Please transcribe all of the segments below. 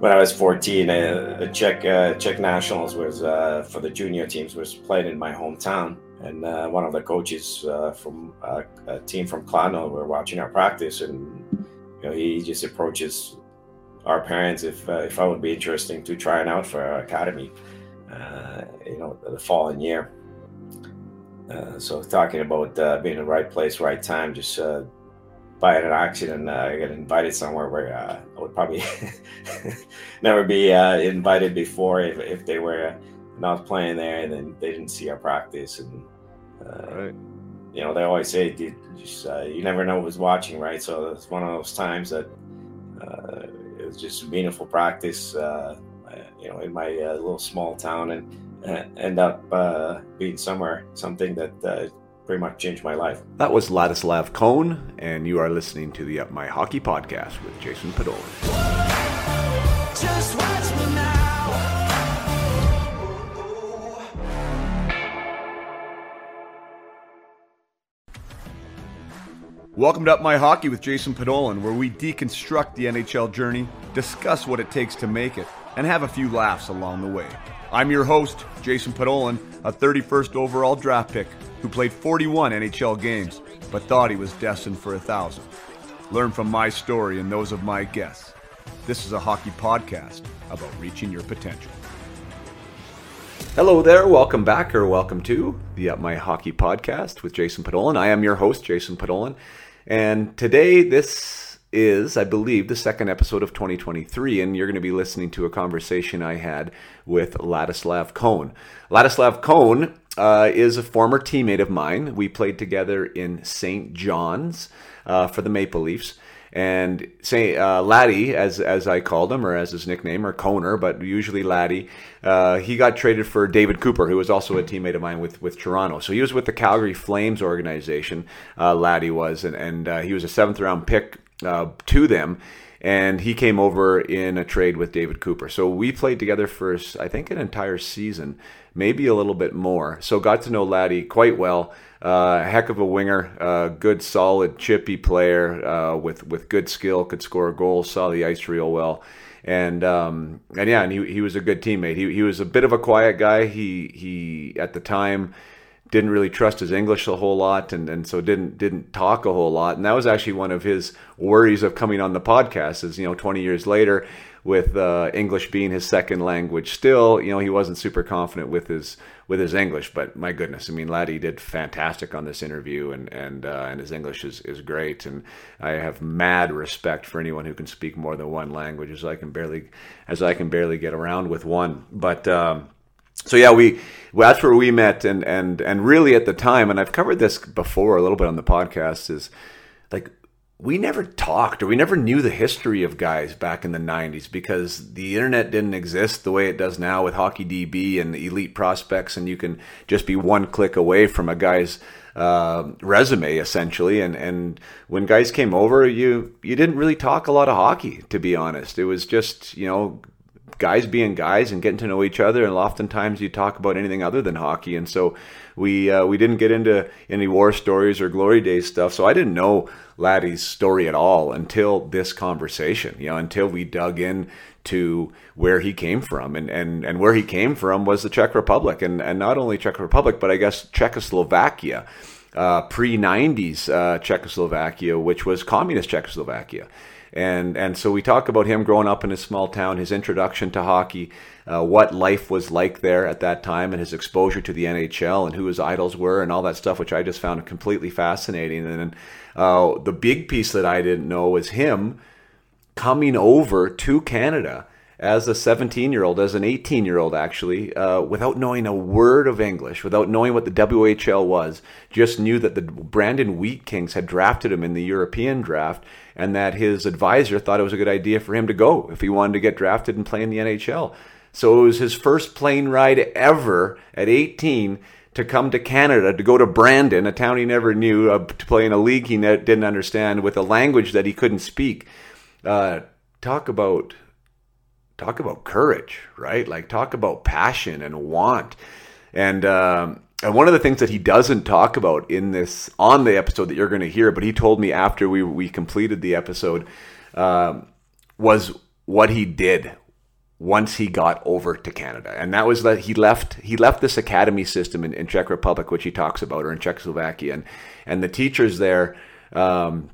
when I was 14, uh, Czech uh, Czech nationals was uh, for the junior teams was played in my hometown, and uh, one of the coaches uh, from uh, a team from Kladno were watching our practice, and you know he just approaches our parents if if I would be interesting to trying out for our academy, you know, the following year. so talking about being in the right place, right time, just by an accident, uh, I got invited somewhere where uh, I would probably never be uh, invited before if, if they were not playing there and then they didn't see our practice. And, uh, right. you know, they always say, you, just, uh, you never know who's watching, right? So it's one of those times that uh, it was just a meaningful practice, you know, in my little small town and end up being somewhere, something that pretty much changed my life. That was Ladislav Kohn, and you are listening to the Up My Hockey podcast with Jason Podollan. Welcome to Up My Hockey with Jason Podollan, where we deconstruct the NHL journey, discuss what it takes to make it, and have a few laughs along the way. I'm your host, Jason Podollan, a 31st overall draft pick who played 41 NHL games but thought he was destined for a thousand. Learn from my story and those of my guests. This is a hockey podcast about reaching your potential. Hello there, welcome back or welcome to the Up My Hockey podcast with Jason Podollan. I am your host, Jason Podollan, and today this is, I believe, the second episode of 2023, and you're going to be listening to a conversation I had with Ladislav Kohn. Ladislav Kohn uh, is a former teammate of mine. We played together in St. John's uh, for the Maple Leafs. And say uh, Laddie, as as I called him, or as his nickname, or Coner, but usually Laddie, uh, he got traded for David Cooper, who was also a teammate of mine with with Toronto. So he was with the Calgary Flames organization. Uh, Laddie was, and and uh, he was a seventh round pick to them and he came over in a trade with David Cooper. So we played together for I think an entire season, maybe a little bit more. So got to know Laddie quite well. Uh, heck of a winger, uh, good, solid, chippy player uh, with with good skill, could score goals, saw the ice real well, and um, and yeah, and he, he was a good teammate. He he was a bit of a quiet guy. He he at the time didn't really trust his English a whole lot, and, and so didn't didn't talk a whole lot. And that was actually one of his worries of coming on the podcast. Is you know, 20 years later, with uh, English being his second language. Still, you know, he wasn't super confident with his with his English. But my goodness, I mean, Laddie did fantastic on this interview, and and uh, and his English is, is great. And I have mad respect for anyone who can speak more than one language, as I can barely as I can barely get around with one. But um, so yeah, we well, that's where we met, and and and really at the time, and I've covered this before a little bit on the podcast, is like we never talked or we never knew the history of guys back in the 90s because the internet didn't exist the way it does now with hockey db and elite prospects and you can just be one click away from a guy's uh, resume essentially. And and when guys came over you you didn't really talk a lot of hockey to be honest. It was just you know guys being guys and getting to know each other and oftentimes you talk about anything other than hockey and so we uh, we didn't get into any war stories or glory days stuff so i didn't know laddie's story at all until this conversation you know until we dug in to where he came from and, and, and where he came from was the czech republic and, and not only czech republic but i guess czechoslovakia uh, pre 90s uh, czechoslovakia which was communist czechoslovakia and and so we talk about him growing up in a small town, his introduction to hockey, uh, what life was like there at that time, and his exposure to the NHL, and who his idols were, and all that stuff, which I just found completely fascinating. And uh, the big piece that I didn't know was him coming over to Canada as a 17 year old, as an 18 year old, actually, uh, without knowing a word of English, without knowing what the WHL was, just knew that the Brandon Wheat Kings had drafted him in the European draft and that his advisor thought it was a good idea for him to go if he wanted to get drafted and play in the NHL. So it was his first plane ride ever at 18 to come to Canada to go to Brandon, a town he never knew, uh, to play in a league he ne- didn't understand with a language that he couldn't speak. Uh, talk about talk about courage, right? Like talk about passion and want. And um, and one of the things that he doesn't talk about in this on the episode that you're going to hear, but he told me after we we completed the episode, um, was what he did once he got over to Canada, and that was that he left he left this academy system in, in Czech Republic, which he talks about, or in Czechoslovakia, and and the teachers there. Um,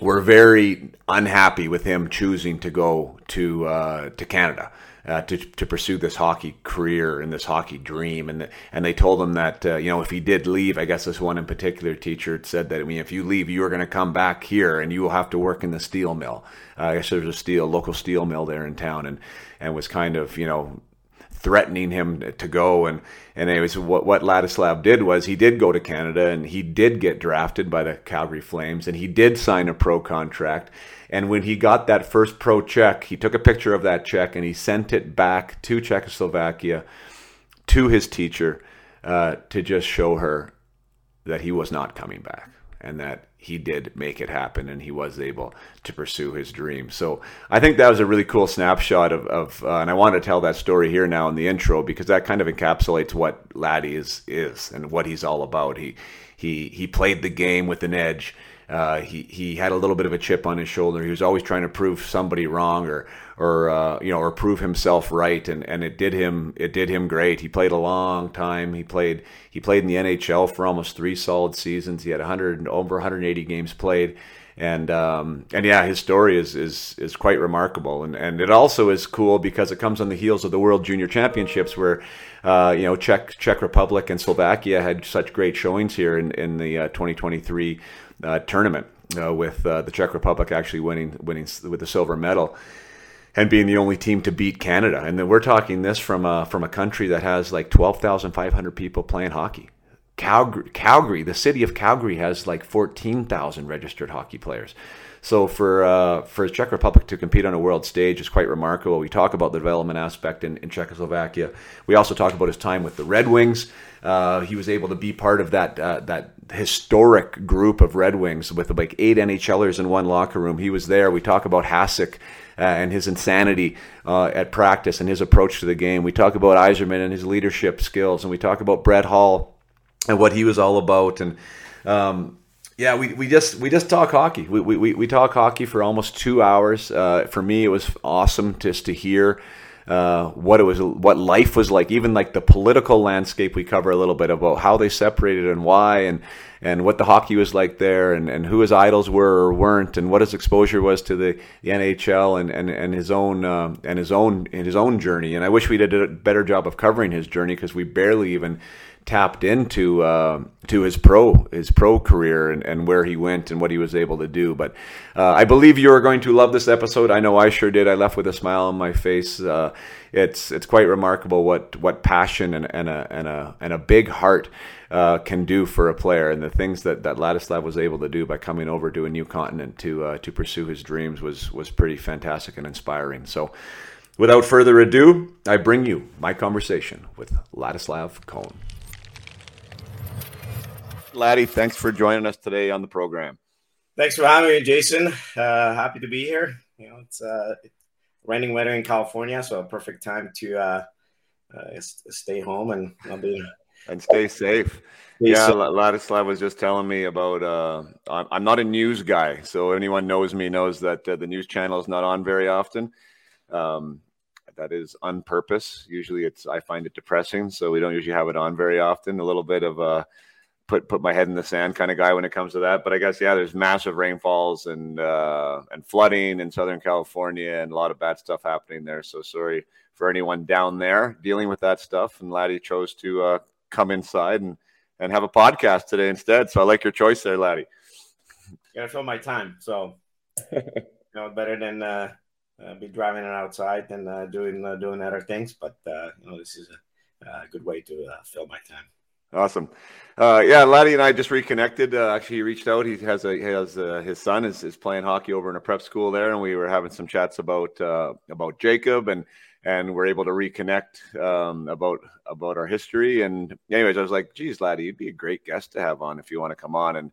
were very unhappy with him choosing to go to uh, to Canada uh, to to pursue this hockey career and this hockey dream, and the, and they told him that uh, you know if he did leave, I guess this one in particular teacher said that I mean if you leave, you are going to come back here and you will have to work in the steel mill. Uh, I guess there's a steel local steel mill there in town, and and was kind of you know threatening him to go. And, and anyways, what, what Ladislav did was he did go to Canada and he did get drafted by the Calgary Flames and he did sign a pro contract. And when he got that first pro check, he took a picture of that check and he sent it back to Czechoslovakia to his teacher uh, to just show her that he was not coming back and that he did make it happen and he was able to pursue his dream. So I think that was a really cool snapshot of, of uh, and I want to tell that story here now in the intro because that kind of encapsulates what Laddie is is and what he's all about. He he he played the game with an edge. Uh, he he had a little bit of a chip on his shoulder. He was always trying to prove somebody wrong or or uh, you know or prove himself right, and, and it did him it did him great. He played a long time. He played he played in the NHL for almost three solid seasons. He had 100 over 180 games played, and um, and yeah, his story is is is quite remarkable, and and it also is cool because it comes on the heels of the World Junior Championships where. Uh, you know, Czech Czech Republic and Slovakia had such great showings here in in the uh, 2023 uh, tournament uh, with uh, the Czech Republic actually winning winning with the silver medal and being the only team to beat Canada. And then we're talking this from a, from a country that has like 12,500 people playing hockey. Calgary, Calgary, the city of Calgary has like 14,000 registered hockey players. So for uh, for Czech Republic to compete on a world stage is quite remarkable. We talk about the development aspect in, in Czechoslovakia. We also talk about his time with the Red Wings. Uh, he was able to be part of that uh, that historic group of Red Wings with like eight NHLers in one locker room. He was there. We talk about Hasek. Uh, and his insanity uh, at practice and his approach to the game. We talk about Yzerman and his leadership skills, and we talk about Brett Hull and what he was all about. And um, yeah, we, we just we just talk hockey. We, we, we talk hockey for almost two hours. Uh, for me, it was awesome just to hear uh, what it was, what life was like, even like the political landscape. We cover a little bit about how they separated and why, and and what the hockey was like there, and, and who his idols were or weren't, and what his exposure was to the, the NHL and, and, and his own uh, and his own and his own journey. And I wish we did a better job of covering his journey because we barely even tapped into uh, to his pro his pro career and, and where he went and what he was able to do. But uh, I believe you are going to love this episode. I know I sure did. I left with a smile on my face. Uh, it's it's quite remarkable what what passion and, and a and a and a big heart uh, can do for a player, and the things that that Ladislav was able to do by coming over to a new continent to uh, to pursue his dreams was was pretty fantastic and inspiring. So. Without further ado, I bring you my conversation with Ladislav Kohn. Laddie, thanks for joining us today on the program. Thanks for having me, Jason. Uh, happy to be here. You know, it's uh, raining weather in California, so a perfect time to uh, uh, stay home and be and stay safe. yeah, Ladislav was just telling me about. Uh, I'm not a news guy, so anyone knows me knows that uh, the news channel is not on very often. Um, that is on purpose. Usually, it's I find it depressing, so we don't usually have it on very often. A little bit of a put put my head in the sand kind of guy when it comes to that. But I guess yeah, there's massive rainfalls and uh, and flooding in Southern California and a lot of bad stuff happening there. So sorry for anyone down there dealing with that stuff. And Laddie chose to uh, come inside and and have a podcast today instead. So I like your choice there, Laddie. Gotta fill my time. So you know, better than uh, uh, be driving it outside and uh, doing uh, doing other things. But uh, you know, this is a, a good way to uh, fill my time. Awesome. Uh, yeah, Laddie and I just reconnected. Uh, actually, he reached out. He has a he has uh, his son is, is playing hockey over in a prep school there, and we were having some chats about uh, about Jacob, and and we're able to reconnect um, about about our history. And anyways, I was like, "Geez, Laddie, you'd be a great guest to have on if you want to come on." And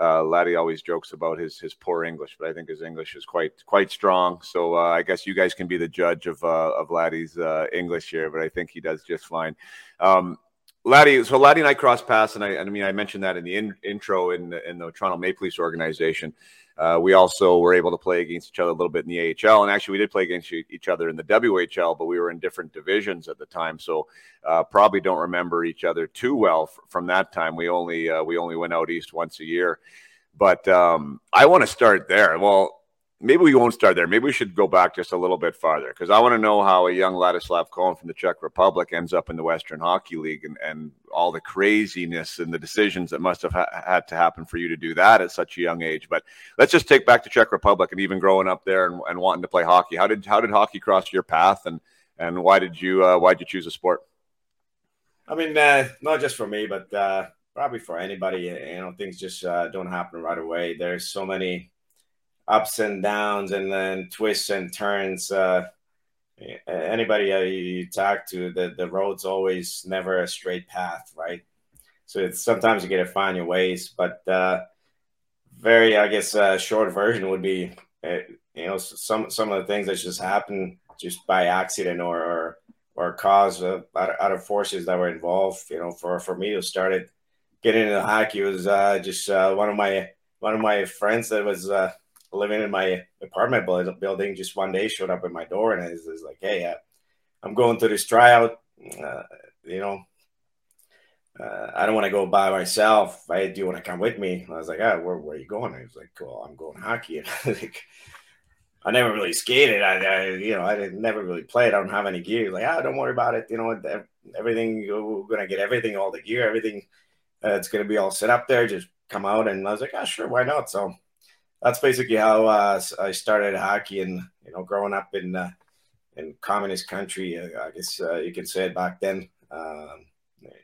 uh, Laddie always jokes about his his poor English, but I think his English is quite quite strong. So uh, I guess you guys can be the judge of of Laddie's English here, but I think he does just fine. Um, Laddie, so Laddie and I crossed paths, and I, I mean, I mentioned that in the in, intro in the, in the Toronto Maple Leafs organization. Uh, we also were able to play against each other a little bit in the AHL, and actually, we did play against each other in the WHL, but we were in different divisions at the time, so uh, probably don't remember each other too well f- from that time. We only uh, we only went out east once a year, but um, I want to start there. Well, maybe we won't start there. Maybe we should go back just a little bit farther because I want to know how a young Ladislav Kohn from the Czech Republic ends up in the Western Hockey League and, and all the craziness and the decisions that must have ha- had to happen for you to do that at such a young age. But let's just take back to Czech Republic and even growing up there and, and wanting to play hockey. How did how did hockey cross your path and and why did you uh, why did you choose a sport? I mean, uh, not just for me, but uh, probably for anybody. You know, things just uh, don't happen right away. There's so many ups and downs and then twists and turns. Uh, anybody uh, you talk to, the, the road's always never a straight path, right? So it's sometimes you get to find your ways, but uh, very, I guess, uh, short version would be, uh, you know, some some of the things that just happen just by accident or or, or cause of other forces that were involved. You know, for for me to started getting into hockey was uh, just uh, one of my one of my friends that was uh, living in my apartment building, just one day showed up at my door and is like, "Hey, uh, I'm going to this tryout. Uh, you know, uh, I don't want to go by myself. I do you want to come with me?" I was like, "Ah, where, where are you going?" He was like, "Well, I'm going hockey." And like, I never really skated. I, I you know, I didn't, never really played. I don't have any gear. Like, ah, don't worry about it. You know, everything we're gonna get everything, all the gear, everything. Uh, it's gonna be all set up there. Just come out. And I was like, ah, sure, why not? So that's basically how uh, I started hockey. And you know, growing up in uh, in communist country, uh, I guess uh, you could say it back then. Um,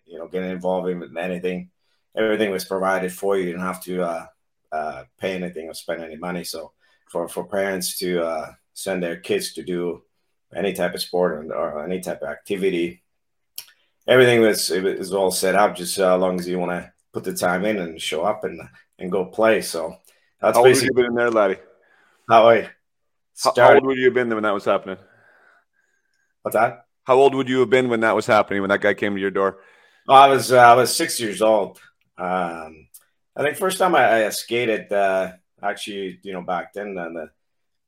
you know, getting involved in anything, everything was provided for you. You didn't have to uh, uh, pay anything or spend any money. So for for parents to send their kids to do any type of sport or, or any type of activity, everything was it was all set up. Just as long as you want to put the time in and show up and and go play. So that's how old would you been in there, laddie? How started. How old would you have been when that was happening? What's that? How old would you have been when that was happening? When that guy came to your door? Oh, I was uh, I was six years old. Um, I think first time I, I skated, uh, actually, you know, back then, uh, the,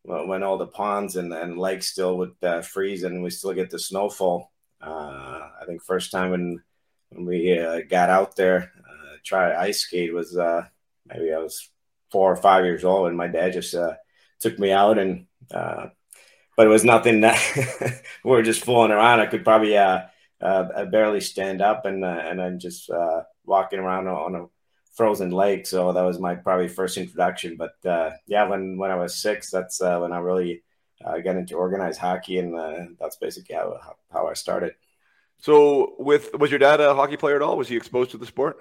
when all the ponds and, and lakes still would uh, freeze and we still get the snowfall. Uh, I think first time when when we uh, got out there, uh, try ice skate was uh, maybe I was four or five years old, and my dad just uh, took me out, and uh, but it was nothing that we were just fooling around. I could probably uh, uh barely stand up, and uh, and then just uh, walking around on a frozen lake. So that was my probably first introduction. But yeah, when when I was six, that's when I really got into organized hockey, and that's basically how how I started. So, with was your dad a hockey player at all? Was he exposed to the sport?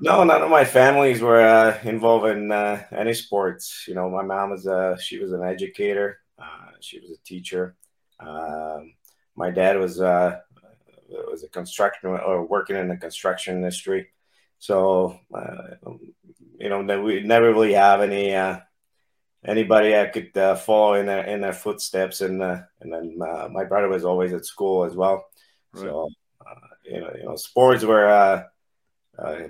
No, none of my families were uh, involved in uh, any sports. You know, my mom was a she was an educator. Uh, she was a teacher. Um, my dad was uh, was a construction or working in the construction industry. So, uh, you know, we never really have any uh, anybody that could follow in their in their footsteps. And and then my brother was always at school as well. Right. So, you know, you know, sports were. Uh,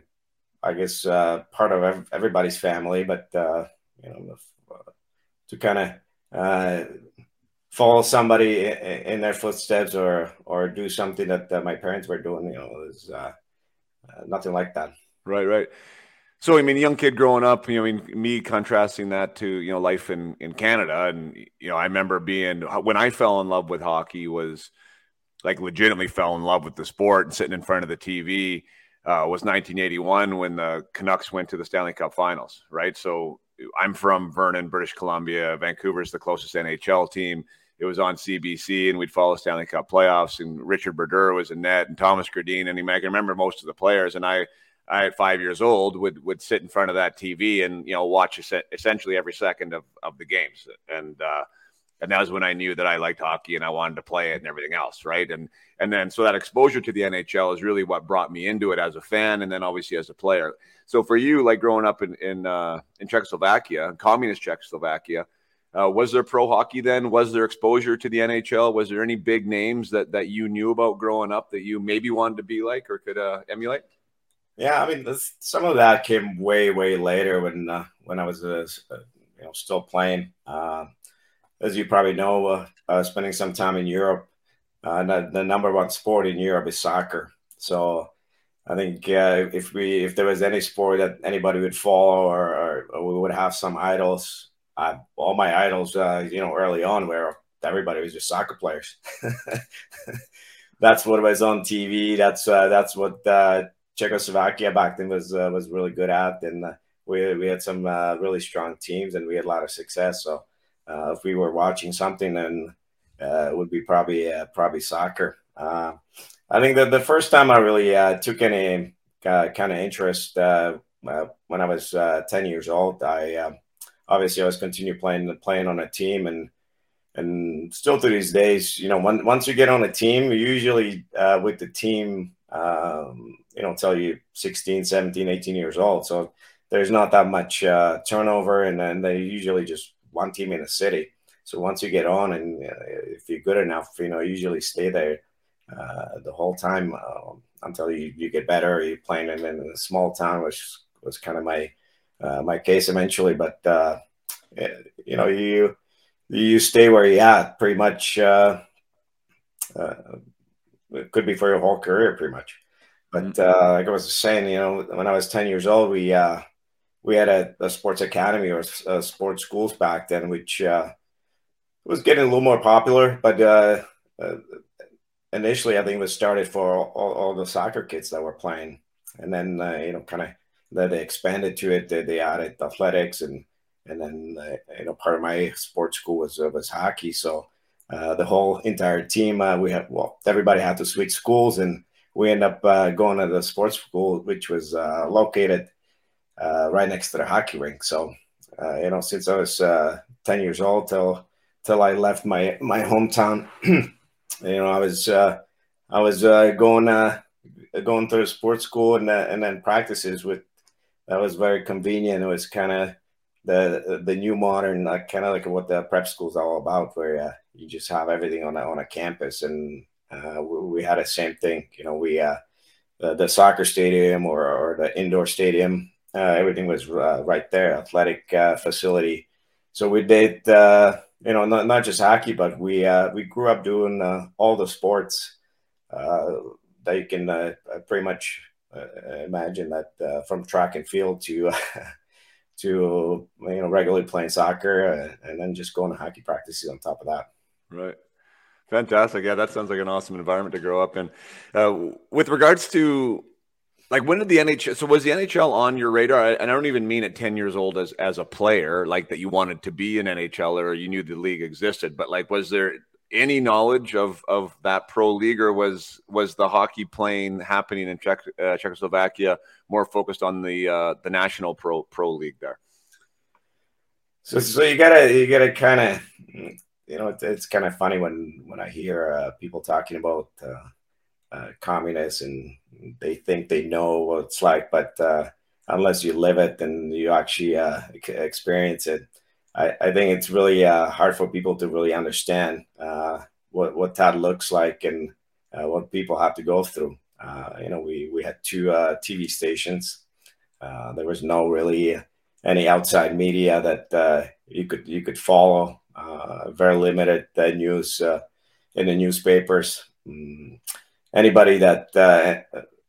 I guess uh, part of everybody's family, but uh, you know, uh, to kind of uh, follow somebody in, their footsteps or or do something that, my parents were doing, you know, is uh, nothing like that. Right, right. So I mean, young kid growing up, you know, I mean, me contrasting that to you know life in in Canada, and you know, I remember being when I fell in love with hockey was like legitimately fell in love with the sport and sitting in front of the TV uh, was 1981 when the Canucks went to the Stanley Cup Finals, right? So I'm from Vernon, British Columbia. Vancouver's the closest NHL team. It was on CBC, and we'd follow Stanley Cup playoffs. And Richard Brodeur was in net, and Thomas Gradin, and I can remember most of the players. And I, I at five years old, would would sit in front of that TV and you know watch essentially every second of of the games. And uh, and that was when I knew that I liked hockey and I wanted to play it and everything else, right? And and then so that exposure to the NHL is really what brought me into it as a fan, and then obviously as a player. So for you, like growing up in in uh, in Czechoslovakia, communist Czechoslovakia, Uh, was there pro hockey then? Was there exposure to the NHL? Was there any big names that that you knew about growing up that you maybe wanted to be like or could uh, emulate? Yeah, I mean, this, some of that came way, way later when uh, when I was uh, you know still playing. Uh, as you probably know, uh, spending some time in Europe, the, the, number one sport in Europe is soccer. So I think if we if there was any sport that anybody would follow or, or, or we would have some idols I, all my idols, uh, you know, early on, where everybody was just soccer players. that's what was on TV. That's uh, that's what uh, Czechoslovakia back then was uh, was really good at, and uh, we we had some uh, really strong teams, and we had a lot of success. So Uh, if we were watching something, then uh, it would be probably uh, probably soccer. I think that the first time I really took any kind of interest when I was ten years old, I um, obviously I was continue playing playing on a team and and still to these days, you know, when, once you get on a team, usually uh, with the team, um, you know, tell you 16, 17, 18 years old. So there's not that much uh, turnover, and then they usually just one team in a city. So once you get on, and uh, if you're good enough, you know, usually stay there uh, the whole time um, until you, you get better. You're playing in, in a small town, which was kind of my uh, my case eventually. But uh, you know, you you stay where you're at pretty much. Uh, uh, it could be for your whole career, pretty much. But mm-hmm. uh, like I was saying, you know, when I was ten years old, we uh, we had a, a sports academy or uh, sports schools back then, which uh, was getting a little more popular. But uh, uh, initially, I think it was started for all, all, the soccer kids that were playing, and then uh, you know, kind of they expanded to it. They, they added athletics and and then you know part of my sports school was was hockey. So the whole entire team we had well everybody had to switch schools and we end up going to the sports school which was uh, right next to the hockey rink. So you know since I was ten years old till till I left my my hometown, you know I was I was going going through sports school and and then practices with that was very convenient. It was kind of the the new modern, uh, kind of like what the prep school is all about, where uh, you just have everything on a, on a campus. And uh, we, we, had the same thing. You know, we uh, the, the, soccer stadium or, or the indoor stadium, uh, everything was uh, right there, athletic facility. So we did, you know, not, not just hockey, but we we grew up doing all the sports that you can pretty much uh, imagine that uh, from track and field to to you know regularly playing soccer uh, and then just going to hockey practices on top of that. Right. Fantastic. Yeah, that sounds like an awesome environment to grow up in. Uh, with regards to like when did the NHL so was the NHL on your radar? And I don't even mean at 10 years old as as a player, like that you wanted to be an NHL or you knew the league existed, but like was there any knowledge of of that pro league, or was was the hockey playing happening in Czech, uh, Czechoslovakia more focused on the uh, the national pro pro league there? So, so you gotta you gotta kind of you know it's, it's kind of funny when when I hear uh, people talking about uh, uh, communists and they think they know what it's like, but uh, unless you live it and you actually experience it, I, I think it's really uh, hard for people to really understand uh, what what that looks like and uh, what people have to go through. Uh, you know, we we had two uh, TV stations. Uh, there was no really any outside media that you could you could follow. very limited news in the newspapers. Mm. Anybody that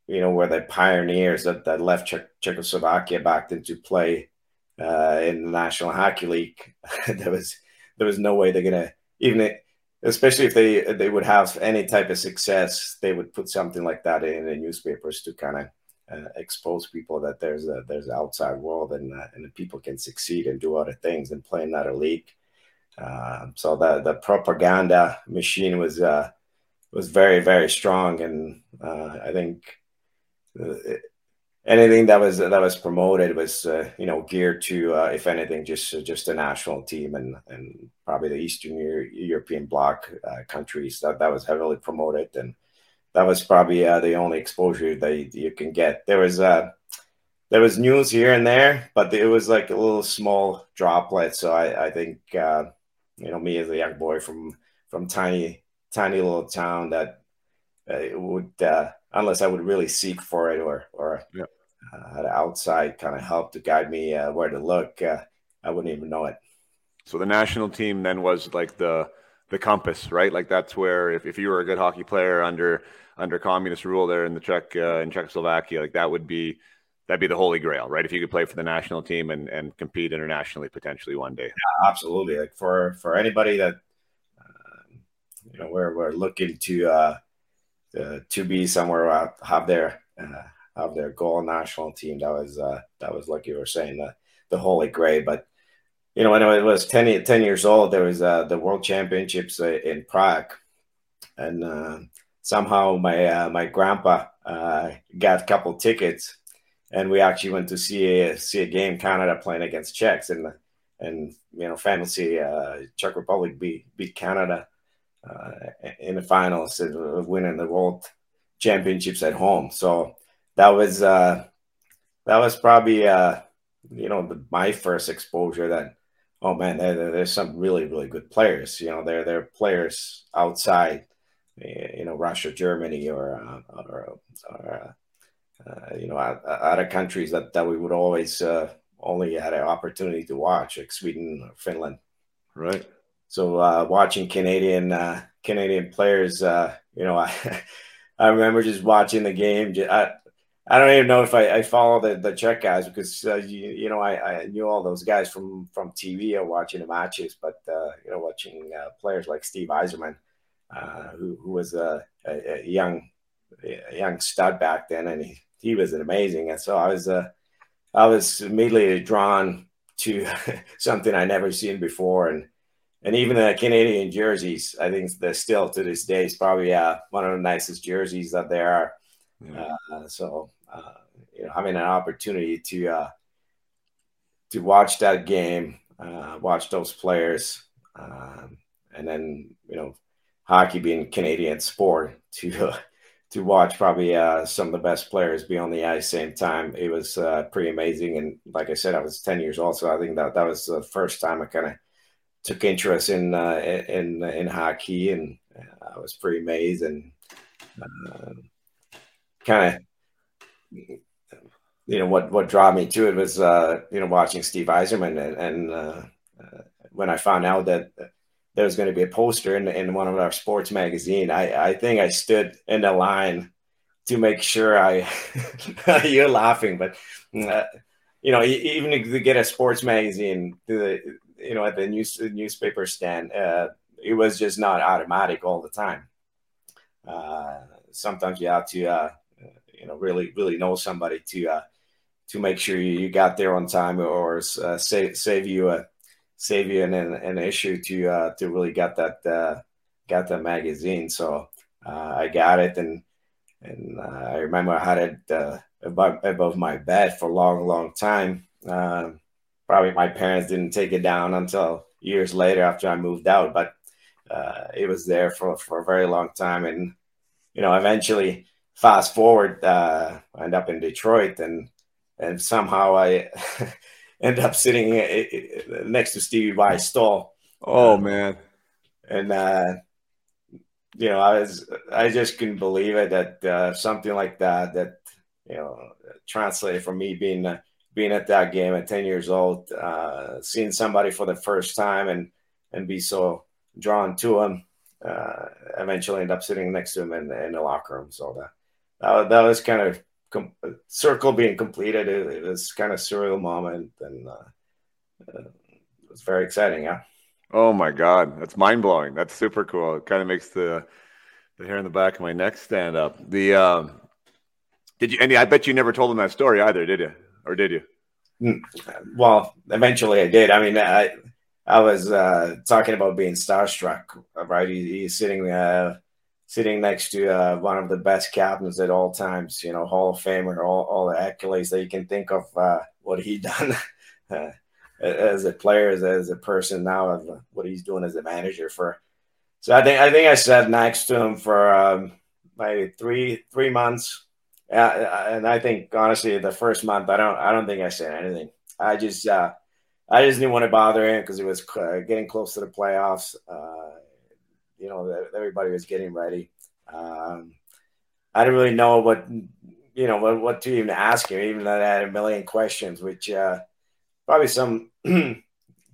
you know were the pioneers that, that left Czech- Czechoslovakia back then to play uh, in the National Hockey League. there was there was no way they're gonna even especially if they they would have any type of success, they would put something like that in the newspapers to kind of uh, expose people that there's a there's an outside world and uh, and people can succeed and do other things and play that league. Uh, so the the propaganda machine was uh, was very very strong, and uh, I think uh, anything that was that was promoted was uh, you know geared to uh, if anything just uh, just the national team and and probably the Eastern European bloc uh, countries that that was heavily promoted and that was probably uh, the only exposure that you, can get. There was uh, there was news here and there, but it was like a little small droplet. So I, I think you know, me as a young boy from from tiny tiny little town that uh, would uh, unless I would really seek for it or or yeah. uh, had outside kind of help to guide me uh, where to look, uh, I wouldn't even know it. So the national team then was like the the compass, right? Like that's where if, if you were a good hockey player under under communist rule there in the Czech uh, in Czechoslovakia, like that would be that'd be the holy grail, right? If you could play for the national team and, and compete internationally potentially one day. Yeah, absolutely. Like for for anybody that you know we're we're looking to uh, uh to be somewhere out, have their uh, have their goal national team. That was uh, that was like you were saying the the holy grail, but you know, when I was 10, 10 years old, there was uh, the World Championships uh, in Prague, and uh, somehow my uh, my grandpa uh, got a couple tickets, and we actually went to see a see a game Canada playing against Czechs, and and you know, fantasy uh, Czech Republic beat beat Canada in the finals, of winning the World Championships at home. So that was that was probably you know the, my first exposure that oh man, there, there's some really really good players. You know, they're they're players outside, eh, you know, Russia, Germany, or uh, or, or uh, uh, you know, other countries that that we would always uh, only had an opportunity to watch, like Sweden or Finland. Right. So uh, watching Canadian uh, Canadian players, you know, I I remember just watching the game. I, I don't even know if I, I follow the, the Czech guys because uh, you, you know I, I knew all those guys from from TV or watching the matches, but uh, you know watching uh, players like Steve Yzerman, uh, who, who was a, a, young a young stud back then, and he, he was amazing. And so I was uh, I was immediately drawn to something I never seen before, and and even the Canadian jerseys, I think they're still to this day is probably uh, one of the nicest jerseys that there are. Yeah. so uh, you know, having an opportunity to uh, to watch that game, uh, watch those players, um, and then you know, hockey being Canadian sport to to watch probably uh, some of the best players be on the ice same time. It was uh, pretty amazing, and like I said, I was ten years old, so I think that that was the first time I kind of took interest in uh, in in hockey, and I was pretty amazed and kind of you know what what drew me to it was uh, you know watching Steve Yzerman and, and uh, uh, when I found out that there was going to be a poster in, in one of our sports magazine, I, I think I stood in the line to make sure I you're laughing, but uh, you know even to get a sports magazine the you know at the news newspaper stand, uh, it was just not automatic all the time. Uh, sometimes you have to you know really really know somebody to uh, to make sure you got there on time or uh, save save you a save you an, an issue to uh, to really get that uh, got that magazine. So uh, I got it and and uh, I remember I had it uh, above, above my bed for a long long time. Uh, probably my parents didn't take it down until years later after I moved out, but uh, it was there for for a very long time and you know eventually fast forward, uh, I end up in Detroit, and and somehow I end up sitting uh, next to Stevie Y's stall. Oh man! And uh, you know, I was I just couldn't believe it that uh, something like that that you know translated from me being uh, being at that game at ten years old, uh, seeing somebody for the first time and and be so drawn to him. Uh, eventually, end up sitting next to him in, in the locker room. So that that, that was kind of com- circle being completed. It, it, was kind of surreal moment, and uh, uh, it was very exciting. Yeah. Oh my God, that's mind blowing. That's super cool. It kind of makes the the hair in the back of my neck stand up. The um, did you? And I bet you never told him that story either, did you? Or did you? Mm, well, eventually I did. I mean, I I was uh, talking about being starstruck, right? He, he's sitting uh, sitting next to uh, one of the best captains at all times, you know, Hall of Famer, all, all the accolades that you can think of uh, what he done uh, as a player, as, as a person now, of what he's doing as a manager for. So I think I think I sat next to him for um, maybe three three months, uh, and I think honestly the first month I don't I don't think I said anything. I just uh, I just didn't want to bother him because it was uh, getting close to the playoffs. Uh, you know, everybody was getting ready. Um, I didn't really know what you know what, what to even ask him, even though I had a million questions, which uh, probably some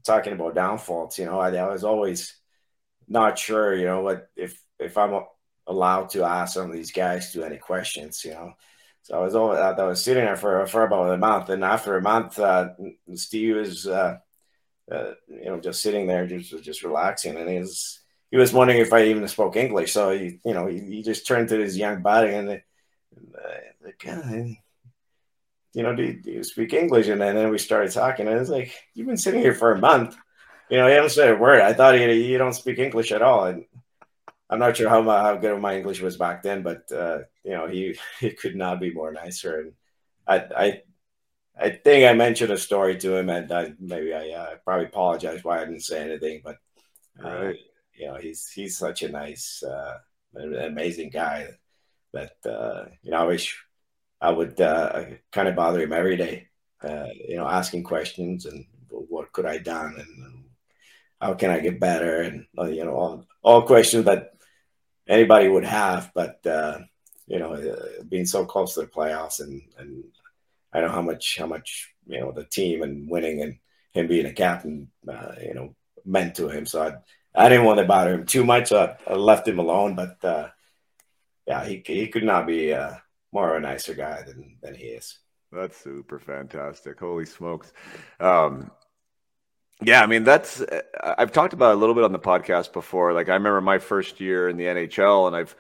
talking about downfalls. You know, I, I was always not sure. You know, what if if I'm allowed to ask some of these guys to any questions. You know, so I was always, I was sitting there for for about a month, and after a month, uh, Steve was uh, uh, you know just sitting there, just just relaxing, and he was he was wondering if I even spoke English. So he you know he, he just turned to his young buddy and. Uh, like, you know, do, do, you speak English? And then, then we started talking, and it's like, you've been sitting here for a month. You know, he haven't said a word. I thought you, you don't speak English at all. And I'm not sure how, my, how good my English was back then, but uh, you know, he he could not be more nicer. And I I I think I mentioned a story to him, and I, maybe I uh, probably apologize why I didn't say anything, but uh, right. you know, he's he's such a nice, uh, amazing guy that uh, you know I wish I would uh, kind of bother him every day, uh, you know, asking questions and what could I done and how can I get better and you know all all questions that anybody would have, but uh, you know, uh, being so close to the playoffs and and I know how much how much you know the team and winning and him being a captain, uh, you know, meant to him. So I I didn't want to bother him too much, so I, I left him alone. But uh, yeah, he he could not be uh, more of a nicer guy than than he is. That's super fantastic. Holy smokes. Um, yeah, I mean that's I've talked about a little bit on the podcast before. Like I remember my first year in the NHL, and I've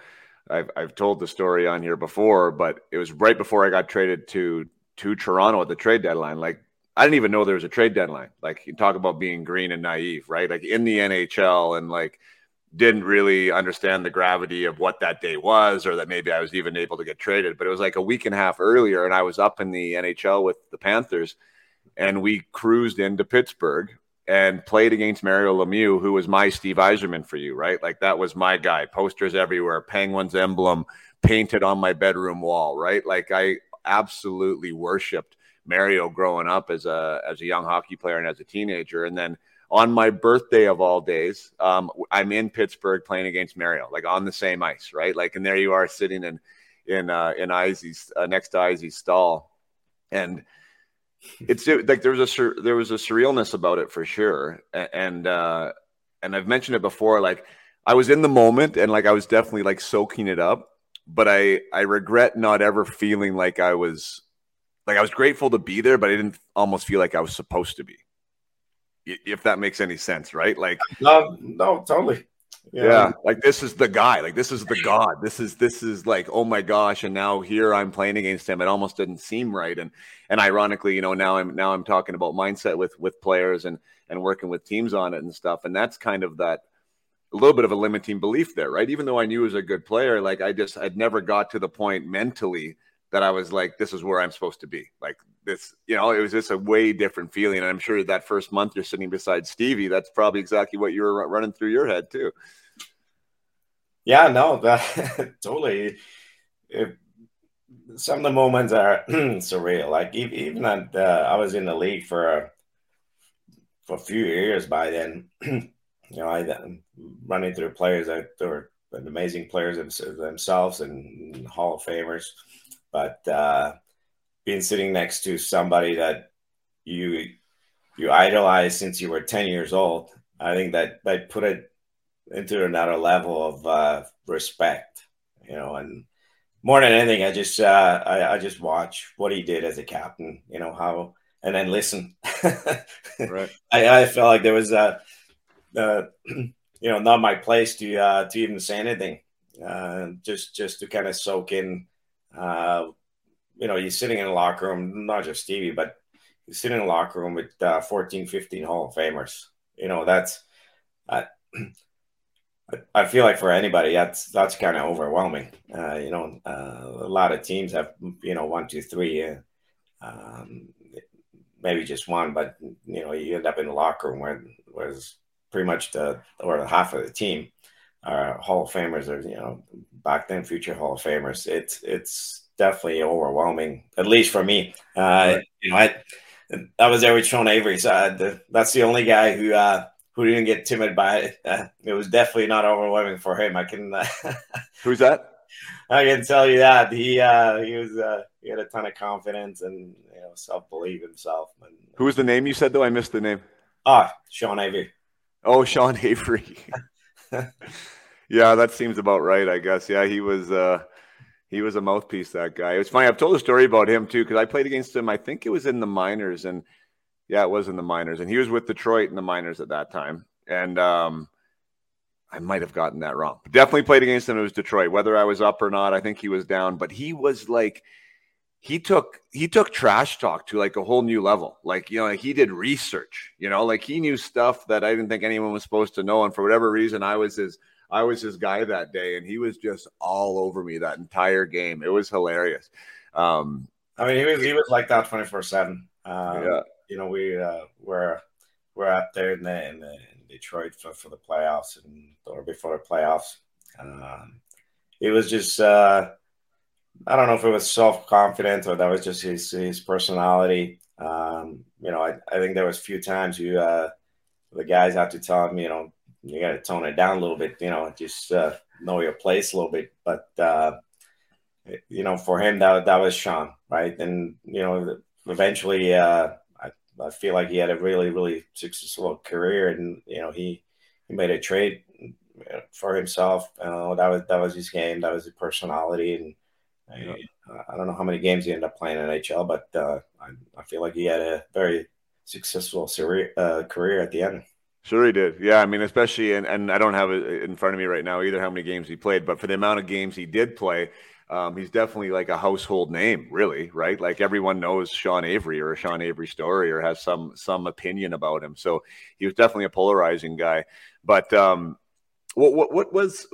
I've I've told the story on here before, but it was right before I got traded to to Toronto at the trade deadline. Like I didn't even know there was a trade deadline. Like you talk about being green and naive, right? Like in the NHL, and like didn't really understand the gravity of what that day was, or that maybe I was even able to get traded. But it was like a week and a half earlier, and I was up in the NHL with the Panthers, and we cruised into Pittsburgh and played against Mario Lemieux, who was my Steve Yzerman for you, right? Like that was my guy. Posters everywhere, Penguins emblem painted on my bedroom wall, right? Like I absolutely worshipped Mario growing up as a as a young hockey player and as a teenager, and then on my birthday of all days, um, I'm in Pittsburgh playing against Mario, like on the same ice, right? Like, and there you are sitting in in uh, in Izzy's uh, next to Izzy's stall, and it's like there was a there was a surrealness about it for sure, and uh, and I've mentioned it before. Like I was in the moment, and like I was definitely like soaking it up, but I I regret not ever feeling like I was like I was grateful to be there, but I didn't almost feel like I was supposed to be. If that makes any sense, right? Like no, no, totally. Yeah. like this is the guy like this is the god. This is this is like oh my gosh and now here i'm playing against him. It almost didn't seem right. And and ironically you know now i'm now i'm talking about mindset with with players and and working with teams on it and stuff. And that's kind of that a little bit of a limiting belief there right? Even though i knew he was a good player like i just i'd never got to the point mentally that i was like this is where i'm supposed to be like this you know it was just a way different feeling and i'm sure that first month you're sitting beside stevie that's probably exactly what you were running through your head too yeah, no, that totally. It, some of the moments are surreal. Like even at, uh, I was in the league for a, for a few years by then. you know, I running through players that were amazing players themselves and Hall of Famers, but uh, being sitting next to somebody that you you idolize since you were ten years old, I think that that put it into another level of uh, respect, you know, and more than anything, I just uh, I, I just watch what he did as a captain, you know how, and then listen. right. I, I felt like there was a, uh, you know, not my place to uh, to even say anything, uh, just just to kind of soak in. Uh, you know, you're sitting in a locker room, not just Stevie, but you're sitting in a locker room with uh, 14, 15 Hall of Famers. You know, that's. Uh, I feel like for anybody, that's that's kind of overwhelming. Uh, you know, uh, a lot of teams have you know one, two, three, uh, um, maybe just one, but you know you end up in the locker room where was pretty much the or half of the team are Hall of Famers or you know back then future Hall of Famers. It's it's definitely overwhelming, at least for me. Uh, right. You know, I I was there with Sean Avery. So uh, the, that's the only guy who uh, who didn't get timid by it. Uh, it was definitely not overwhelming for him. I can. Uh, Who's that? I can tell you that he uh, he was uh, he had a ton of confidence and you know self belief himself. And, Who was the name you said though? I missed the name. Ah, Sean Avery. Oh, Sean Avery. yeah, that seems about right. I guess. Yeah, he was. Uh, he was a mouthpiece. That guy. It's funny. I've told a story about him too because I played against him. I think it was in the minors, and yeah, it was in the minors, and he was with Detroit in the minors at that time. And um, I might have gotten that wrong. But definitely played against him. It was Detroit. Whether I was up or not, I think he was down. But he was like, he took he took trash talk to like a whole new level. Like you know, he did research. You know, like he knew stuff that I didn't think anyone was supposed to know. And for whatever reason, I was his I was his guy that day, and he was just all over me that entire game. It was hilarious. Um, I mean, he was he was like that twenty four seven. Um, yeah. You know, we uh, were we're out there in the, in the Detroit for, for the playoffs and or before the playoffs. Um, it was just uh, I don't know if it was self confidence or that was just his his personality. Um, you know, I, I think there was a few times you uh, the guys had to tell him, you know, you got to tone it down a little bit, you know, just uh, know your place a little bit. But uh, you know, for him that that was Sean, right? And you know, eventually uh, I feel like he had a really, really successful career, and you know he he made a trade for himself. Uh, that was that was his game. That was his personality, and. I, I, don't know how many games he ended up playing in NHL, but uh, I, I, feel like he had a very successful career, uh, career at the end. Sure, he did. Yeah, I mean, especially, and, and I don't have it in front of me right now either how many games he played, but for the amount of games he did play, um, he's definitely like a household name, really, right? Like everyone knows Sean Avery or a Sean Avery story or has some some opinion about him. So he was definitely a polarizing guy. But um, what, what what was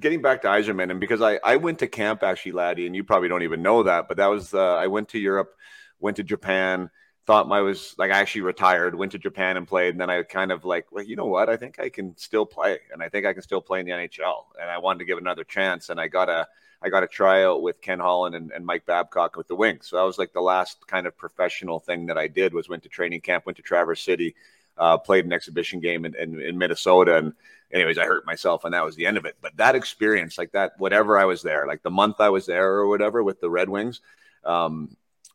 getting back to Yzerman, and because I I went to camp actually, laddie, and you probably don't even know that, but that was uh, I went to Europe, went to Japan thought I was like I actually retired, went to Japan and played, and then I kind of like, well, you know what? I think I can still play, and I think I can still play in the NHL, and I wanted to give another chance, and I got a I got a tryout with Ken Holland and, and Mike Babcock with the Wings. So that was like the last kind of professional thing that I did was went to training camp, went to Traverse City, uh, played an exhibition game in, in, in, Minnesota. And anyways, I hurt myself and that was the end of it. But that experience, like that, whatever I was there, like the month I was there or whatever with the Red Wings, um,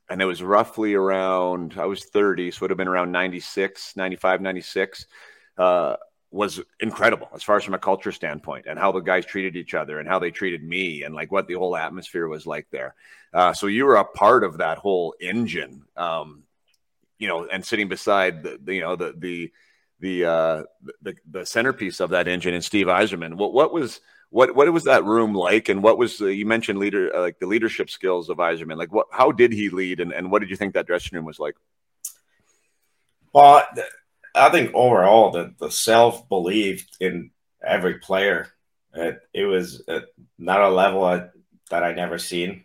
and it was roughly around, I was 30, so it would have been around 96, 95, 96. Uh, was incredible as far as from a culture standpoint and how the guys treated each other and how they treated me and like what the whole atmosphere was like there. Uh, so you were a part of that whole engine, um, you know, and sitting beside the, the you know the the the, uh, the the centerpiece of that engine and Steve Yzerman. What what was what what was that room like? And what was you mentioned leader uh, like the leadership skills of Yzerman like what how did he lead and, and what did you think that dressing room was like? Well I think overall the the self belief in every player, it, it was not a level I, that I never seen.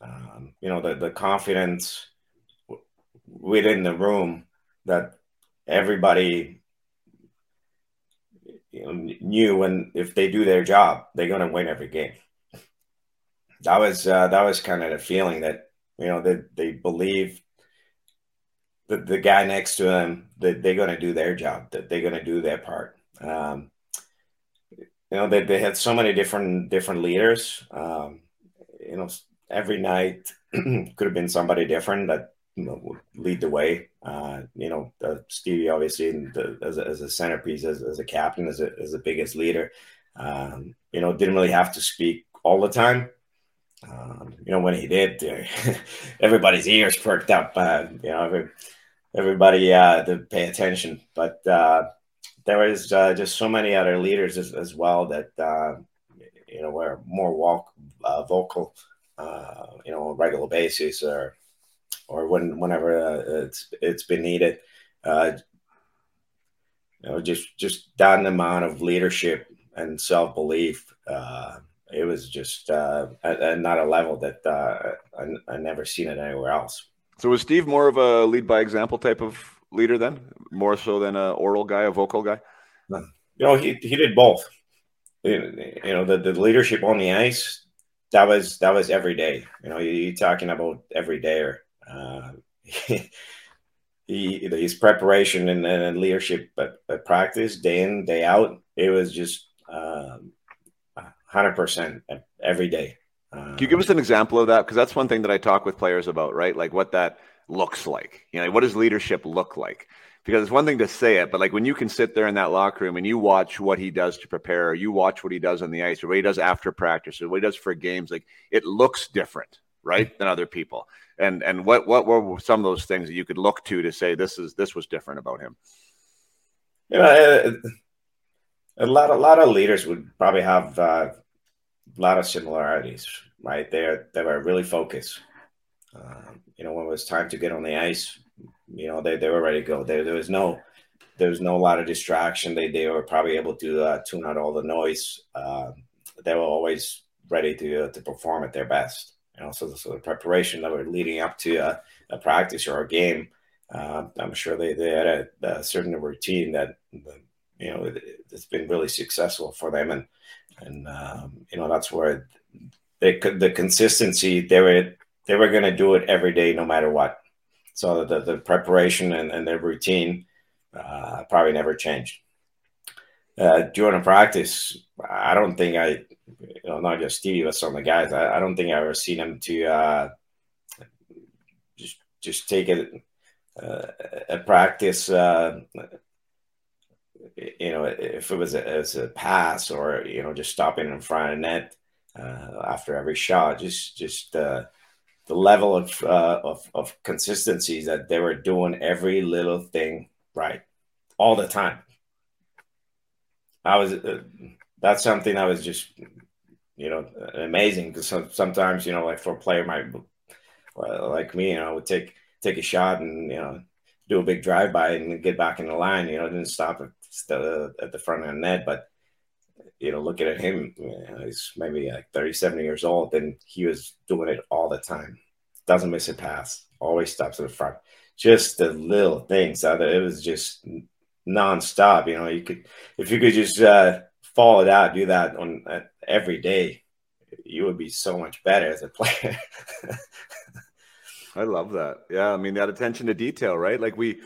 Um, you know the the confidence within the room that everybody you know, knew when if they do their job, they're going to win every game. That was uh, that was kind of the feeling that you know that they, they believe the, the guy next to them that they're going to do their job that they're going to do their part um, you know they, they had so many different different leaders um, you know every night could have been somebody different that you know lead the way uh, you know uh, stevie obviously the, as, a, as a centerpiece as, as a captain as, a, as the biggest leader um, you know didn't really have to speak all the time um, you know, when he did, everybody's ears perked up. Uh, you know, every, everybody uh, to pay attention. But uh, there was uh, just so many other leaders as, as well that uh, you know were more walk, uh, vocal, uh, you know, on a regular basis or or when whenever uh, it's it's been needed. Uh, you know, just just that amount of leadership and self belief. Uh, it was just uh, at, at not a level that uh, I, I never seen it anywhere else. So was Steve more of a lead by example type of leader then, more so than a oral guy, a vocal guy? You know, he he did both. You know, the, the leadership on the ice that was that was every day. You know, you, are talking about every day. Or uh, he his preparation and, and leadership at, at, practice day in day out it was just um, 100% every day. Can you give us an example of that? Because that's one thing that i talk with players about right? Like what that looks like. You know what does leadership look like? Because it's one thing to say it but like when you can sit there in that locker room and you watch what he does to prepare or you watch what he does on the ice or what he does after practice or what he does for games like it looks different right than other people and and what what were some of those things that you could look to to say this is this was different about him? You know, a, a lot a lot of leaders would probably have uh, a lot of similarities, right? They they were really focused. Um, you know, when it was time to get on the ice, you know, they, they were ready to go. There there was no there was no lot of distraction. They they were probably able to uh, tune out all the noise. Uh, they were always ready to uh, to perform at their best. You know, so, so the preparation that were leading up to a, a practice or a game, uh, I'm sure they, they had a, a certain routine that, you know, it, has been really successful for them. And, and um, you know, that's where they could, the consistency, they were, they were going to do it every day, no matter what. So the, the preparation and, and their routine uh, probably never changed. Uh, during a practice, I don't think I not just Stevie, but some of the guys. I, I don't think I ever seen him to uh, just just take it uh, a practice. Uh, you know, if it was a, as a pass or you know just stopping in front of net uh, after every shot, just just uh, the level of, of of consistency that they were doing every little thing right all the time. I was that's something I was just you know, amazing because sometimes, you know, like for a player might like me, you know, would take take a shot and you know do a big drive by and get back in the line. You know, didn't stop at the at the front of net, but you know, looking at him, you know, he's maybe like 37 years old, and he was doing it all the time. Doesn't miss a pass. Always stops at the front. Just the little things. That it was just nonstop. You know, you could if you could just uh, follow that, do that on uh, every day, you would be so much better as a player. I love that. Yeah, I mean that attention to detail, right? Like we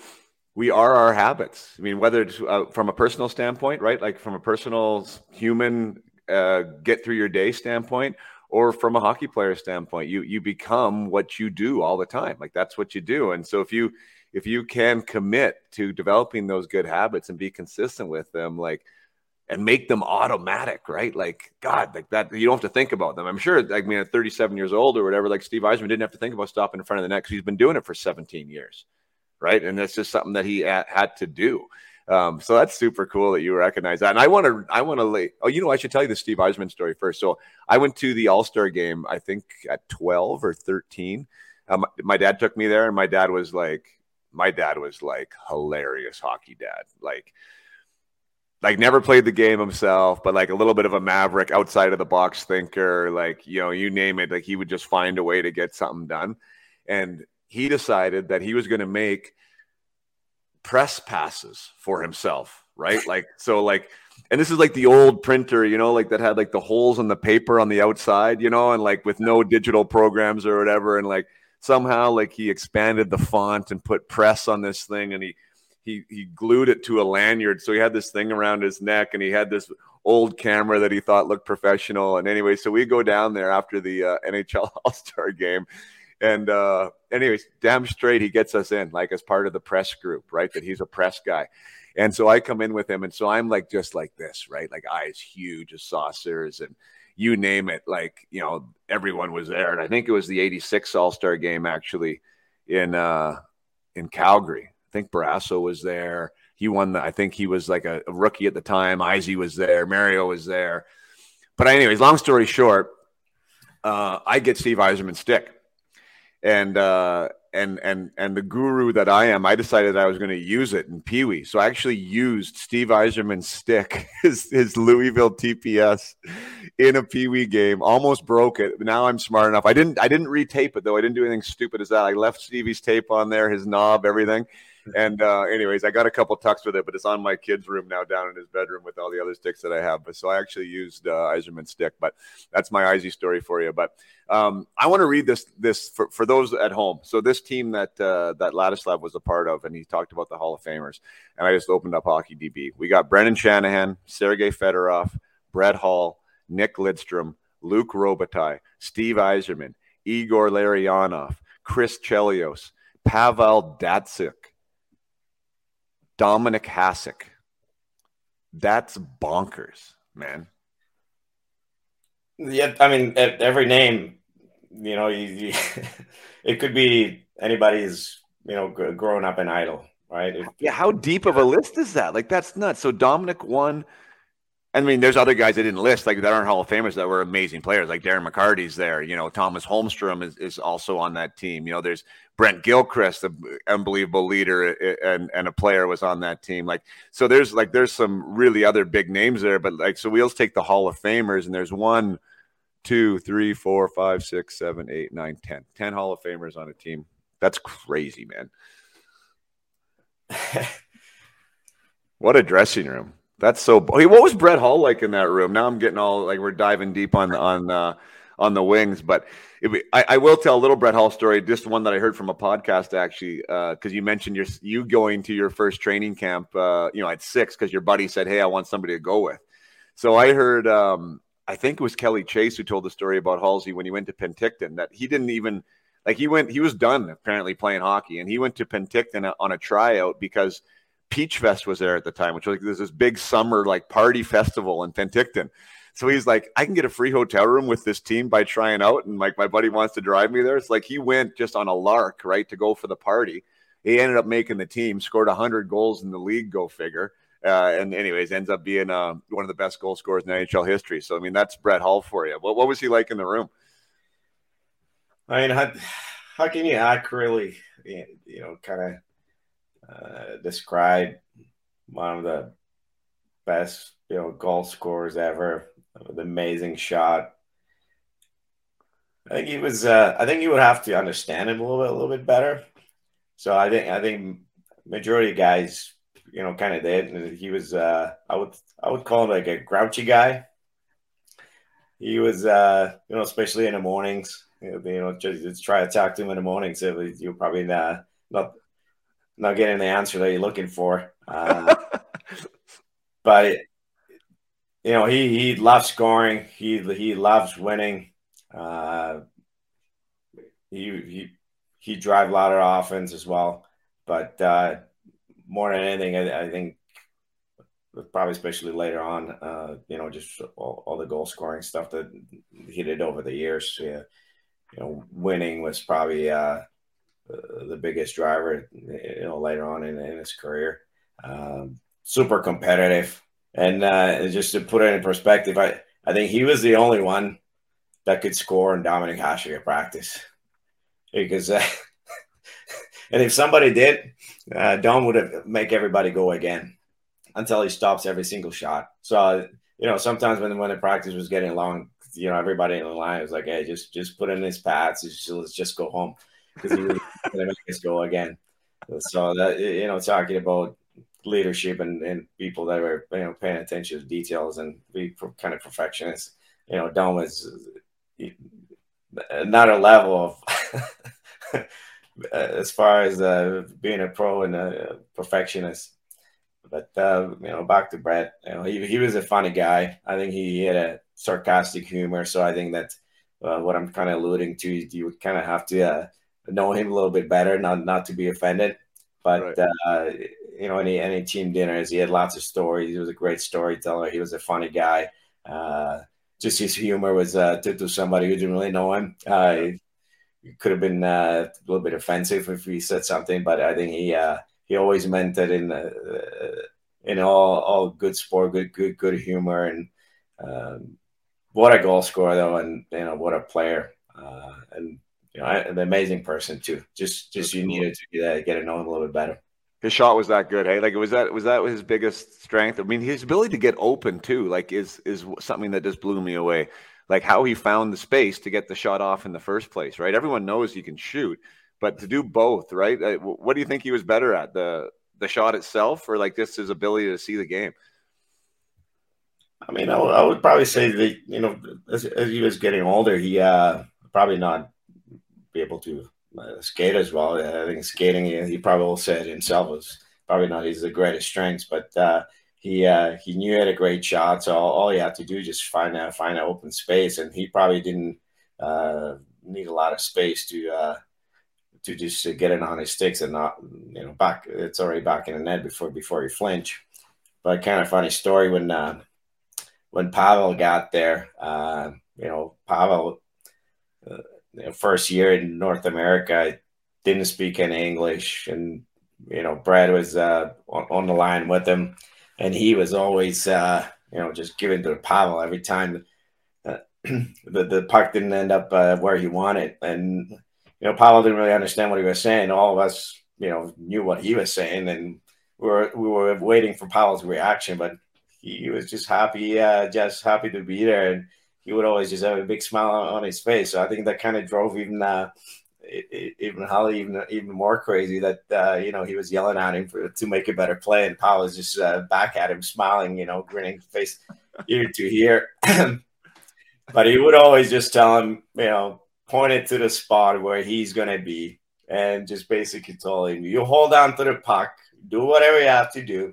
we are our habits. I mean, whether it's uh, from a personal standpoint, right? Like from a personal human uh, get through your day standpoint, or from a hockey player standpoint, you you become what you do all the time. Like that's what you do. And so if you if you can commit to developing those good habits and be consistent with them, like and make them automatic, right? Like God, like that. You don't have to think about them. I'm sure. I mean, at 37 years old or whatever, like Steve Yzerman didn't have to think about stopping in front of the net because he's been doing it for 17 years, right? And that's just something that he had to do. Um, so that's super cool that you recognize that. And I want to, I want to lay. Oh, you know, I should tell you the Steve Yzerman story first. So I went to the All Star game, I think at 12 or 13. Um, my dad took me there, and my dad was like, my dad was like hilarious hockey dad, like like never played the game himself, but like a little bit of a maverick outside of the box thinker, like, you know, you name it, like he would just find a way to get something done. And he decided that he was going to make press passes for himself, right? Like, so like, and this is like the old printer, you know, like that had like the holes in the paper on the outside, you know, and like with no digital programs or whatever. And like somehow, like he expanded the font and put press on this thing and he, he he glued it to a lanyard. So he had this thing around his neck, and he had this old camera that he thought looked professional. And anyway, so we go down there after the uh, NHL All Star game, and uh, anyways, damn straight he gets us in, like as part of the press group, right? That he's a press guy. And so I come in with him, and so I'm like just like this, right? Like eyes huge as saucers, and you name it. Like you know, everyone was there, and I think it was the '86 All Star game actually in uh, in Calgary think Barrasso was there. He won the, I think he was like a, a rookie at the time. Izzy was there. Mario was there. But anyways, long story short, uh, I get Steve Yzerman's stick. And uh, and and and the guru that I am, I decided I was going to use it in Pee Wee. So I actually used Steve Yzerman's stick, his his Louisville TPS, in a Pee Wee game. Almost broke it. Now I'm smart enough. I didn't I didn't retape it though. I didn't do anything stupid as that. I left Stevie's tape on there, his knob, everything. And uh, anyways, I got a couple tucks with it, but it's on my kid's room now, down in his bedroom with all the other sticks that I have. But so I actually used uh, Yzerman stick, but that's my Izzy story for you. But um, I want to read this this for, for those at home. So this team that uh, that Ladislav was a part of, and he talked about the Hall of Famers, and I just opened up Hockey DB. We got Brendan Shanahan, Sergei Fedorov, Brett Hull, Nick Lidstrom, Luc Robitaille, Steve Yzerman, Igor Larionov, Chris Chelios, Pavel Datsyuk, Dominik Hasek. That's bonkers, man. Yeah, I mean, every name, you know, you, you, it could be anybody's, you know, growing up an idol, right? If, yeah, how deep of a list is that? Like, that's nuts. So Dominic won I mean, there's other guys I didn't list, like that aren't Hall of Famers that were amazing players, like Darren McCarty's there. You know, Tomas Holmstrom is, is also on that team. You know, there's Brent Gilchrist, an unbelievable leader eh, eh, and, and a player was on that team. Like, so there's like, there's some really other big names there, but like, so we'll take the Hall of Famers and there's one, two, three, four, five, six, seven, eight, nine, ten. Ten Hall of Famers on a team. That's crazy, man. what a dressing room. That's so. What was Brett Hull like in that room? Now I'm getting all like we're diving deep on on uh, on the wings, but it, I, I, will tell a little Brett Hull story. Just one that I heard from a podcast actually, because uh, you mentioned your you going to your first training camp, uh, you know, at six because your buddy said, "Hey, I want somebody to go with." So I heard, um, I think it was Kelly Chase who told the story about Halsey when he went to Penticton that he didn't even like he went he was done apparently playing hockey and he went to Penticton on a tryout because Peach Fest was there at the time, which was like there's this big summer like party festival in Penticton. So he's like, I can get a free hotel room with this team by trying out, and like my buddy wants to drive me there. It's like he went just on a lark, right, to go for the party. He ended up making the team, scored hundred goals in the league. Go figure. Uh, and anyways, ends up being uh, one of the best goal scorers in NHL history. So I mean, that's Brett Hull for you. What what was he like in the room? I mean, how, how can you accurately, you know, kind of uh, describe one of the best you know goal scorers ever with amazing shot. I think he was. Uh, I think you would have to understand him a little bit, a little bit better. So I think I think majority of guys, you know, kind of did. He was. Uh, I would I would call him like a grouchy guy. He was, uh, you know, especially in the mornings. You know, just, just try to talk to him in the mornings. So you probably uh, not not getting the answer that you're looking for. Uh, but you know, he he loves scoring. He he loves winning. Uh, he he he drive a lot of offense as well. But uh, more than anything, I, I, think probably especially later on, uh, you know, just all, all, the goal scoring stuff that he did over the years. Yeah, you know, winning was probably uh, the biggest driver, you know, later on in, in his career. Um, super competitive, and uh, just to put it in perspective, I I think he was the only one that could score in Dominik Hasek at practice because. Uh, and if somebody did, uh, Dom would have make everybody go again until he stops every single shot. So you know, sometimes when when the practice was getting long, you know, everybody in the line was like, "Hey, just just put in his pads. let's just go home." Because he was going to make us go again. So that you know, talking about leadership and, and people that are you know paying attention to details and be kind of perfectionists. You know, Dome is another level of as far as uh, being a pro and a perfectionist. But uh, you know, back to Brett. You know, he he was a funny guy. I think he had a sarcastic humor. So I think that uh, what I'm kind of alluding to, you would kind of have to uh, know him a little bit better, not not to be offended. But right. uh, you know, any any team dinners, he had lots of stories. He was a great storyteller. He was a funny guy. Uh, just his humor was uh, to, to somebody who didn't really know him. Uh, it could have been uh, a little bit offensive if he said something, but I think he uh, he always meant it in uh, in all all good sport, good good good humor, and um, what a goal scorer though, and you know what a player, uh, and you know, an amazing person too. Just just you needed to get, get to know him a little bit better. His shot was that good, hey? Like was that was that his biggest strength? I mean, his ability to get open too, like is is something that just blew me away. Like how he found the space to get the shot off in the first place, right? Everyone knows he can shoot, but to do both, right? What do you think he was better at the the shot itself, or like just his ability to see the game? I mean, I, I would probably say that you know, as, as, he was getting older, he uh, probably not be able to uh, skate as well. I think skating, he probably said himself was probably not his greatest strengths, but uh, he uh, he knew he had a great shot. So all, all he had to do is just find a find an open space, and he probably didn't uh, need a lot of space to uh, to just get it on his sticks and not you know back. It's already back in the net before before he flinch. But kind of funny story when uh, when Pavel got there. You know, Pavel, you know, first year in North America, I didn't speak any English, and you know, Brad was uh, on, on, the line with him, and he was always, uh, you know, just giving to Pavel every time uh, the the puck didn't end up uh, where he wanted, and you know, Pavel didn't really understand what he was saying. All of us, you know, knew what he was saying, and we were we were waiting for Pavel's reaction, but he was just happy, uh, just happy to be there, and he would always just have a big smile on, his face. So I think that kind of drove even uh, even Holly even even more crazy that uh, you know he was yelling at him for, to make a better play, and Paul was just uh, back at him, smiling, you know, grinning face ear to ear. but he would always just tell him, you know, point it to the spot where he's to be, and just basically told him, "You hold on to the puck, do whatever you have to do.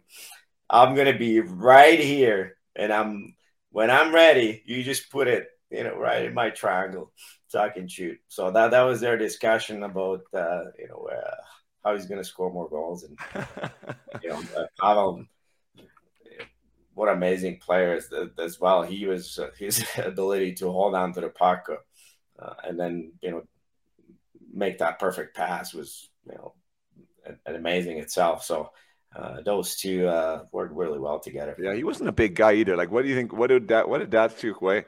I'm to be right here, and I'm when I'm ready, you just put it, you know, right in my triangle." so I can shoot. So that that was their discussion about uh, you know uh, how he's going to score more goals and you know Pavel, what amazing players as well. He was uh, his ability to hold on to the puck uh, and then you know make that perfect pass was you know an, an amazing itself. So. Uh, those two uh, worked really well together. Yeah, he wasn't a big guy either. Like, what do you think? What did that? What did that take away?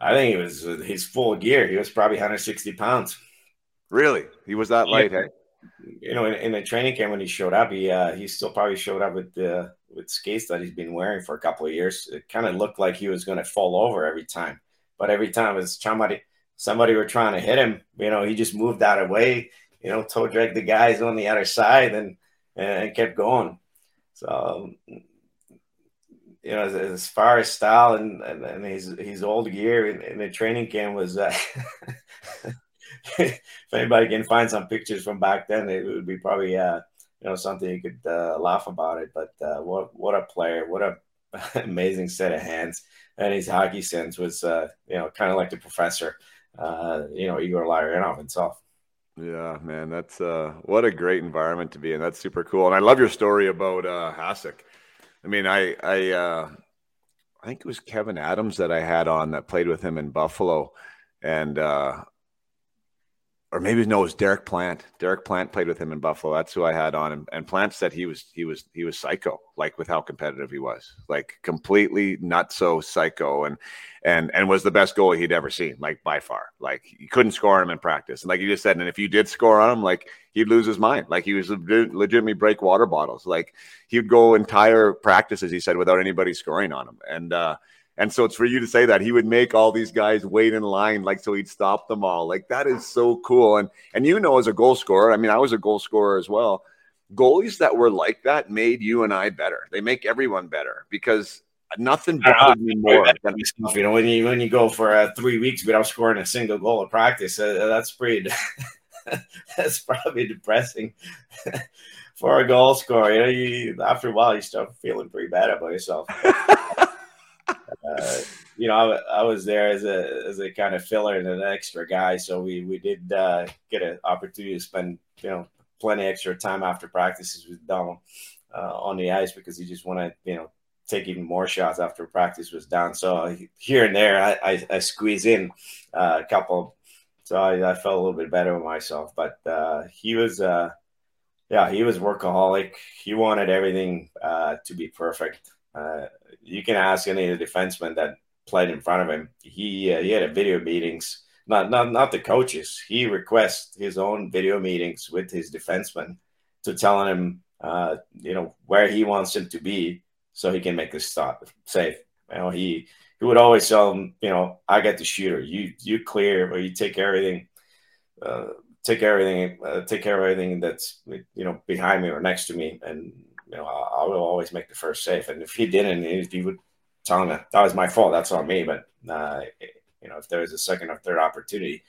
I think he was his full gear. He was probably 160 pounds. Really, he was that light, yeah. hey? You know, in, in, the training camp when he showed up, he uh, he still probably showed up with the with skates that he's been wearing for a couple of years. It kind of looked like he was going to fall over every time, but every time it was somebody somebody were trying to hit him, you know, he just moved out of way, you know, toe dragged the guys on the other side and and kept going. So you know, as, as, far as style and, and, and his his old gear in, in the training camp was. Uh, if anybody can find some pictures from back then, it would be probably uh, you know something you could uh, laugh about it. But uh, what what a player! What a amazing set of hands, and his hockey sense was uh, you know kind of like the professor, uh, you know Igor Larionov himself. Yeah, man, that's uh, what a great environment to be in. That's super cool, and I love your story about uh, Hasek. I mean, I I uh, I think it was Kevin Adams that I had on that played with him in Buffalo, and uh, or maybe no, it was Derek Plant. Derek Plant played with him in Buffalo. That's who I had on, and, and Plant said he was he was he was psycho, like with how competitive he was, like completely not so psycho, and and and was the best goalie he'd ever seen, like by far. Like you couldn't score on him in practice, and like you just said, and if you did score on him, like he'd lose his mind. Like he was legitimately break water bottles. Like he'd go entire practices, he said, without anybody scoring on him, and. uh and so it's for you to say that he would make all these guys wait in line, like so he'd stop them all. Like that is so cool. And and you know, as a goal scorer, I mean, I was a goal scorer as well. Goalies that were like that made you and I better. They make everyone better because nothing bothered me more. Than, you know, when you when you go for uh, three weeks without scoring a single goal at practice, uh, that's pretty. that's probably depressing for a goal scorer. You know, you, after a while, you start feeling pretty bad about yourself. uh, you know, I, I, was there as a as a kind of filler and an extra guy, so we we did uh, get an opportunity to spend you know plenty extra time after practices with Donald uh, on the ice because he just wanted you know take even more shots after practice was done. So here and there, I I, I squeeze in uh, a couple, so I, I, felt a little bit better with myself. But uh, he was. Uh, yeah, he was workaholic. He wanted everything to be perfect. Uh, you can ask any of the defensemen that played in front of him. He uh, he had video meetings, not not not the coaches. He requests his own video meetings with his defensemen to telling him, uh, you know, where he wants him to be, so he can make the stop safe. You know, he he would always tell him, you know, I get the shooter, you you clear or you take everything uh, take everything, uh, take care of everything that's you know behind me or next to me, and you know I, I will always make the first save. And if he didn't, he would tell him that, that was my fault. That's on me. But uh, you know, if there was a second or third opportunity,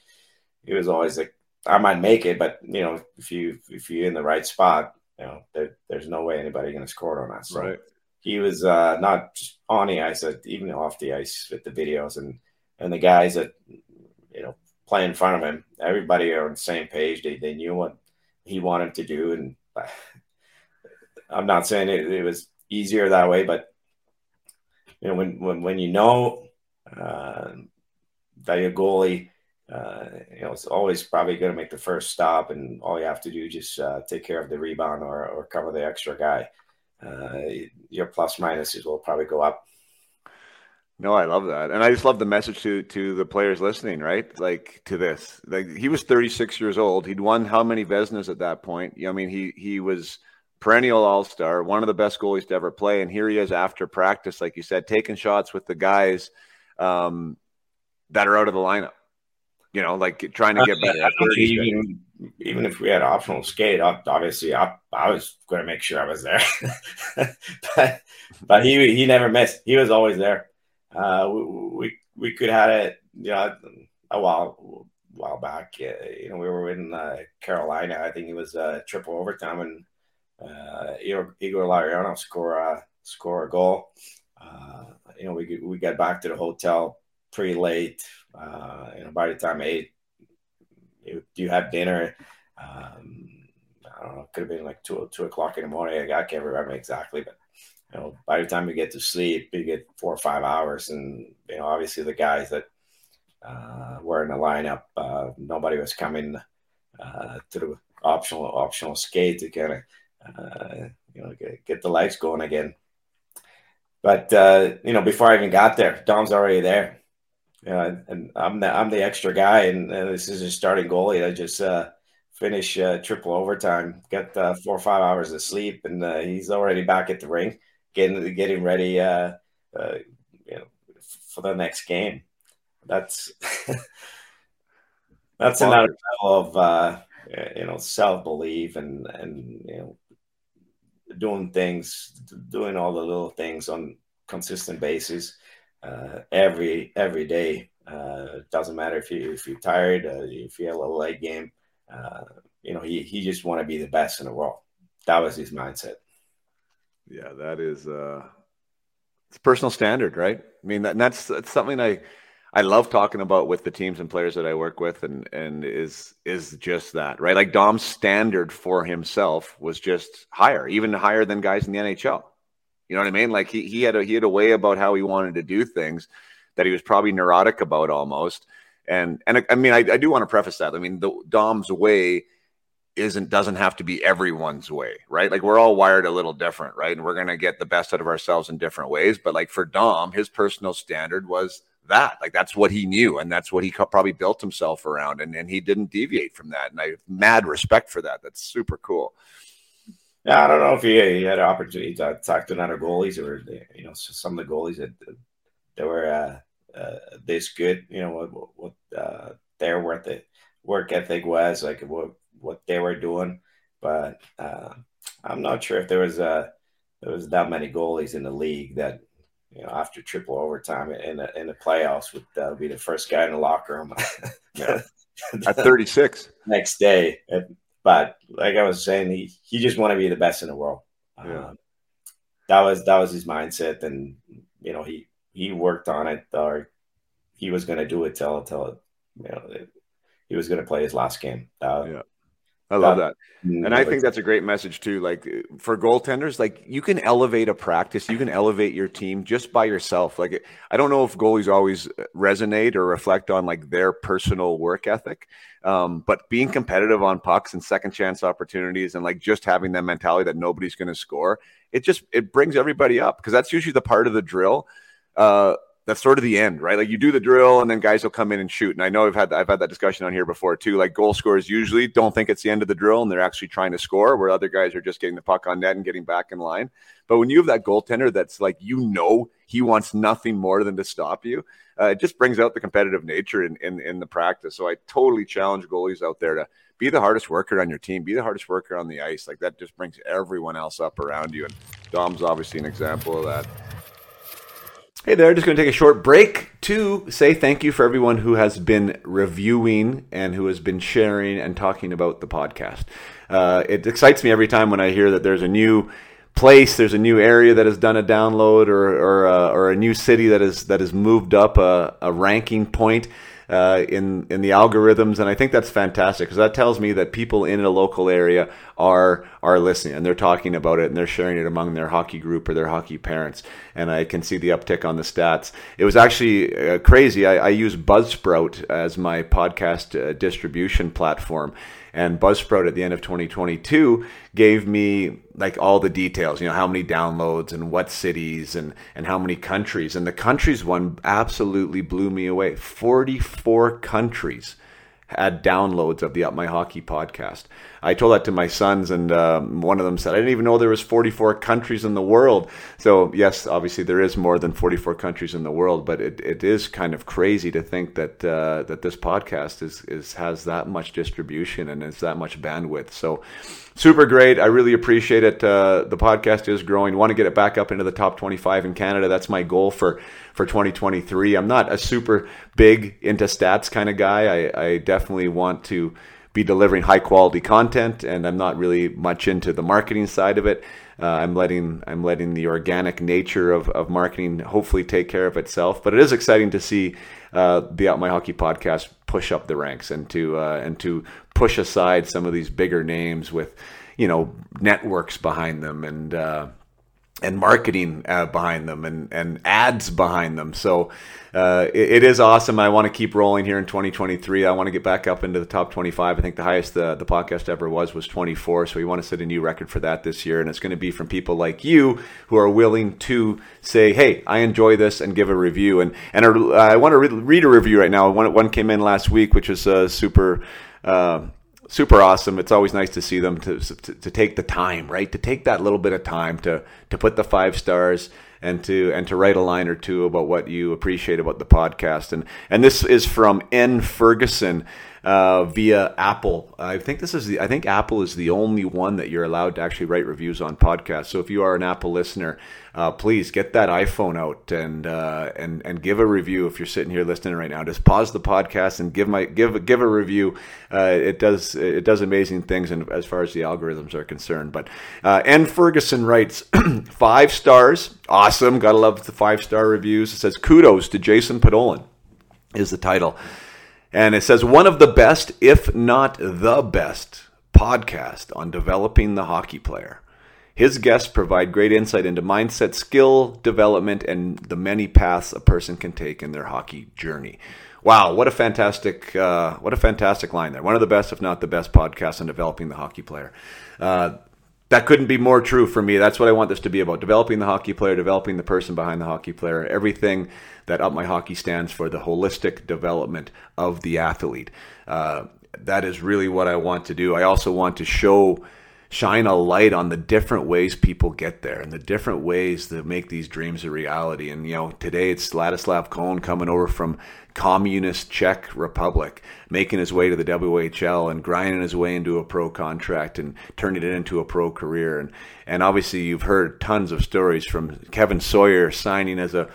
he was always like, I might make it, but you know, if you if you're in the right spot, you know, there, there's no way anybody going to score on us. So right. He was uh, not just on the ice, but even off the ice with the videos and and the guys that you know play in front of him. Everybody are on the same page. They they knew what he wanted to do, and I'm not saying it, it was easier that way, but you know when when when you know uh, that your goalie uh, you know, it's always probably going to make the first stop, and all you have to do is just uh, take care of the rebound or, or cover the extra guy. Uh, your plus minuses will probably go up. No, I love that, and I just love the message to to the players listening. Right, like to this, like he was 36 years old. He'd won how many Vezinas at that point? I mean, he he was perennial All Star, one of the best goalies to ever play, and here he is after practice, like you said, taking shots with the guys um, that are out of the lineup you know, like trying to get better. even, even if we had optional skate, obviously I, I was going to make sure I was there. but but he he never missed. He was always there. Uh, we, we, we could have it, you know, a while while back. You know, we were in uh, Carolina. I think it was uh, triple overtime, and uh, Igor, Igor Larionov score uh, score a goal. Uh, you know, we we got back to the hotel pretty late. Uh, you know, by the time eight, you, you have dinner. Um, I don't know, it could have been like two two o'clock in the morning. I can't remember exactly, but you know, by the time you get to sleep, you get four or five hours, and you know, obviously the guys that uh, were in the lineup, uh, nobody was coming uh, to the optional optional skate to kind of uh, you know get, get, the lights going again. But uh, you know, before I even got there, Dom's already there yeah, and I'm the I'm the extra guy, and, and this is a starting goalie. I just uh, finish uh, triple overtime, get uh, four or five hours of sleep, and uh, he's already back at the ring, getting getting ready, uh, uh, you know, for the next game. That's that's another level of you know self belief and and you know doing things, doing all the little things on consistent basis uh, every every day. Uh, doesn't matter if you if you're tired, uh, if you have a leg game. Uh, you know, he he just want to be the best in the world. That was his mindset. Yeah, that is uh, it's personal standard, right? I mean, that, that's that's something I I love talking about with the teams and players that I work with, and and is is just that, right? Like Dom's standard for himself was just higher, even higher than guys in the NHL. You know what I mean? Like he he had a he had a way about how he wanted to do things that he was probably neurotic about almost. And and I mean I, I do want to preface that. I mean the Dom's way isn't doesn't have to be everyone's way, right? Like we're all wired a little different, right? And we're gonna get the best out of ourselves in different ways. But like for Dom, his personal standard was that. Like that's what he knew and that's what he probably built himself around and, and he didn't deviate from that and i have mad respect for that. That's super cool. Yeah, I don't know if he, he had an opportunity to talk to another goalies or you know some of the goalies that that were uh, uh, this good. You know what what uh, their work the work ethic was like what what they were doing, but uh, I'm not sure if there was a there was that many goalies in the league that you know after triple overtime in the in the playoffs would uh, be the first guy in the locker room. yeah. At 36 next day. But like I was saying, he he just want to be the best in the world. Yeah. Um, that was that was his mindset, and you know he he worked on it, or he was going to do it till till you know he was going to play his last game. Uh, yeah. I love that. And I think that's a great message too. Like for goaltenders, like you can elevate a practice, you can elevate your team just by yourself. Like I don't know if goalies always resonate or reflect on like their personal work ethic. Um, but being competitive on pucks and second chance opportunities and like just having that mentality that nobody's going to score, it just it brings everybody up because that's usually the part of the drill uh, that's sort of the end, right? Like you do the drill and then guys will come in and shoot. And I know I've had I've had that discussion on here before too. Like goal scorers usually don't think it's the end of the drill and they're actually trying to score, where other guys are just getting the puck on net and getting back in line. But when you have that goaltender that's like you know he wants nothing more than to stop you, uh, it just brings out the competitive nature in, in in the practice. So I totally challenge goalies out there to be the hardest worker on your team, be the hardest worker on the ice. Like that just brings everyone else up around you. And Dom's obviously an example of that. Hey there, just going to take a short break to say thank you for everyone who has been reviewing and who has been sharing and talking about the podcast. Uh, it excites me every time when I hear that there's a new place, there's a new area that has done a download, or or, uh, or a new city that is that has moved up a, a ranking point uh, in in the algorithms, and I think that's fantastic because that tells me that people in a local area are are listening and they're talking about it and they're sharing it among their hockey group or their hockey parents. And I can see the uptick on the stats. It was actually uh, crazy. I, I use Buzzsprout as my podcast uh, distribution platform and Buzzsprout at the end of 2022 gave me like all the details, you know, how many downloads and what cities and, and how many countries. And the countries one absolutely blew me away. 44 countries had downloads of the Up My Hockey podcast. I told that to my sons, and um, one of them said, "I didn't even know there was 44 countries in the world." So yes, obviously there is more than 44 countries in the world, but it, it is kind of crazy to think that uh, that this podcast is is has that much distribution and is that much bandwidth. So super great. I really appreciate it. Uh, the podcast is growing. Want to get it back up into the top 25 in Canada. That's my goal for for 2023. I'm not a super big into stats kind of guy. I, I definitely want to be delivering high quality content, and I'm not really much into the marketing side of it. Uh, I'm letting I'm letting the organic nature of, of marketing hopefully take care of itself. But it is exciting to see uh, the Up My Hockey podcast push up the ranks and to uh, and to push aside some of these bigger names with you know networks behind them and uh, and marketing uh, behind them and, and ads behind them. So uh, it, it is awesome. I want to keep rolling here in 2023. I want to get back up into the top 25. I think the highest the, the podcast ever was was 24. So we want to set a new record for that this year. And it's going to be from people like you who are willing to say, hey, I enjoy this and give a review. And, and a, I want to re- read a review right now. One, one came in last week, which is uh, super. Uh, super awesome. It's always nice to see them to, to, to take the time, right? To take that little bit of time to to put the five stars and to and to write a line or two about what you appreciate about the podcast. And and this is from N Ferguson uh, via Apple. I think this is the I think Apple is the only one that you're allowed to actually write reviews on podcasts. So if you are an Apple listener, uh, please get that iPhone out and uh, and and give a review. If you're sitting here listening right now, just pause the podcast and give my give give a review. Uh, it does it does amazing things, and as far as the algorithms are concerned. But uh, N Ferguson writes five stars, awesome. Gotta love the five star reviews. It says kudos to Jason Podollan is the title. And it says one of the best, if not the best, podcast on developing the hockey player. His guests provide great insight into mindset, skill development, and the many paths a person can take in their hockey journey. Wow, what a fantastic, uh, what a fantastic line there! One of the best, if not the best, podcasts on developing the hockey player. Uh, that couldn't be more true for me. That's what I want this to be about: developing the hockey player, developing the person behind the hockey player. Everything that Up My Hockey stands for the holistic development of the athlete. Uh, that is really what I want to do. I also want to show, shine a light on the different ways people get there and the different ways that make these dreams a reality. And, you know, today it's Ladislav Kohn coming over from communist Czech Republic, making his way to the WHL and grinding his way into a pro contract and turning it into a pro career. And, and obviously you've heard tons of stories from Kevin Sawyer signing as a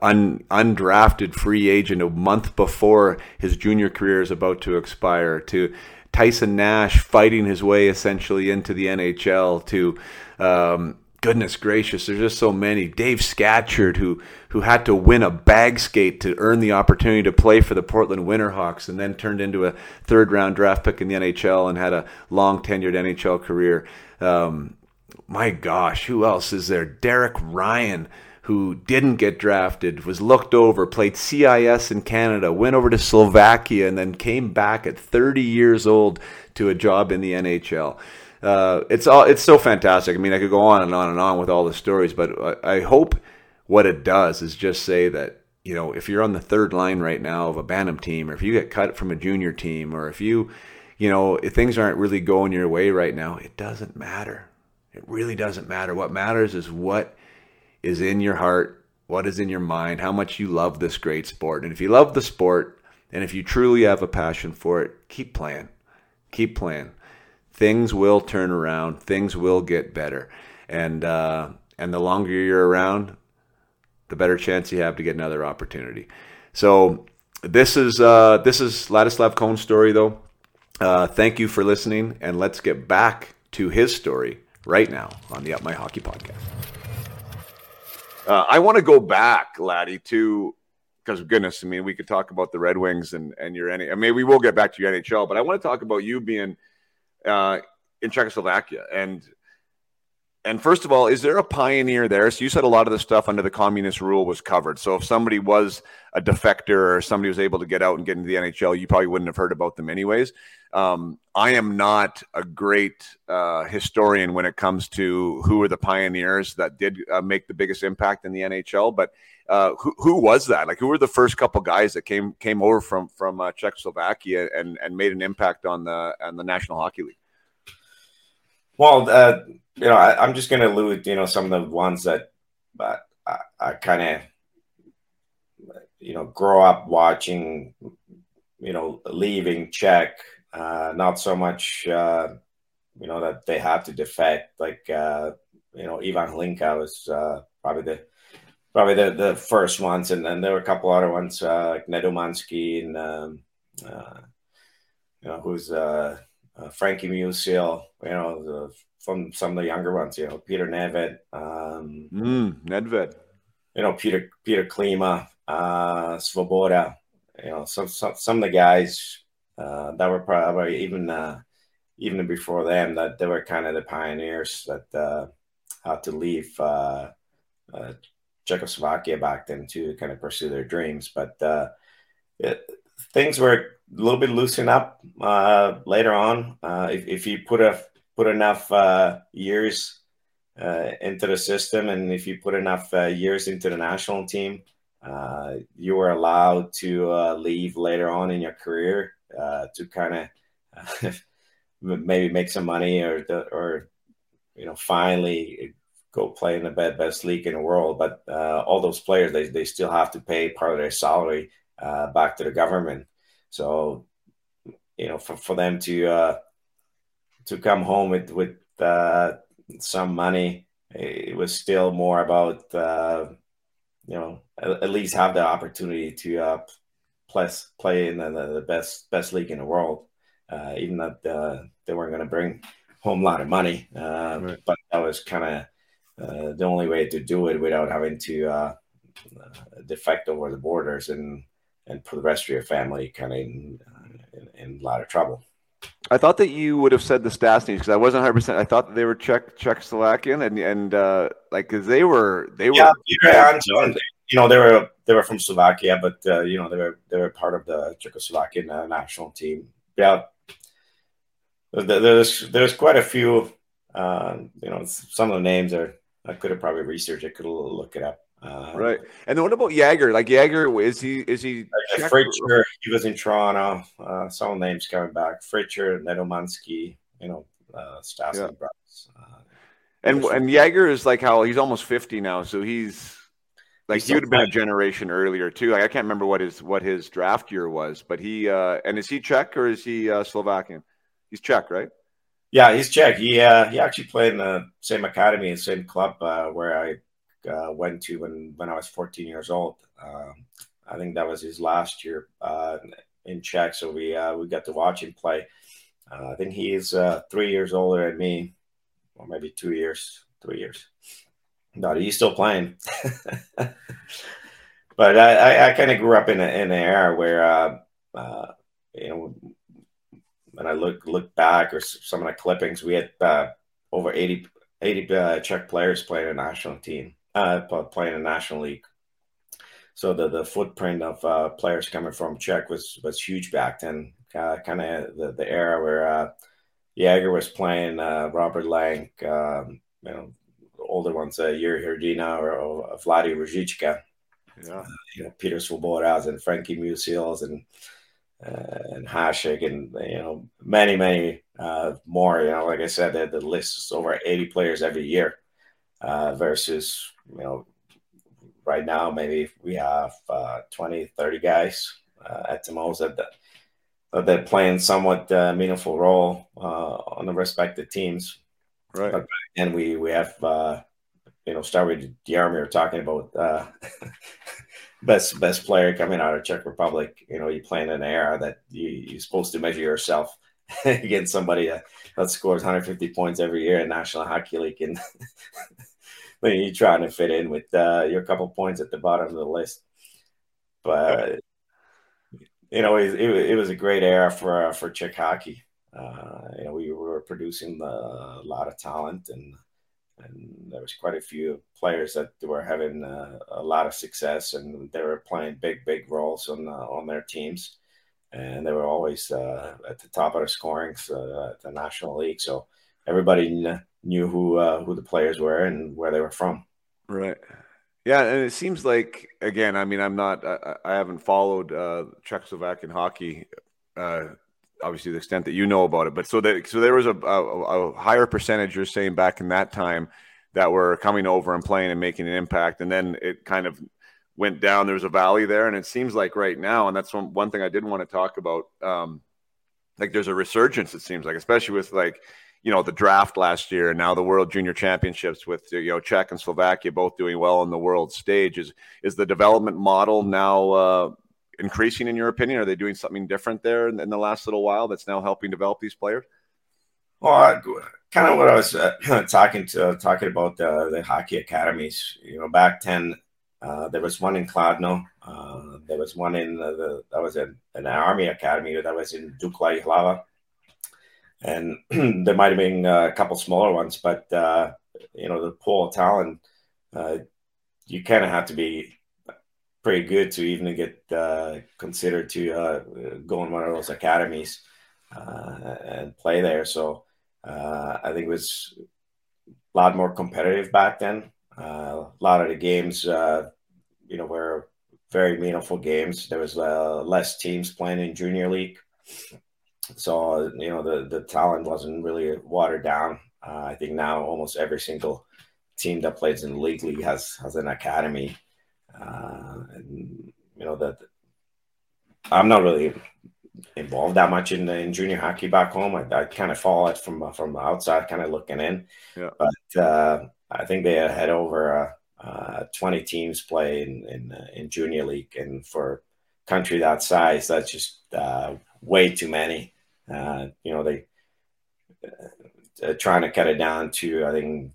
un, undrafted free agent a month before his junior career is about to expire, to Tyson Nash fighting his way essentially into the NHL, to um, goodness gracious, there's just so many. Dave Scatchard, who who had to win a bag skate to earn the opportunity to play for the Portland Winterhawks, and then turned into a third round draft pick in the NHL and had a long tenured NHL career. Um, my gosh, who else is there? Derek Ryan who didn't get drafted, was looked over, played CIS in Canada, went over to Slovakia, and then came back at 30 years old to a job in the NHL. Uh, it's all it's so fantastic. I mean, I could go on and on and on with all the stories, but I hope what it does is just say that you know, if you're on the third line right now of a Bantam team, or if you get cut from a junior team, or if you, you know, if things aren't really going your way right now, it doesn't matter. It really doesn't matter. What matters is what is in your heart, what is in your mind, how much you love this great sport. And if you love the sport, and if you truly have a passion for it, keep playing. Keep playing. Things will turn around. Things will get better. And uh, and the longer you're around, the better chance you have to get another opportunity. So this is uh, this is Ladislav Kohn's story, though. Uh, thank you for listening, and let's get back to his story right now on the Up My Hockey podcast. Uh, I want to go back, Laddie, to because goodness, I mean, we could talk about the Red Wings and and your any. I mean, we will get back to your NHL, but I want to talk about you being uh, in Czechoslovakia and and first of all, is there a pioneer there? So you said a lot of the stuff under the communist rule was covered. So if somebody was a defector or somebody was able to get out and get into the NHL, you probably wouldn't have heard about them anyways. Um, I am not a great uh, historian when it comes to who are the pioneers that did uh, make the biggest impact in the NHL. But uh, who, who was that? Like, who were the first couple guys that came came over from from uh, Czechoslovakia and and made an impact on the on the National Hockey League? Well, uh, you know, I, am just going to allude, you know, some of the ones that uh, I, I kind of, you know, grow up watching, you know, leaving Czech, uh, not so much, uh, you know, that they had to defect. Like, uh, you know, Ivan Hlinka was uh, probably the probably the, the first ones, and then there were a couple other ones uh, like Nedomansky and um, uh, you know who's uh, uh, Frankie Musil, you know, the, from some of the younger ones, you know, Peter Nedved, um, mm, Nedved, you know, Peter Peter Klima, uh, Svoboda, you know, some, some some of the guys uh, that were probably even uh, even before them that they were kind of the pioneers that uh, had to leave uh, uh, Czechoslovakia back then to kind of pursue their dreams, but uh, it, things were a little bit loosen up uh, later on. Uh, if, if you put a put enough uh, years uh, into the system, and if you put enough uh, years into the national team, uh, you were allowed to leave later on in your career to kind of maybe make some money or or you know finally go play in the best league in the world. But all those players, they, they still have to pay part of their salary back to the government. So, you know, for, for them to uh, to come home with with uh, some money, it was still more about uh, you know at, at, least have the opportunity to uh, play play in the, the best best league in the world, uh, even that uh, they weren't going to bring home a lot of money, uh, right. but that was kind of uh, the only way to do it without having to uh, defect over the borders and and put the rest of your family kind of in, in, in, a lot of trouble. I thought that you would have said the Stastnys because I wasn't 100. percent I thought that they were Czech Czechoslovakian and and uh, like because they were they were yeah, yeah you know they were they were from Slovakia, but uh, you know they were they were part of the Czechoslovakian uh, national team. Yeah, there's there's quite a few. Uh, you know, some of the names are I could have probably researched. I could look it up. Uh, right. And then what about Jagr? Like Jagr, is he is he? Uh, Frycer, he was in Toronto. Uh, some names coming back. Frycer, Nedomansky, you know, uh, Stastny yeah. brothers. Uh, and and Jagr is like how he's almost fifty now, so he's like he's he would have been a generation earlier too. Like I can't remember what his what his draft year was, but he uh, and is he Czech or is he uh, Slovakian? He's Czech, right? Yeah, he's Czech. He uh, he actually played in the same academy, and same club uh, where I uh, went to when when I was 14 years old. Uh, I think that was his last year uh, in Czech, so we uh, we got to watch him play. Uh, I think he is uh, three years older than me, or maybe two years, three years. No, he's still playing. but I, I, I kind of grew up in, a, in an era where, you know, when I look look back or some of the clippings, we had over 80, 80 Czech players playing a national team uh, playing in National League. So the, the footprint of uh, players coming from Czech was was huge back then. Uh, kind of the, the era where uh, Jagr was playing, uh, Robert Lang, um, you know, older ones, uh, Yuri Hrdina or, or Vladi Růžička. Yeah. you know Peter Svobodas and Frankie Musils and uh, and Hasek and you know many many uh, more. You know, like I said, the, the list is over 80 players every year uh, versus you know right now maybe we have uh, 20 30 guys uh, at the most that that they're playing somewhat uh, meaningful role on the respective teams. Right. But and we we have you know start with Jaromir talking about best best player coming out of Czech Republic. You know, you playing in an era that you, you're supposed to measure yourself against somebody that, that scores 150 points every year in National Hockey League, and then you're trying to fit in with uh, your couple points at the bottom of the list. But you know, it, it, it was a great era for uh, for Czech hockey. Uh, you know, we were producing a lot of talent and and there was quite a few players that were having uh, a lot of success and they were playing big big roles on uh, on their teams and they were always uh, at the top of the scoring uh, at the national league so everybody knew who uh, who the players were and where they were from right yeah and it seems like again i mean i'm not i, I haven't followed uh, czechoslovakian hockey obviously the extent that you know about it. But so that so there was a, a, a, higher percentage you're saying back in that time that were coming over and playing and making an impact, and then it kind of went down. There was a valley there, and it seems like right now, and that's one one thing I did want to talk about. Um, like there's a resurgence. It seems like, especially with like you know the draft last year and now the World Junior Championships with you know Czech and Slovakia both doing well on the world stage. Is is the development model now? Uh, increasing in your opinion? Are they doing something different there in, in the last little while that's now helping develop these players? Well, I, kind of what I was uh, talking to talking about uh, the hockey academies. You know, back then uh, there was one in Kladno. Uh, there was one in the that was an, an army academy that was in Dukla Jihlava. And there might have been a couple smaller ones, but uh, you know the pool of talent. Uh, you kind of have to be pretty good to even get uh, considered to uh, go in one of those academies uh, and play there. So uh, I think it was a lot more competitive back then. Uh, a lot of the games, uh, you know, were very meaningful games. There was less teams playing in junior league, so you know the the talent wasn't really watered down. I think now almost every single team that plays in the league league has has an academy uh, and you know that I'm not really involved that much in, in junior hockey back home. I, I kind of follow it from from the outside, kind of looking in. Yeah. But uh, I think they had over uh, uh, 20 teams play in in, uh, in, junior league, and for country that size, that's just uh, way too many. Uh, you know, they trying to cut it down to I think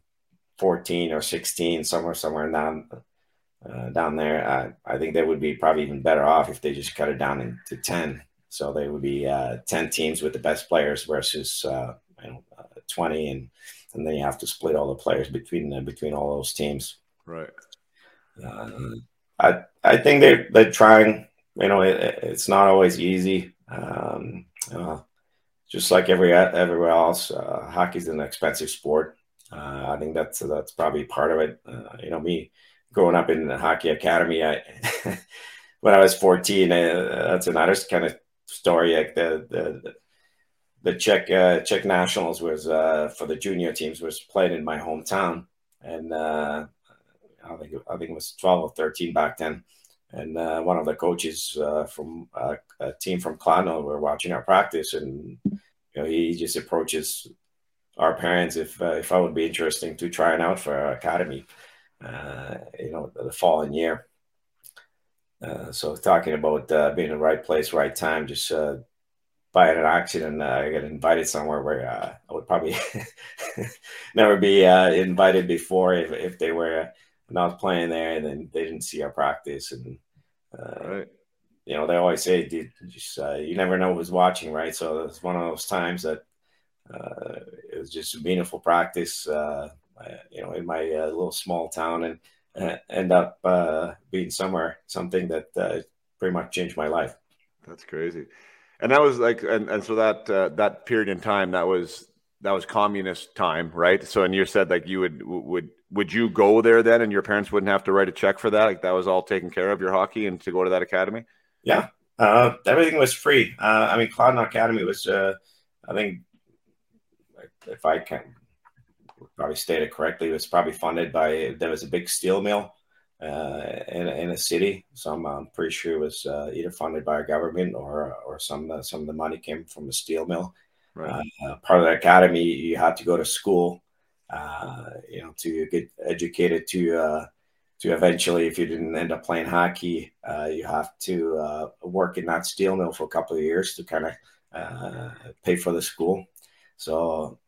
14 or 16, somewhere somewhere down uh, down there. I, I think they would be probably even better off if they just cut it down into 10. So they would be uh, 10 teams with the best players versus uh, you know, uh, 20. And, and then you have to split all the players between between all those teams. Right. Uh, I, I think they're, they're trying, you know, it, it's not always easy. Um, just like every everywhere else, uh, is an expensive sport. Uh, I think that's that's probably part of it. Uh, you know, me growing up in the hockey academy, I when I was 14, uh, that's another kind of story. Like the the the Czech uh, Czech nationals was uh, for the junior teams was played in my hometown, and I think I think it was 12 or 13 back then. And one of the coaches from a team from Kladno were watching our practice, and you know he just approaches our parents if if I would be interested to trying out for our academy uh, you know, the following year. Uh, so talking about uh, being in the right place, right time, just uh, by an accident, uh, I got invited somewhere where uh, I would probably never be uh, invited before if, if they were not playing there and then they didn't see our practice. And, right. You know, they always say, Dude, just, you never know who's watching, right? So it's one of those times that it was just a meaningful practice you know, in my uh, little small town and uh, end up uh, being somewhere, something that uh, pretty much changed my life. That's crazy. And that was like, and, and so that uh, that period in time, that was that was communist time, right? So, and you said like you would would would you go there then, and your parents wouldn't have to write a check for that? Like that was all taken care of your hockey and to go to that academy. Yeah, uh, everything was free. Uh, I mean, Kladno Academy was, uh, I think, if I can probably state it correctly, it was probably funded by there was a big steel mill uh, in, in a city. So I'm, I'm pretty sure it was uh, either funded by a government or or some uh, some of the money came from the steel mill. Right. Uh, part of the academy, you had to go to school, uh, you know, to get educated to uh, to eventually, if you didn't end up playing hockey, you have to work in that steel mill for a couple of years to kind of pay for the school. So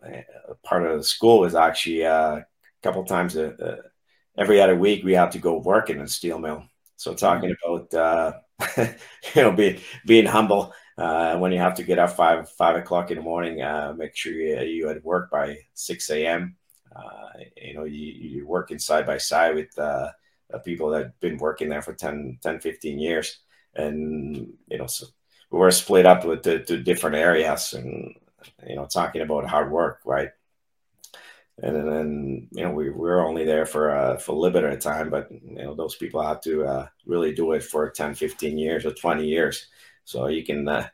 part of the school was actually a couple times a every other week we had to go work in a steel mill. So talking mm-hmm. about uh, you know being being humble uh, when you have to get up five five o'clock in the morning, uh, make sure you you at work by six a.m. Uh, you know you you're working side by side with uh, people that have been working there for 10, 10 15 years, and you know so we were split up with the, to different areas and you know talking about hard work, right? and then you know we, we were only there for uh, for a little bit of time but you know those people had to uh, really do it for 10 15 years or 20 years so you can uh,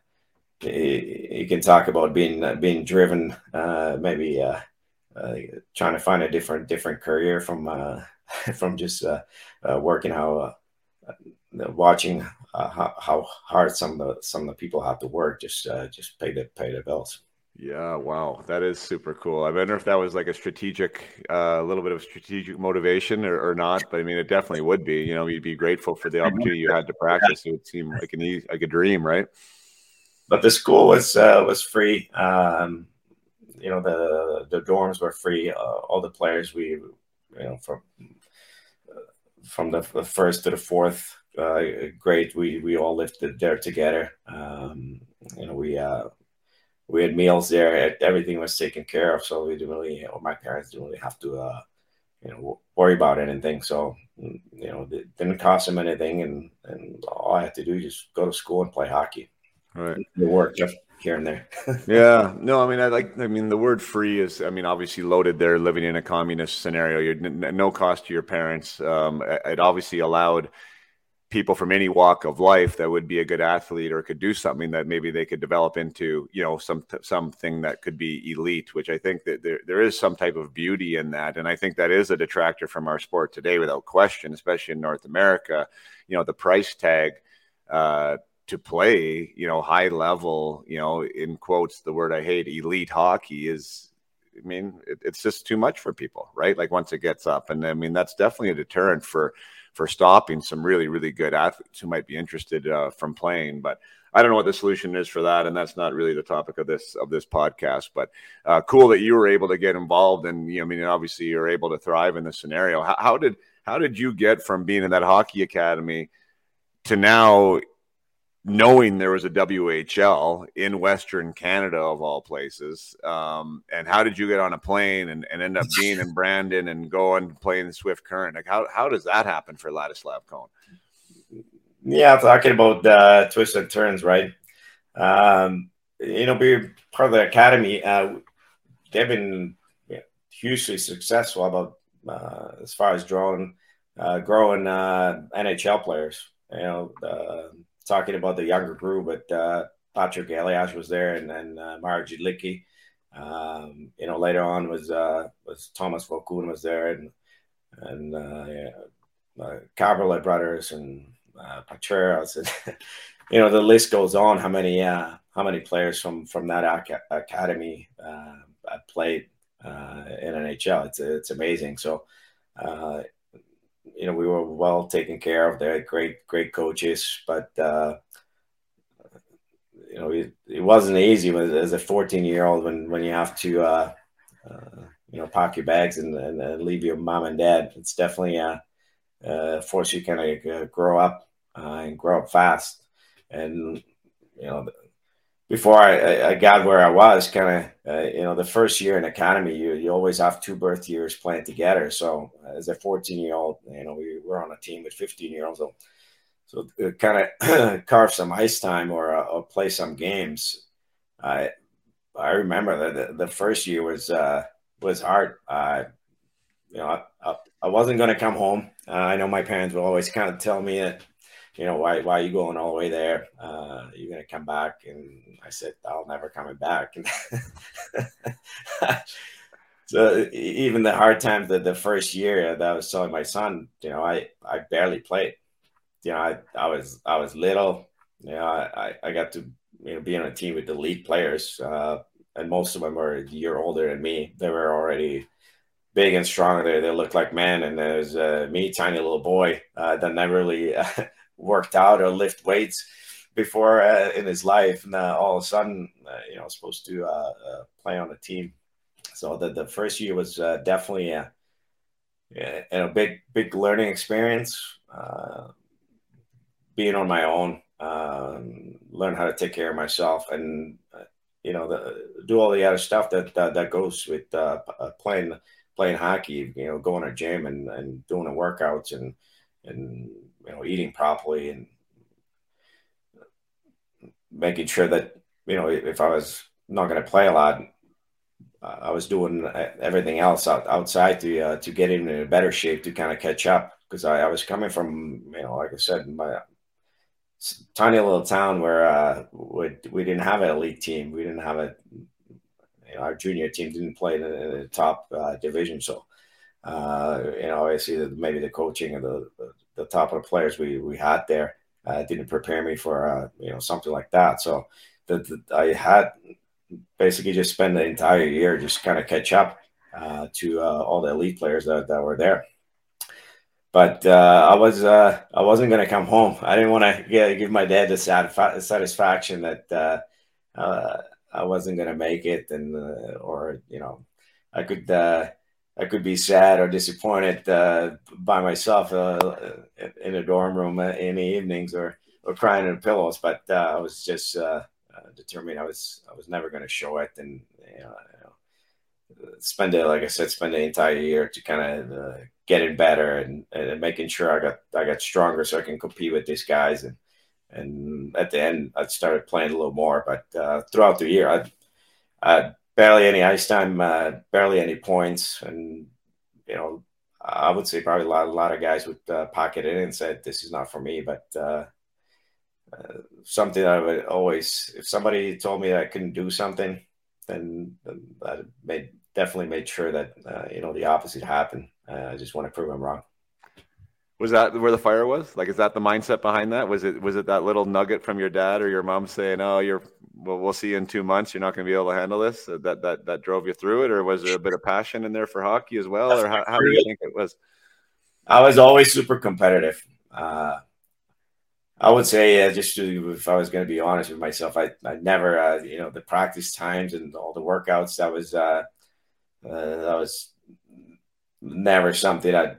you can talk about being uh, being driven uh, maybe uh, trying to find a different different career from from just working how watching how, how hard some of the some of the people have to work just just pay the pay the bills yeah, wow, that is super cool. I wonder if that was like a strategic, uh, a uh, little bit of strategic motivation or, or, not. But I mean, it definitely would be. You know, you'd be grateful for the opportunity you had to practice. It would seem like an like a dream, right? But the school was uh, was free. Um, you know, the the dorms were free. Uh, all the players we, you know, from from the first to the fourth uh, grade, we we all lived there together. Um, you know, we uh, we had meals there. Everything was taken care of, so we didn't really, or my parents didn't really have to, uh, you know, worry about anything. So, you know, it didn't cost them anything, and and all I had to do was just go to school and play hockey. Right. The work just here and there. yeah. No, I mean, I like. I mean, the word "free" is, I mean, obviously loaded there. Living in a communist scenario, you're no cost to your parents. Um, it obviously allowed people from any walk of life that would be a good athlete or could do something that maybe they could develop into you know some something that could be elite which i think that there, there is some type of beauty in that and i think that is a detractor from our sport today without question especially in north america you know the price tag uh, to play you know high level you know in quotes the word i hate elite hockey is I mean, it, it's just too much for people, right? Like once it gets up, and I mean, that's definitely a deterrent for for stopping some really really good athletes who might be interested uh, from playing. But I don't know what the solution is for that, and that's not really the topic of this of this podcast. But uh, cool that you were able to get involved, and you know, I mean, obviously you're able to thrive in this scenario. How, how did how did you get from being in that hockey academy to now knowing there was a WHL in Western Canada of all places. Um, and how did you get on a plane and, and end up being in Brandon and go and playing the Swift Current? Like how, how does that happen for Ladislav Kohn? Yeah, talking about uh, twists and turns, right? Um, you know, being part of the academy, uh, they've been yeah, hugely successful about uh, as far as drawing, uh, growing uh, NHL players. You know, uh, talking about the younger crew, but uh, Patrik Elias was there, and then uh, Jidlicki. Um, you know, later on was uh, was Tomas Vokoun was there, and and uh, yeah, uh, brothers and uh, Patreras, and you know the list goes on. How many uh, how many players from from that ac- academy uh, played uh, in NHL? It's it's amazing. So. Uh, you know, we were well taken care of. They had great, great coaches, but uh, you know, it, it wasn't easy as a 14 year old when when you have to, uh, uh, you know, pack your bags and, and, leave your mom and dad. It's definitely a, a force you kind of uh, grow up uh, and grow up fast. And you know, before I, I got where I was, kind of, uh, you know, the first year in academy, you, you always have two birth years playing together. So as a 14 year old, you know, we were on a team with 15 year olds. So, so kind of carve some ice time or, uh, or play some games. I, I remember that the, the, first year was uh, was hard. Uh, you know, I, I, I wasn't going to come home. Uh, I know my parents would always kind of tell me that, you know, why why are you going all the way there? Uh, you're going to come back, and I said, I'll never coming back. so even the hard times that the first year that I was telling my son, you know, I I barely played. You know, I, I was I was little. You know, I, I got to you know be on a team with the elite players, uh, and most of them were a year older than me. They were already big and strong. They, they looked like men. And there's uh, me, tiny little boy, uh, that never really worked out or lift weights before uh, in his life. And uh, all of a sudden, uh, you know, supposed to play on a team. So the, the first year was definitely a, a, big, big learning experience. being on my own, um, learn how to take care of myself and, you know, the, do all the other stuff that, that, that goes with playing playing hockey, you know, going to gym and, and doing the workouts and, and, you know, eating properly and making sure that, you know, if I was not going to play a lot, I was doing everything else out, outside to, uh, to get in a better shape to kind of catch up. Cause I, I was coming from, you know, like I said, my tiny little town where, uh, we, we didn't have an elite team. We didn't have a, you know, our junior team didn't play in the, top uh, division, so uh, you know, obviously maybe the coaching and the, the, the top of the players we we had there uh, didn't prepare me for uh, you know something like that. So the, I had basically just spent the entire year just kind of catch up uh, to uh, all the elite players that, that were there. But uh, I was uh, I wasn't going to come home. I didn't want to give my dad the satisfaction that I wasn't gonna make it, and or you know, I could I could be sad or disappointed uh, by myself uh, in a dorm room in the evenings, or or crying in pillows. But uh, I was just uh, determined I was I was never gonna show it, and you know, spend it like I said, spend the entire year to kind of getting better and, and making sure I got I got stronger so I can compete with these guys and and at the end I started playing a little more. But uh, throughout the year, I had barely any ice time, uh, barely any points, and you know I would say probably a lot, a lot of guys would uh, pocket it and said this is not for me. But uh, uh, something I would always, if somebody told me I couldn't do something, then, then I made definitely made sure that uh, you know the opposite happened. I just want to prove them wrong. Was that where the fire was? Like, is that the mindset behind that? Was it was it that little nugget from your dad or your mom saying, "Oh, you're well, we'll see you in two months. You're not going to be able to handle this." That that that drove you through it, or was there a bit of passion in there for hockey as well, or how, how do you think it was? I was always super competitive. Uh, I would say, uh, just to, if I was going to be honest with myself, I, I never, uh, you know, the practice times and all the workouts that was uh, uh that was never something I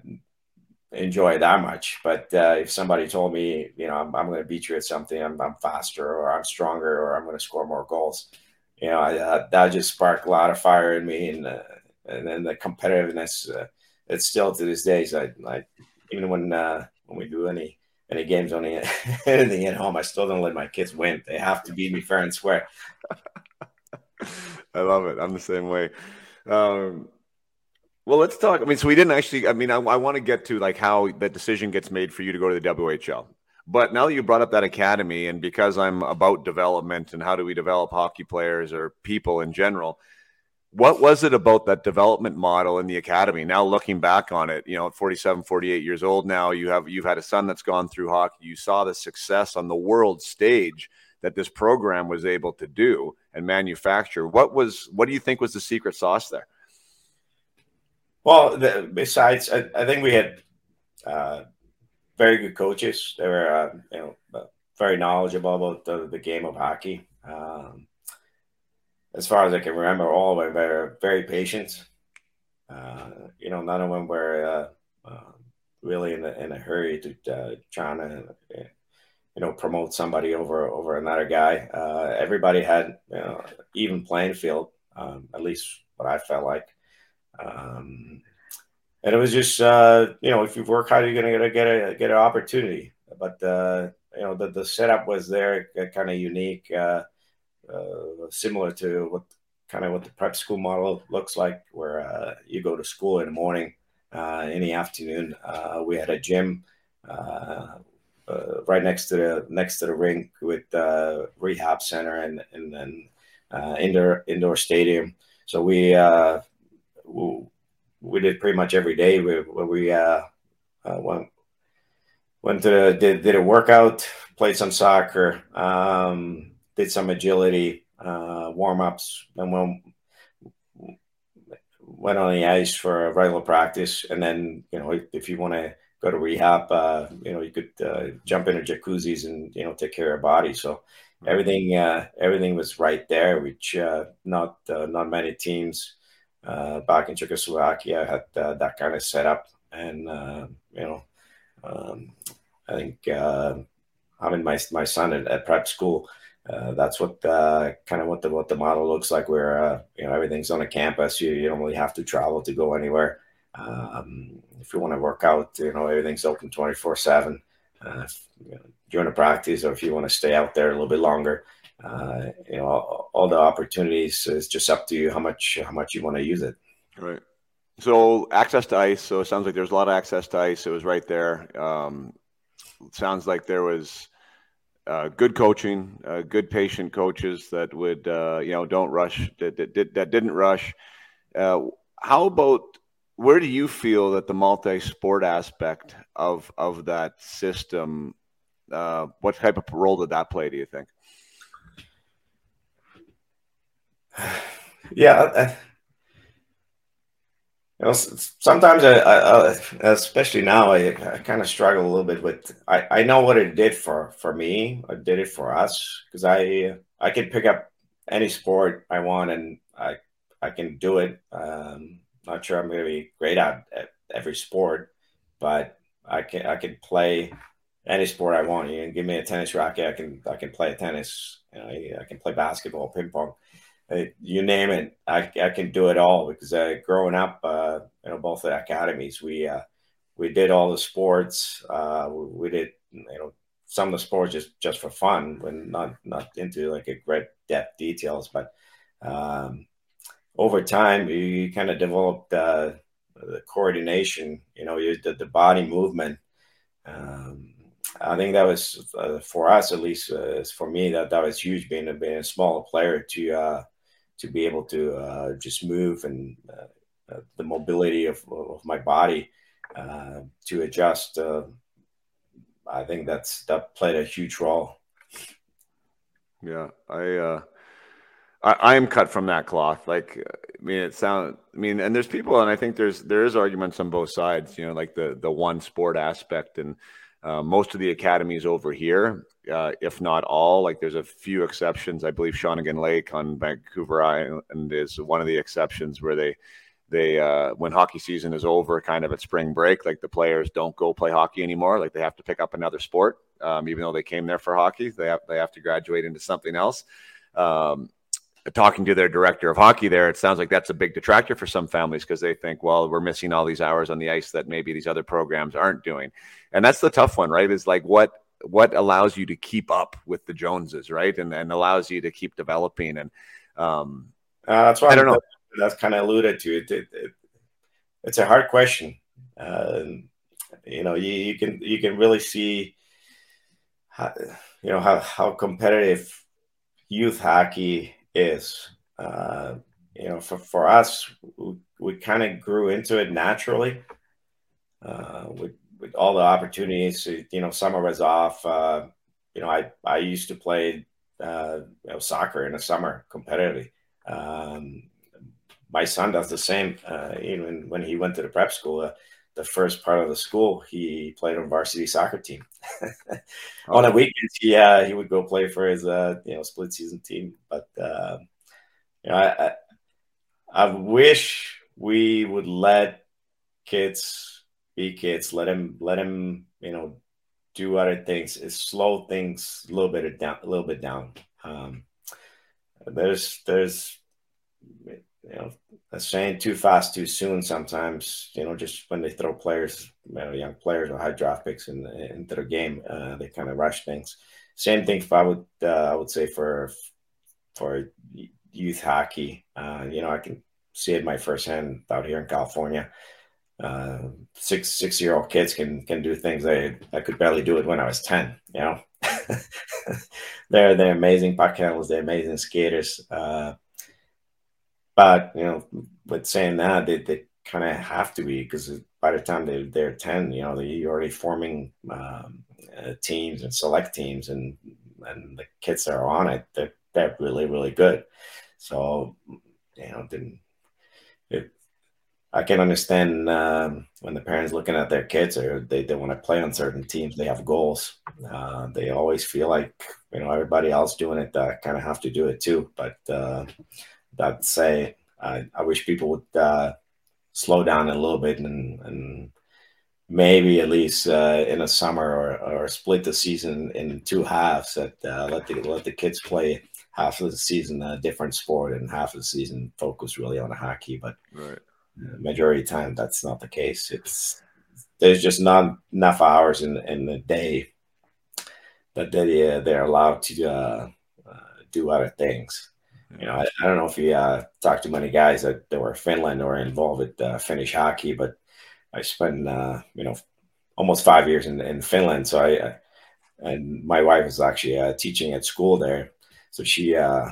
enjoy that much. But uh, if somebody told me, you know, I'm, I'm going to beat you at something, I'm, I'm, faster or I'm stronger or I'm going to score more goals, you know, I, uh, that just sparked a lot of fire in me. And, uh, and then the competitiveness, uh, it's still to this day. So I, I even when, uh, when we do any, any games on anything at home, I still don't let my kids win. They have to beat me fair and square. I love it. I'm the same way. Um, well, let's talk. I mean, so we didn't actually. I mean, I, I want to get to like how the decision gets made for you to go to the WHL. But now that you brought up that academy, and because I'm about development and how do we develop hockey players or people in general, what was it about that development model in the academy? Now looking back on it, you know, at 47, 48 years old now, you have you've had a son that's gone through hockey. You saw the success on the world stage that this program was able to do and manufacture. What was what do you think was the secret sauce there? Well, the, besides, I, I, think we had uh, very good coaches. They were, uh, you know, uh, very knowledgeable about the, the game of hockey. Um, as far as I can remember, all of them were very patient. Uh, you know, none of them were uh, uh, really in a, in a hurry to uh, trying to, you know, promote somebody over over another guy. everybody had you know, even playing field, um, at least what I felt like. Um, and it was just, uh, you know, if you work hard, you're to get a get an opportunity. But uh, you know, the the setup was there, kind of unique, uh, uh, similar to what kind of what the prep school model looks like, where uh, you go to school in the morning, uh, in the afternoon. Uh, we had a gym right next to the next to the rink with rehab center and and then indoor indoor stadium. So we, we, we did pretty much every day. We we uh went went to did did a workout, played some soccer, um, did some agility uh, warm ups, and went went on the ice for a regular practice. And then you know if you want to go to rehab, uh, you know you could uh, jump into jacuzzis and you know take care of your body. So everything uh, everything was right there, which uh, not uh, not many teams back in Czechoslovakia I had that kind of setup. And you know um, I think uh, having my my son at, at prep school, uh, that's what uh, kind of what the what the model looks like. Where uh, you know everything's on a campus, you, you don't really have to travel to go anywhere. Um, if you want to work out, you know everything's open twenty four seven. Uh, during a practice, or if you want to stay out there a little bit longer, uh, you know all, the opportunities. It's just up to you how much how much you want to use it. Right. So access to ice. So it sounds like there's a lot of access to ice. It was right there. Um, sounds like there was uh, good coaching, uh, good patient coaches that would uh, you know don't rush that that, that didn't rush. Uh, how about where do you feel that the multi-sport aspect of of that system? Uh, what type of role did that play? Do you think? Yeah, you know, sometimes I, I, especially now, I, I kind of struggle a little bit with. I, I know what it did for for me. I did it for us because I I can pick up any sport I want and I I can do it. Um, not sure I'm going to be great at, at every sport, but I can I can play any sport I want. You can give me a tennis racket, I can I can play tennis. You know, I, I can play basketball, ping pong you name it, I, I can do it all because uh, growing up, uh, you know, both at academies, we uh, we did all the sports. Uh, we did, you know, some of the sports just just for fun, when not not into like a great depth details. But um, over time, you kind of developed uh, the coordination. You know, you the, the body movement. Um, I think that was uh, for us, at least uh, for me, that that was huge. Being a being a smaller player to uh, to be able to uh, just move and uh, uh, the mobility of, of my body uh, to adjust. Uh, I think that's that played a huge role. Yeah, I, I I am cut from that cloth. Like, I mean, it sounds. I mean, and there's people, and I think there's there is arguments on both sides. You know, like the the one sport aspect and uh, most of the academies over here, uh, if not all, like there's a few exceptions. I believe Shawnigan Lake on Vancouver Island is one of the exceptions where they they uh, when hockey season is over, kind of at spring break, like the players don't go play hockey anymore. Like they have to pick up another sport, um, even though they came there for hockey. They have they have to graduate into something else. Um, talking to their director of hockey there, it sounds like that's a big detractor for some families because they think, well, we're missing all these hours on the ice that maybe these other programs aren't doing. And that's the tough one, right? Is like what what allows you to keep up with the Joneses, right? And and allows you to keep developing. And um, uh, that's why I don't know. That's kind of alluded to it, it, it. It's a hard question. Uh, you know, you, you can you can really see, how, you know, how how competitive youth hockey is. Uh, you know, for, for us, we, we kind of grew into it naturally uh, with all the opportunities. You know, summer was off. Uh, you know, I, I used to play uh, you know, soccer in the summer competitively. Um, my son does the same. Uh, even when he went to the prep school, uh, the first part of the school, he played on varsity soccer team. oh. On the weekends, yeah, uh, he would go play for his uh, you know split season team. But uh, you know, I, I, I wish we would let kids be kids. Let him let him you know do other things. Slow things a little bit down, a little bit down. Um, there's there's you know, a saying too fast too soon sometimes, you know, just when they throw players, you know, young players or high draft picks in, into the game, uh, they kind of rush things. Same thing, if I would, uh, I would say for, for youth hockey. Uh, you know, I can see it my firsthand out here in California. Uh, six six year old kids can can do things I I could barely do it when I was ten. You know, they're they're amazing puck handlers. They're amazing skaters. Uh, but you know, with saying that, they, they kind of have to be because by the time they they're ten, you know, they're already forming um, uh, teams and select teams, and and the kids that are on it, they're they're really really good. So you know, didn't I can understand um, when the parents looking at their kids or they, they want to play on certain teams, they have goals. Uh, they always feel like, you know, everybody else doing it, uh, kind of have to do it too. But uh, that say, I, I wish people would uh, slow down a little bit and, and maybe at least uh, in a summer or, or split the season in two halves that uh, let the, let the kids play half of the season a different sport and half of the season focus really on hockey. But right. Majority of the time, that's not the case. It's there's just not enough hours in in the day that they uh, they're allowed to uh, uh, do other things. You know, I, I don't know if you uh, talk to many guys that, that were Finland or involved with uh, Finnish hockey, but I spent uh, you know almost five years in, in Finland. So I, I and my wife is actually uh, teaching at school there, so she uh,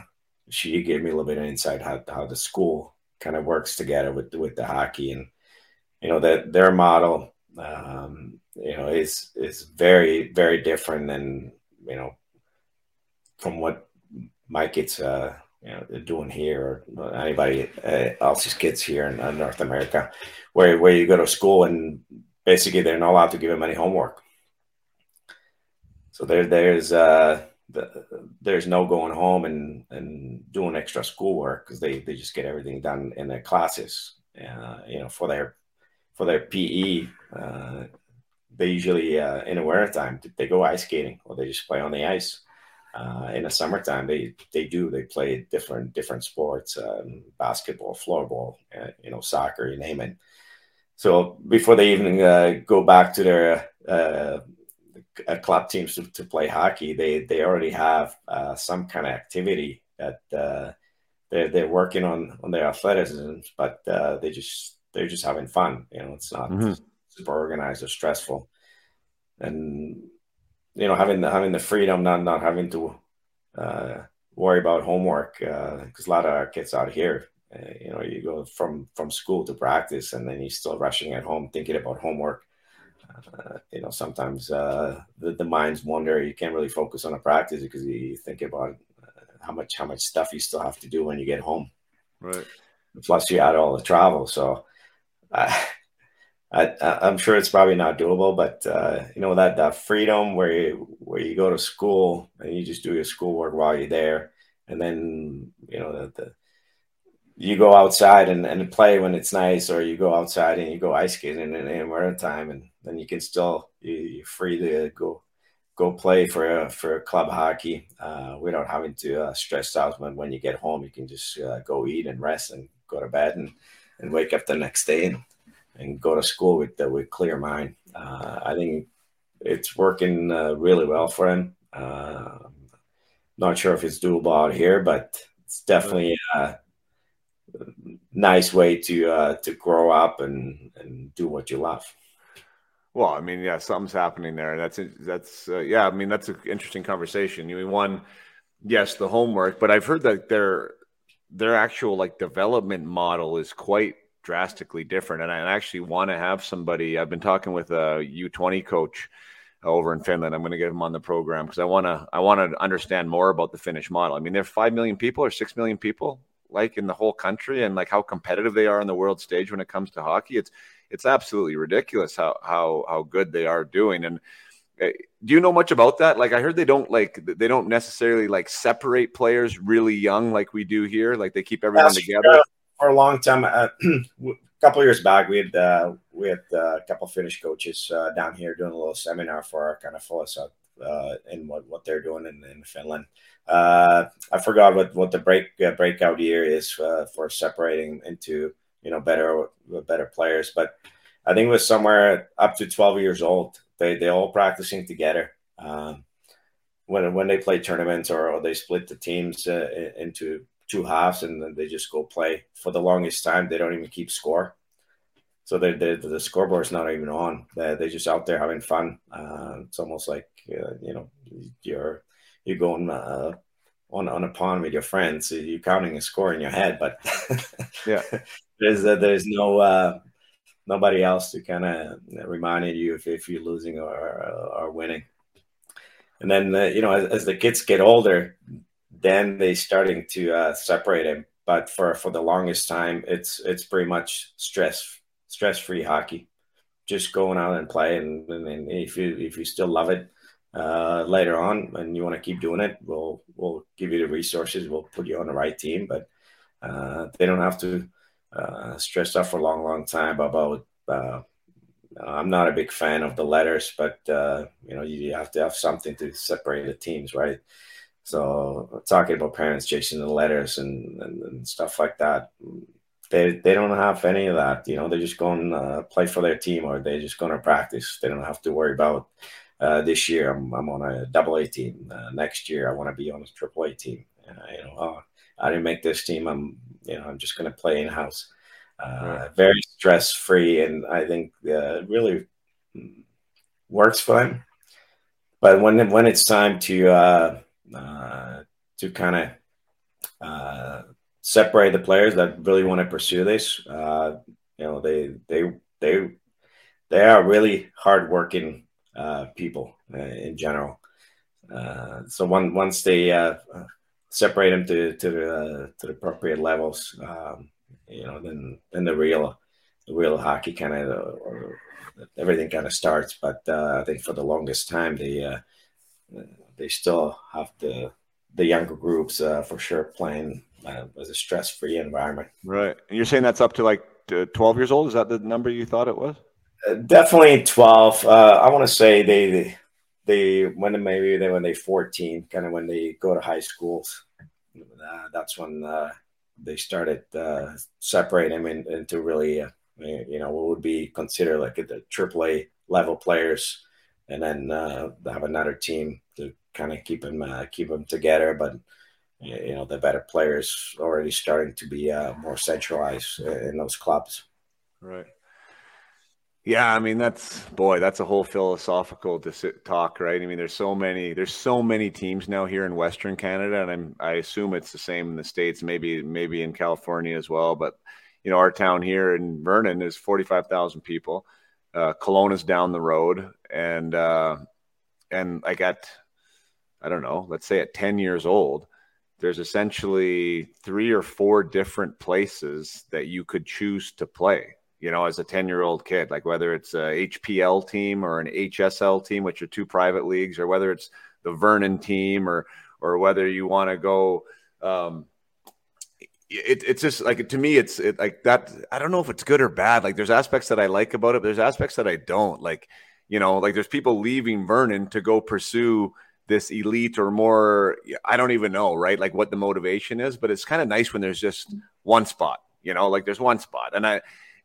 she gave me a little bit of insight how how the school kind of works together with with the hockey and you know that their model um, you know is is very very different than you know from what my kids uh, you know doing here or anybody uh, else's kids here in uh, North America, where where you go to school and basically they're not allowed to give them any homework. So there there's uh the, there's no going home and, and doing extra schoolwork because they, they just get everything done in their classes. Uh, you know, for their for their PE, uh, they usually uh, in the winter time they go ice skating or they just play on the ice. Uh, in the summertime, they they do they play different different sports, um, basketball, floorball, uh, you know, soccer, you name it. So before they even uh, go back to their uh, club teams to, to, play hockey, they they already have uh, some kind of activity that uh, they're they're working on on their athleticism, but uh, they just they're just having fun. You know, it's not mm-hmm. super organized or stressful, and you know having the having the freedom, not not having to uh, worry about homework because uh, a lot of our kids out here. you know, you go from from school to practice, and then you're still rushing at home, thinking about homework uh, you know, sometimes uh, the, the minds wander. You can't really focus on a practice because you think about uh, how much how much stuff you still have to do when you get home. Right. Plus, you add all the travel. So, I, I am sure it's probably not doable, but uh, you know that that freedom where you where you go to school and you just do your schoolwork while you're there, and then you know the, the you go outside and, and play when it's nice, or you go outside and you go ice skating in, in winter time, and then you can still you, are free to go go play for a, for club hockey uh, without having to uh, stress out when when you get home. You can just uh, go eat and rest and go to bed and, and wake up the next day and, and go to school with uh, with clear mind. Uh, I think it's working uh, really well for him. not sure if it's doable out here, but it's definitely nice way to uh, to grow up and and do what you love. Well, I mean, yeah, something's happening there. That's that's uh, yeah. I mean, that's an interesting conversation. You mean one, yes, the homework, but I've heard that their their actual like development model is quite drastically different. And I actually want to have somebody. I've been talking with a U twenty coach over in Finland. I'm going to get him on the program because I want to I want to understand more about the Finnish model. I mean, there are five million people or six million people like in the whole country and like how competitive they are on the world stage when it comes to hockey. It's it's absolutely ridiculous how how how good they are doing. And uh, do you know much about that? Like I heard they don't like they don't necessarily like separate players really young like we do here. Like they keep everyone together. For a long time, uh, a couple years back, we had uh, we had uh, a couple Finnish coaches uh, down here doing a little seminar for our kind of fill us up uh, in what, what they're doing in, in Finland. Uh, I forgot what, what the break uh, breakout year is uh, for separating into you know better better players, but I think it was somewhere up to 12 years old. They they all practicing together. Um, when when they play tournaments or, or, they split the teams uh, into two halves and then they just go play. For the longest time, they don't even keep score. So they're, they're, the scoreboard's not even on. They're, they're just out there having fun. Uh, it's almost like uh, you know you're you're going uh, on on a pond with your friends. You're counting a score in your head, but yeah, there's uh, there's no uh, nobody else to kind of reminding you if, if you're losing or, or winning. And then uh, you know as, as, the kids get older, then they starting to uh, separate them. But for for the longest time, it's it's pretty much stress stress free hockey. Just going out and play, and, and, if you if you still love it, uh, later on and you want to keep doing it, we'll we'll give you the resources. We'll put you on the right team, but uh, they don't have to uh, stress out for a long, long time about. Uh, I'm not a big fan of the letters, but uh, you know you have to have something to separate the teams, right? So talking about parents chasing the letters and, and, and stuff like that, they they don't have any of that. You know, they're just going to uh, play for their team or they're just going to practice. They don't have to worry about uh, this year I'm, I'm on a double A team. Uh, next year I want to be on a triple A team. Uh, you know, oh, I didn't make this team. I'm you know I'm just going to play in house. Uh, right. Very stress free, and I think uh, really works for them. But when when it's time to uh, to kind of separate the players that really want to pursue this, you know, they they they they are really hardworking uh, people uh, in general. Uh, so one, once they uh, separate them to to the to the appropriate levels, um, you know, then then the real the real hockey kind of everything kind of starts. But I think for the longest time they they still have the the younger groups uh, for sure playing as a stress free environment. Right, and you're saying that's up to like 12 years old. Is that the number you thought it was? Definitely 12 uh, i want to say they, they they when maybe they when they 14 kind of when they go to high schools. Uh, that's when uh, they started uh, separating them in, into really uh, you know what would be considered like the AAA level players. And then uh, have another team to kind of keep them uh, keep them together but you know the better players already starting to be more centralized in those clubs. Right yeah, I mean that's boy, that's a whole philosophical talk, right? I mean, there's so many, there's so many teams now here in Western Canada, and I'm, I assume it's the same in the states, maybe maybe in California as well. But you know, our town here in Vernon is 45,000 people. Uh, down the road, and uh, and like at, I don't know, let's say at 10 years old, there's essentially three or four different places that you could choose to play you know, as a 10 year old kid, like whether it's a HPL team or an HSL team, which are two private leagues, or whether it's the Vernon team or, or whether you want to go, um, it, it's just like to me, it's it, like that. I don't know if it's good or bad. Like there's aspects that I like about it, there's aspects that I don't like. You know, like there's people leaving Vernon to go pursue this elite or more. I don't even know, right? Like what the motivation is, but it's kind of nice when there's just one spot. You know, like there's one spot, and I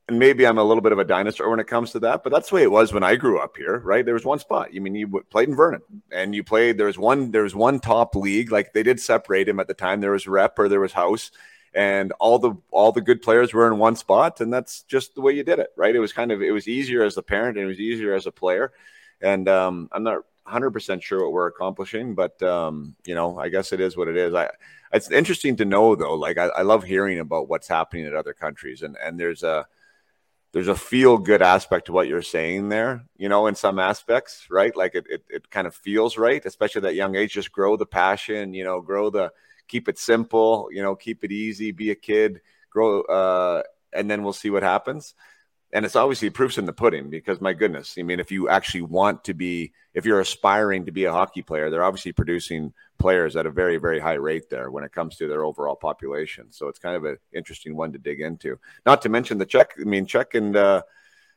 and maybe I'm a little bit of a dinosaur when it comes to that, but that's the way it was when I grew up here, right? There was one spot. You mean you played in Vernon, and you played. There was one. There was one top league. Like they did separate him at the time. There was rep or there was house, and all the all the good players were in one spot, and that's just the way you did it, right? It was kind of it was easier as a parent, and it was easier as a player. And um, I'm not 100 percent sure what we're accomplishing, but um, you know, I guess it is what it is. I it's interesting to know though. Like I, I love hearing about what's happening in other countries, and and there's a there's a feel good aspect to what you're saying there, you know, in some aspects, right? Like it, it, it kind of feels right, especially that young age. Just grow the passion, you know, grow the, keep it simple, you know, keep it easy, be a kid, grow, uh, and then we'll see what happens and it's obviously proofs in the pudding because my goodness, I mean, if you actually want to be, if you're aspiring to be a hockey player, they're obviously producing players at a very, very high rate there when it comes to their overall population. So it's kind of an interesting one to dig into. Not to mention the Czech. I mean, Czech and uh,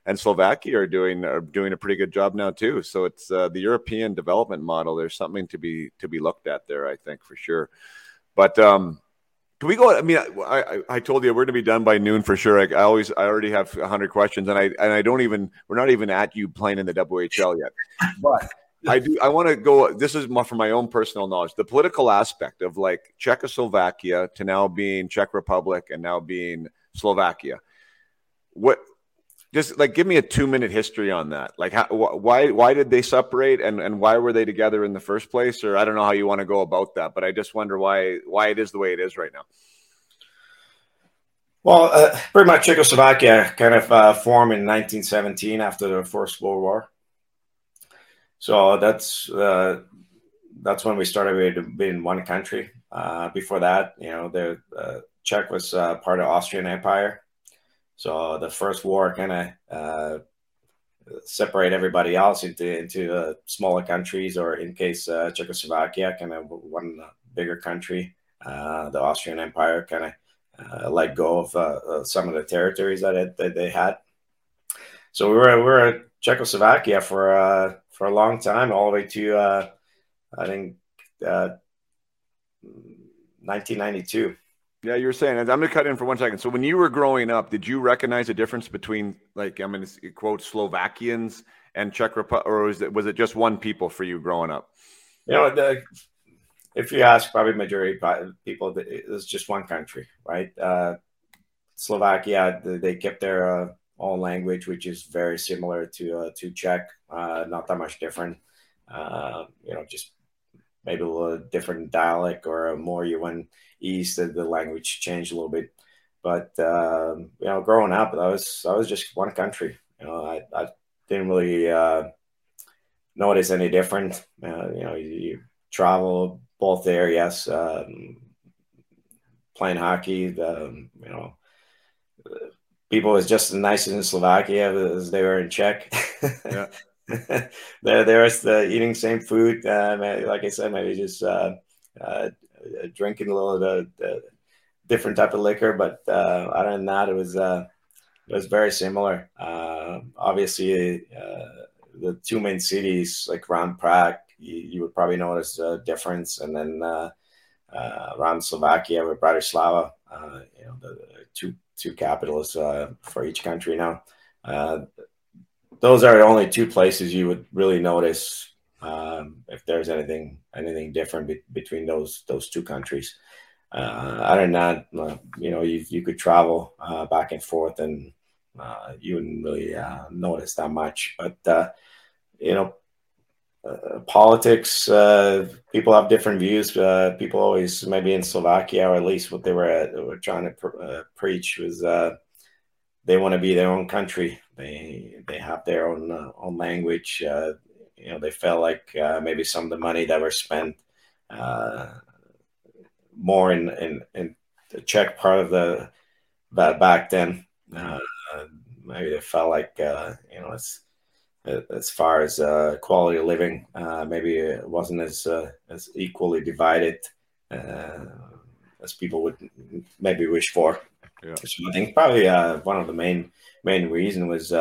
and Slovakia are doing are doing a pretty good job now too. So it's uh, the European development model. There's something to be to be looked at there, I think for sure. But um, can we go? I mean, I, I, I told you we're going to be done by noon for sure. I, I always, I already have hundred questions, and I, and I don't even, we're not even at you playing in the WHL yet. But I do. I want to go. This is more from my own personal knowledge. The political aspect of like Czechoslovakia to now being Czech Republic and now being Slovakia. What? Just like give me a two minute history on that. Like, how, why why did they separate and and why were they together in the first place? Or I don't know how you want to go about that, but I just wonder why why it is the way it is right now. Well, uh, pretty much Czechoslovakia kind of uh, formed in 1917 after the First World War. So that's uh, that's when we started being one country. Uh, before that, you know, the uh, Czech was uh, part of Austrian Empire. So the first war kind of uh, separate everybody else into into uh, smaller countries, or in case Czechoslovakia, kind of one bigger country. the Austrian Empire kind of let go of some of the territories that, it, that they had. So we were we were Czechoslovakia for for a long time, all the way to uh, I think uh, 1992. Yeah, you were saying. I'm going to cut in for one second. So, when you were growing up, did you recognize a difference between, like, I'm going to quote Slovakians and Czech Republic, or was it was it just one people for you growing up? You know, the, if you ask, probably majority of people, it's just one country, right? Uh, Slovakia, they kept their uh, own language, which is very similar to uh, to Czech, uh, not that much different. Uh, you know, just maybe a little different dialect or more you went east, the, the language changed a little bit. But um, you know, growing up, I was I was just one country. You know, I, I didn't really uh, notice any different. Uh, you know, you, you, travel both areas, um, playing hockey. The, you know people was just as nice in Slovakia as they were in Czech. Yeah. there, there was the eating same food. Uh, like I said, maybe just uh, uh, drinking a little the, different type of liquor, but uh, other than that, it was uh, it was very similar. Uh, obviously, the two main cities, like around Prague, you, you would probably notice a difference, and then around Slovakia with Bratislava, you know, the two two capitals uh, for each country now. Uh, those are the only two places you would really notice um, if there's anything anything different be- between those those two countries. Uh, other than that, uh, you know, you, you could travel uh, back and forth and uh, you wouldn't really notice that much. But you know, uh, politics, uh, people have different views. Uh, people always, maybe in Slovakia, or at least what they were, uh, were trying to pr- uh, preach was uh, they want to be their own country. They they have their own own language. You know, they felt like maybe some of the money that were spent more in, in in the Czech part of the back then. maybe they felt like you know it's as far as uh, quality of living. Uh, maybe it wasn't as uh, as equally divided uh, as people would maybe wish for. Yeah. So I think probably uh, one of the main main reason was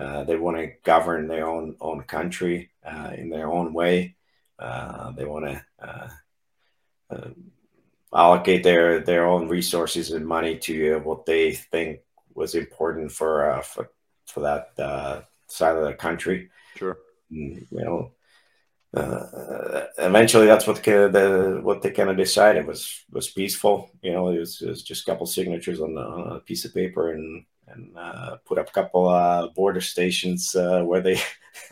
uh, they want to govern their own own country uh, in their own way. Uh, they want to uh, allocate their their own resources and money to what they think was important for for for that side of the country. Sure. And, you know, uh, eventually that's what the, the, what they kind of decided was was peaceful. You know, it was, it was just a couple signatures on, the, on, a piece of paper and and uh, put up a couple uh, border stations uh, where they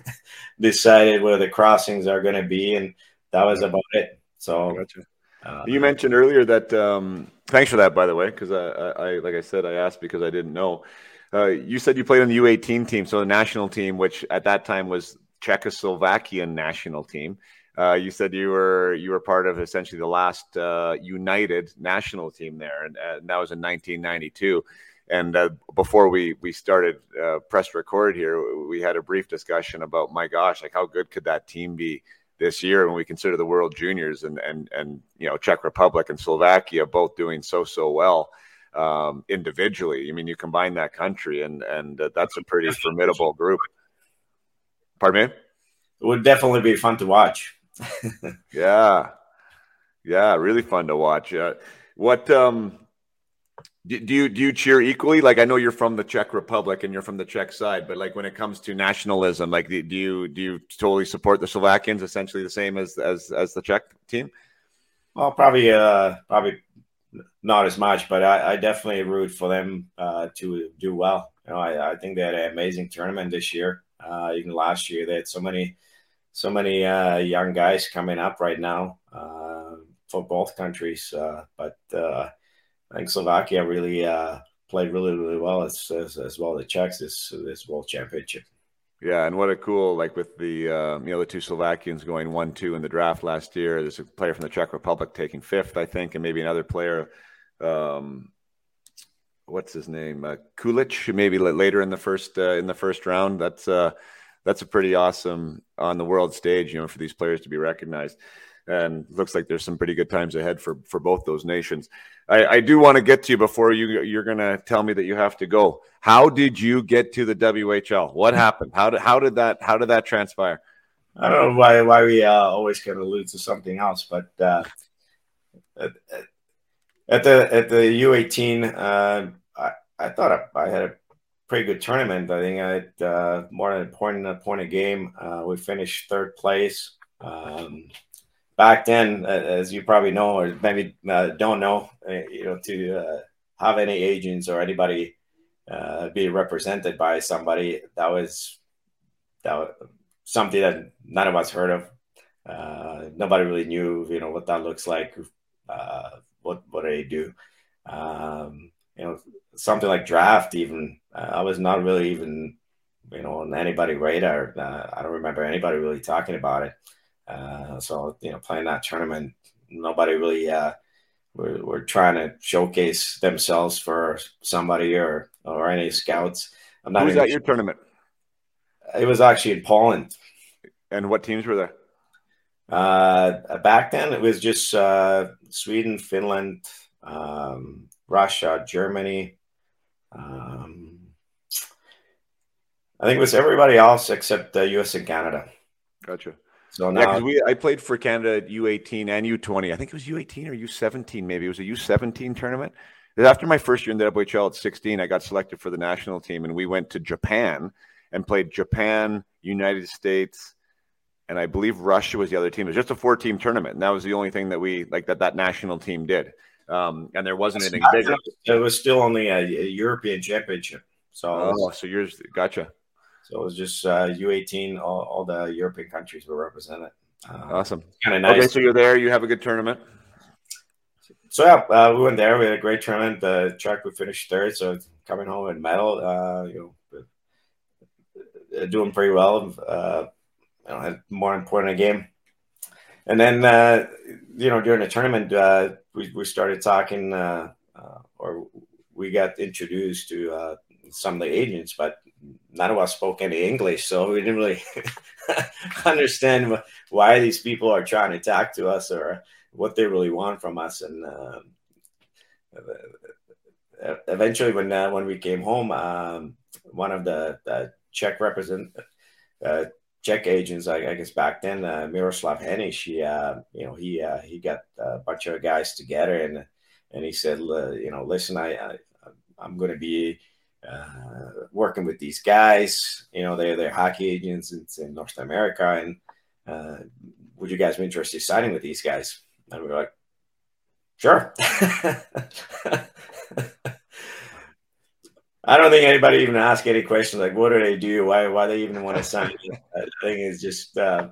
decided where the crossings are going to be, and that was about it. So. Gotcha. Uh, you mentioned earlier that. Um, thanks for that, by the way, because I, I, like I said, I asked because I didn't know. Uh, you said you played on the U18 team, so the national team, which at that time was Czechoslovakian national team. Uh, you said you were you were part of essentially the last uh, united national team there, and, and, that was in 1992. And uh, before we we started uh, press record here, we had a brief discussion about my gosh, like how good could that team be this year when we consider the World Juniors and and and you know Czech Republic and Slovakia both doing so so well um, individually. I mean, you combine that country, and and uh, that's a pretty formidable group. Pardon me. It would definitely be fun to watch. yeah, yeah, really fun to watch. Uh, what um, Do, do you do you cheer equally? Like I know you're from the Czech Republic and you're from the Czech side, but like when it comes to nationalism, like do you do you totally support the Slovakians essentially the same as as as the Czech team? Well, probably uh probably not as much, but I, I definitely root for them uh, to do well. You know, I, I think they had an amazing tournament this year. Uh, even last year, they had so many so many uh, young guys coming up right now uh, for both countries. Uh, but uh, I think Slovakia really uh, played really, really well as, as, as well the Czechs this this World Championship. Yeah, and what a cool like with the um, you know the two Slovakians going one two in the draft last year. There's a player from the Czech Republic taking fifth, I think, and maybe another player. Um, what's his name? Uh, Kulich, maybe later in the first uh, in the first round. That's uh, that's a pretty awesome on the world stage, you know, for these players to be recognized and looks like there's some pretty good times ahead for for both those nations. I, I do want to get to you before you you're going to tell me that you have to go. How did you get to the WHL? What happened? How did how did that how did that transpire? I don't know why why we uh, always can allude to something else, but uh, at, at, the at the U18, uh, I, I thought I, I, had a pretty good tournament. I think I had uh, more than a point, a point a game. Uh, we finished third place. Um, back then, as you probably know, or maybe uh, don't know, uh, you know, to uh, have any agents or anybody uh, be represented by somebody that was that was something that none of us heard of. Uh, nobody really knew, you know, what that looks like. Uh, what what they do? Um, you know, something like draft. Even I was not really even, you know, on anybody radar. I don't remember anybody really talking about it. Uh, so you know, playing that tournament, nobody really uh, were, were trying to showcase themselves for somebody or or any scouts. I'm not. Who was that your tournament? It was actually in Poland. And what teams were there? Uh, back then, it was just uh, Sweden, Finland, um, Russia, Germany. Um, I think it was everybody else except the U.S. and Canada. Gotcha. So now yeah, we I played for Canada at U18 and U20. I think it was U18 or U17 maybe. It was a U17 tournament. After my first year in the WHL at 16, I got selected for the national team and we went to Japan and played Japan, United States, and I believe Russia was the other team. It was just a four-team tournament, and that was the only thing that we like that that national team did. Um, and there wasn't anything bigger. It was still only a, a European championship. So, oh, so yours, gotcha. So it was just uh, U18. All, all, the European countries were represented. Um, awesome. Kind of nice. Okay, so you're there. You have a good tournament. So yeah, uh, we went there. We had a great tournament. The track we finished third, so coming home with medal. Uh, you know, doing pretty well. Uh, you know, had more important a game. And then uh, you know during the tournament, uh, we we started talking, uh, uh, or we got introduced to uh, some of the agents, but none of us spoke any English, so we didn't really understand why these people are trying to talk to us or what they really want from us. And uh, eventually, when uh, when we came home, um, one of the, the Czech represent uh, Czech agents, I, I, guess back then, uh, Miroslav Henny, she, uh, you know, he uh, he got a bunch of guys together and and he said, you know, listen, I, I I'm going to be uh, working with these guys. You know, they're they're hockey agents in, in North America, and uh, would you guys be interested in signing with these guys? And we are like, sure. I don't think anybody even asked any questions like, what do they do? Why why they even want to sign? I think it's just uh,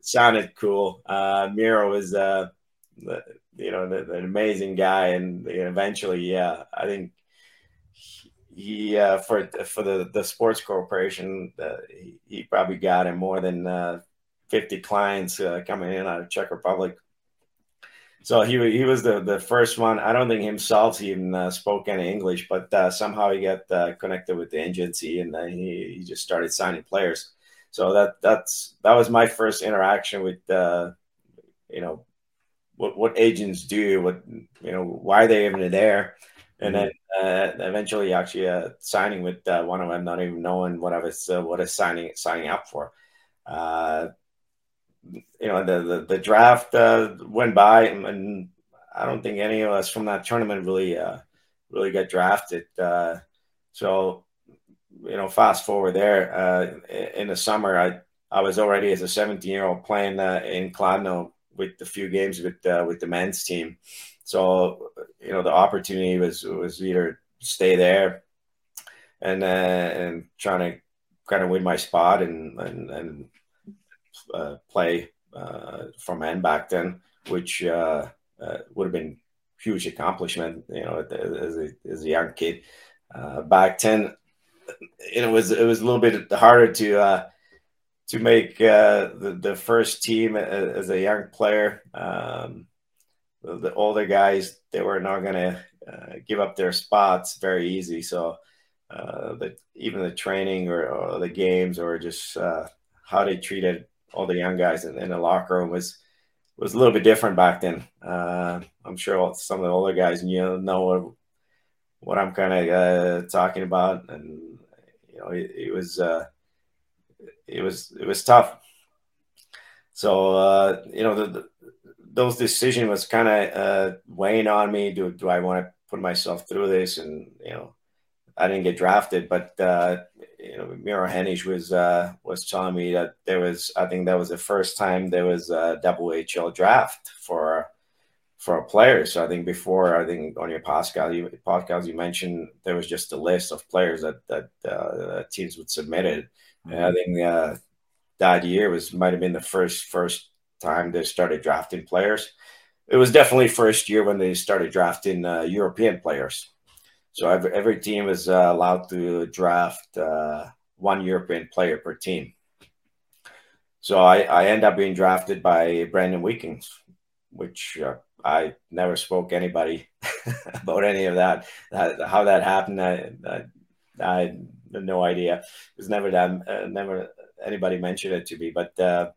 sounded cool. Uh, Miro was, uh, you know, an amazing guy, and eventually, yeah, I think uh, for for the the sports corporation uh, he, he, probably got him more than uh, 50 clients uh, coming in out of Czech Republic. So he he was the the first one. I don't think himself even uh, spoke any English, but uh, somehow he got connected with the agency and he, he just started signing players. So that that's that was my first interaction with you know what what agents do, what you know why they even there and mm-hmm. then uh, eventually actually uh, signing with uh, one of them, not even knowing what I was uh, what is signing signing up for. Uh, you know, the the, the draft uh, went by, and, and, I don't think any of us from that tournament really really get drafted. Uh, so, you know, fast forward there uh, in the summer, I I was already as a 17 year old playing uh, in Kladno with a few games with uh, with the men's team. So, you know, the opportunity was was either stay there and uh, and trying to kind of win my spot and and, and uh, play uh, from end back then, which uh, uh, would have been huge accomplishment, you know, as a, as a young kid. Uh, back then, it was it was a little bit harder to uh, to make the the first team as a young player. Um, the, older guys they were not going to uh, give up their spots very easy. So uh, the, even the training or, or, the games or just uh, how they treated all the young guys in, in, the locker room was was a little bit different back then. Uh, I'm sure some of the older guys you know what, what I'm kind of uh, talking about, and you know it, it was uh, it was it was tough. So uh, you know the, the those decision was kind of weighing on me. Do do I want to put myself through this and you know I didn't get drafted, but uh, you know, Miro Heinisch was uh, was telling me that there was. I think that was the first time there was a WHL draft for for a player. So I think before, I think on your podcast, you, podcast you mentioned there was just a list of players that that uh, teams would submit it. Mm-hmm. And I think uh, that year was might have been the first first time they started drafting players. It was definitely first year when they started drafting uh, European players. So every, every team is uh, allowed to draft uh, one European player per team. So I, I end up being drafted by Brandon Wheat Kings, which uh, I never spoke anybody about any of that. how that happened, I, I, I, had no idea. It was never that uh, never anybody mentioned it to me. But uh,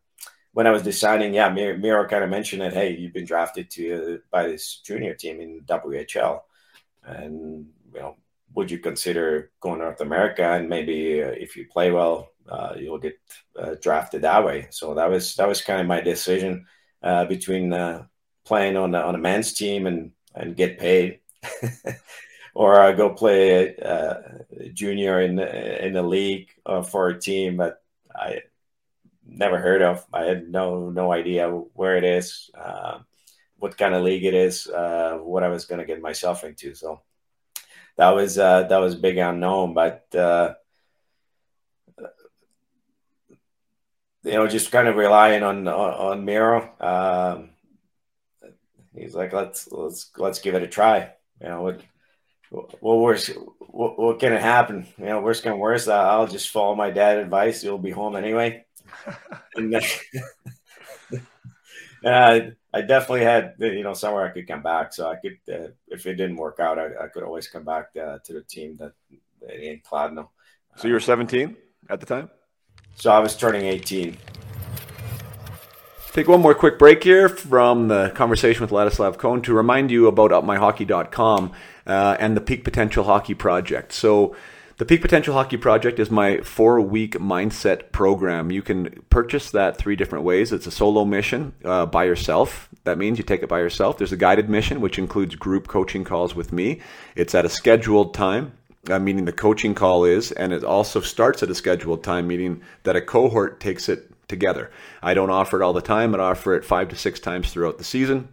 when I was deciding, yeah, Miro, Miro kind of mentioned that, hey, you've been drafted to by this junior team in WHL, and you know, would you consider going North America? And maybe uh, if you play well, uh, you'll get uh, drafted that way. So that was that was kind of my decision uh, between uh, playing on on a men's team and and get paid, or go play uh, junior in in the league for a team. That I never heard of. I had no no idea where it is, what kind of league it is, what I was going to get myself into. So that was uh, that was big unknown, but uh, you know, just kind of relying on on, on Miro. Um, he's like, let's let's let's give it a try. You know, what what worst what, what can happen? You know, worst can worst. I'll just follow my dad advice. You'll be home anyway. And, uh, I definitely had you know somewhere I could come back, so I could uh, if it didn't work out, I, I could always come back uh, to the team that in Kladno. So you were 17 at the time. So I was turning 18. Take one more quick break here from the conversation with Ladislav Kohn to remind you about upmyhockey.com uh, and the Peak Potential Hockey Project. So the Peak Potential Hockey Project is my four week mindset program. You can purchase that three different ways. It's a solo mission uh, by yourself. That means you take it by yourself. There's a guided mission, which includes group coaching calls with me. It's at a scheduled time, uh, meaning the coaching call is, and it also starts at a scheduled time, meaning that a cohort takes it together. I don't offer it all the time, I offer it five to six times throughout the season.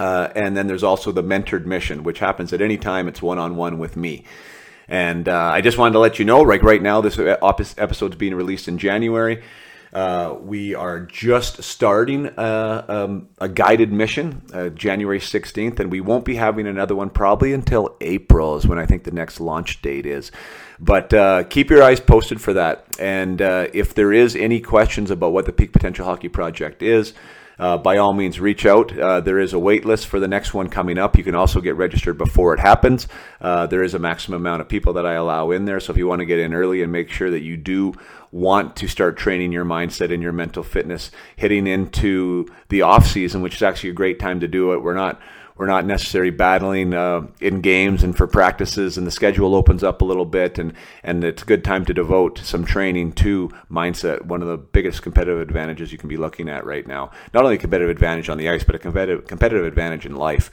Uh, and then there's also the mentored mission, which happens at any time. It's one on one with me. And uh, I just wanted to let you know, like right now, this episode is being released in January. Uh, we are just starting uh, um, a guided mission, uh, January 16th, and we won't be having another one probably until April, is when I think the next launch date is. But uh, keep your eyes posted for that. And uh, if there is any questions about what the Peak Potential Hockey Project is, uh, by all means reach out. Uh, there is a wait list for the next one coming up. You can also get registered before it happens. Uh, there is a maximum amount of people that I allow in there. So if you want to get in early and make sure that you do want to start training your mindset and your mental fitness heading into the off season, which is actually a great time to do it. We're not we're not necessarily battling uh, in games and for practices, and the schedule opens up a little bit, and and it's a good time to devote some training to mindset. One of the biggest competitive advantages you can be looking at right now. Not only a competitive advantage on the ice, but a competitive competitive advantage in life.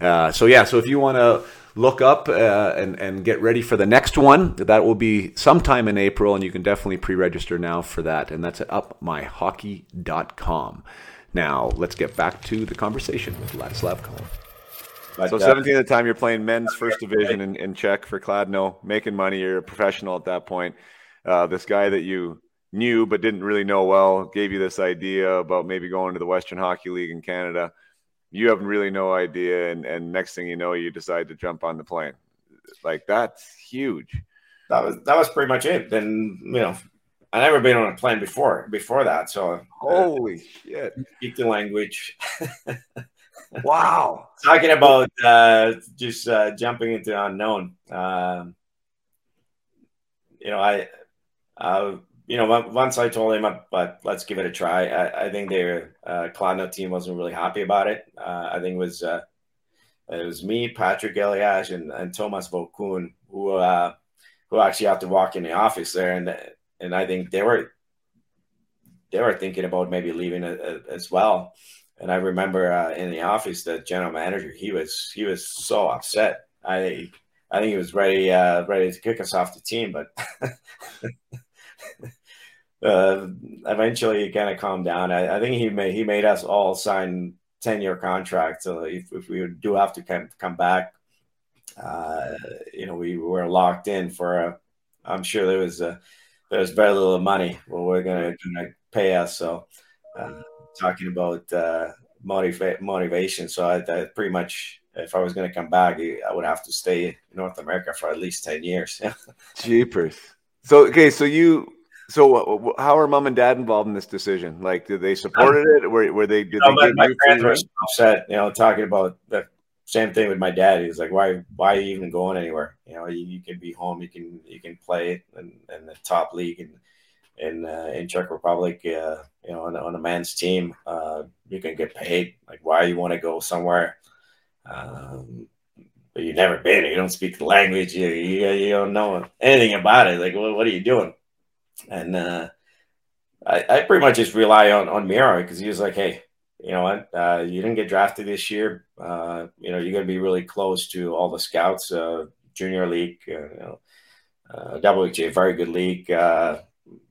Uh, so yeah, so if you want to look up uh, and and get ready for the next one. That will be sometime in April, and you can definitely pre-register now for that. And that's at upmyhockey.com. Now let's get back to the conversation with Ladislav Kohn. so, 17 at the time, you're playing men's first division in, in Czech for Kladno, making money. You're a professional at that point. Uh, this guy that you knew but didn't really know well gave you this idea about maybe going to the Western Hockey League in Canada you have really no idea and, and next thing you know you decide to jump on the plane like that's huge that was that was pretty much it then you know i never been on a plane before before that so uh, holy uh, shit speak the language wow talking about uh, just uh, jumping into unknown um, you know i uh, you know, once I told him, but let's give it a try. I, I think their uh, Kladno team wasn't really happy about it. Uh, I think it was uh, it was me, Patrik Elias, and, and Tomas Vokoun who uh, who actually had to walk in the office there, and and I think they were they were thinking about maybe leaving as well. And I remember uh, in the office, the general manager he was he was so upset. I I think he was ready uh, ready to kick us off the team, but. uh, eventually he kind of calmed down. I, I, think he made he made us all sign ten year contracts. So if, if we do have to come come back, uh, you know, we were locked in for a. I'm sure there was a there was very little money. Well, we're gonna, gonna pay us. So uh, talking about uh, motiva- motivation. So I, I pretty much if I was going to come back, I would have to stay in North America for at least 10 years. Jeepers. So, okay. So you, so, how are mom and dad involved in this decision? Like, did they support it? Were, were they? Did no, they my, my parents were upset. You know, talking about the same thing with my dad. He's like, "Why? Why are you even going anywhere? You know, you, you can be home. You can you can play in, in the top league in in uh, in Czech Republic. Uh, you know, on, on a man's team, uh, you can get paid. Like, why you want to go somewhere? Um, but you've never been. You don't speak the language. You, you, you don't know anything about it. Like, what, what are you doing? and uh, I, I pretty much just rely on on Miro because he was like, hey, you know what, uh, you didn't get drafted this year. Uh, you know, you're going to be really close to all the scouts, uh, junior league, uh, you know, uh, WHA, very good league, uh,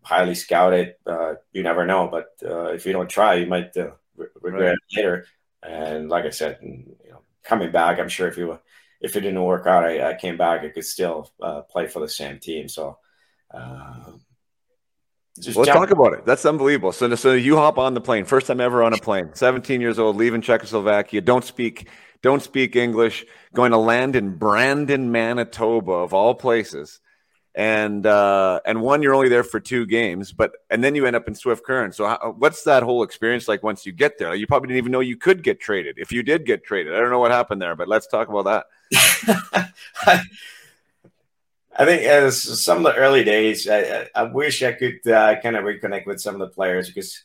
highly scouted. Uh, you never know, but uh, if you don't try, you might uh, re- regret right. it later. And like I said, you know, coming back, I'm sure if you if it didn't work out, I, I came back, I could still uh, play for the same team. So. Uh, just Let's talk about it. That's unbelievable. So, so you hop on the plane, first time ever on a plane. 17 years old, leaving Czechoslovakia. Don't speak, don't speak English. Going to land in Brandon, Manitoba, of all places. And uh, and one, you're only there for two games, but and then you end up in Swift Current. So, how, what's that whole experience like once you get there? You probably didn't even know you could get traded. If you did get traded, I don't know what happened there, but let's talk about that. I think as some of the early days, I, I wish I could uh, kind of reconnect with some of the players because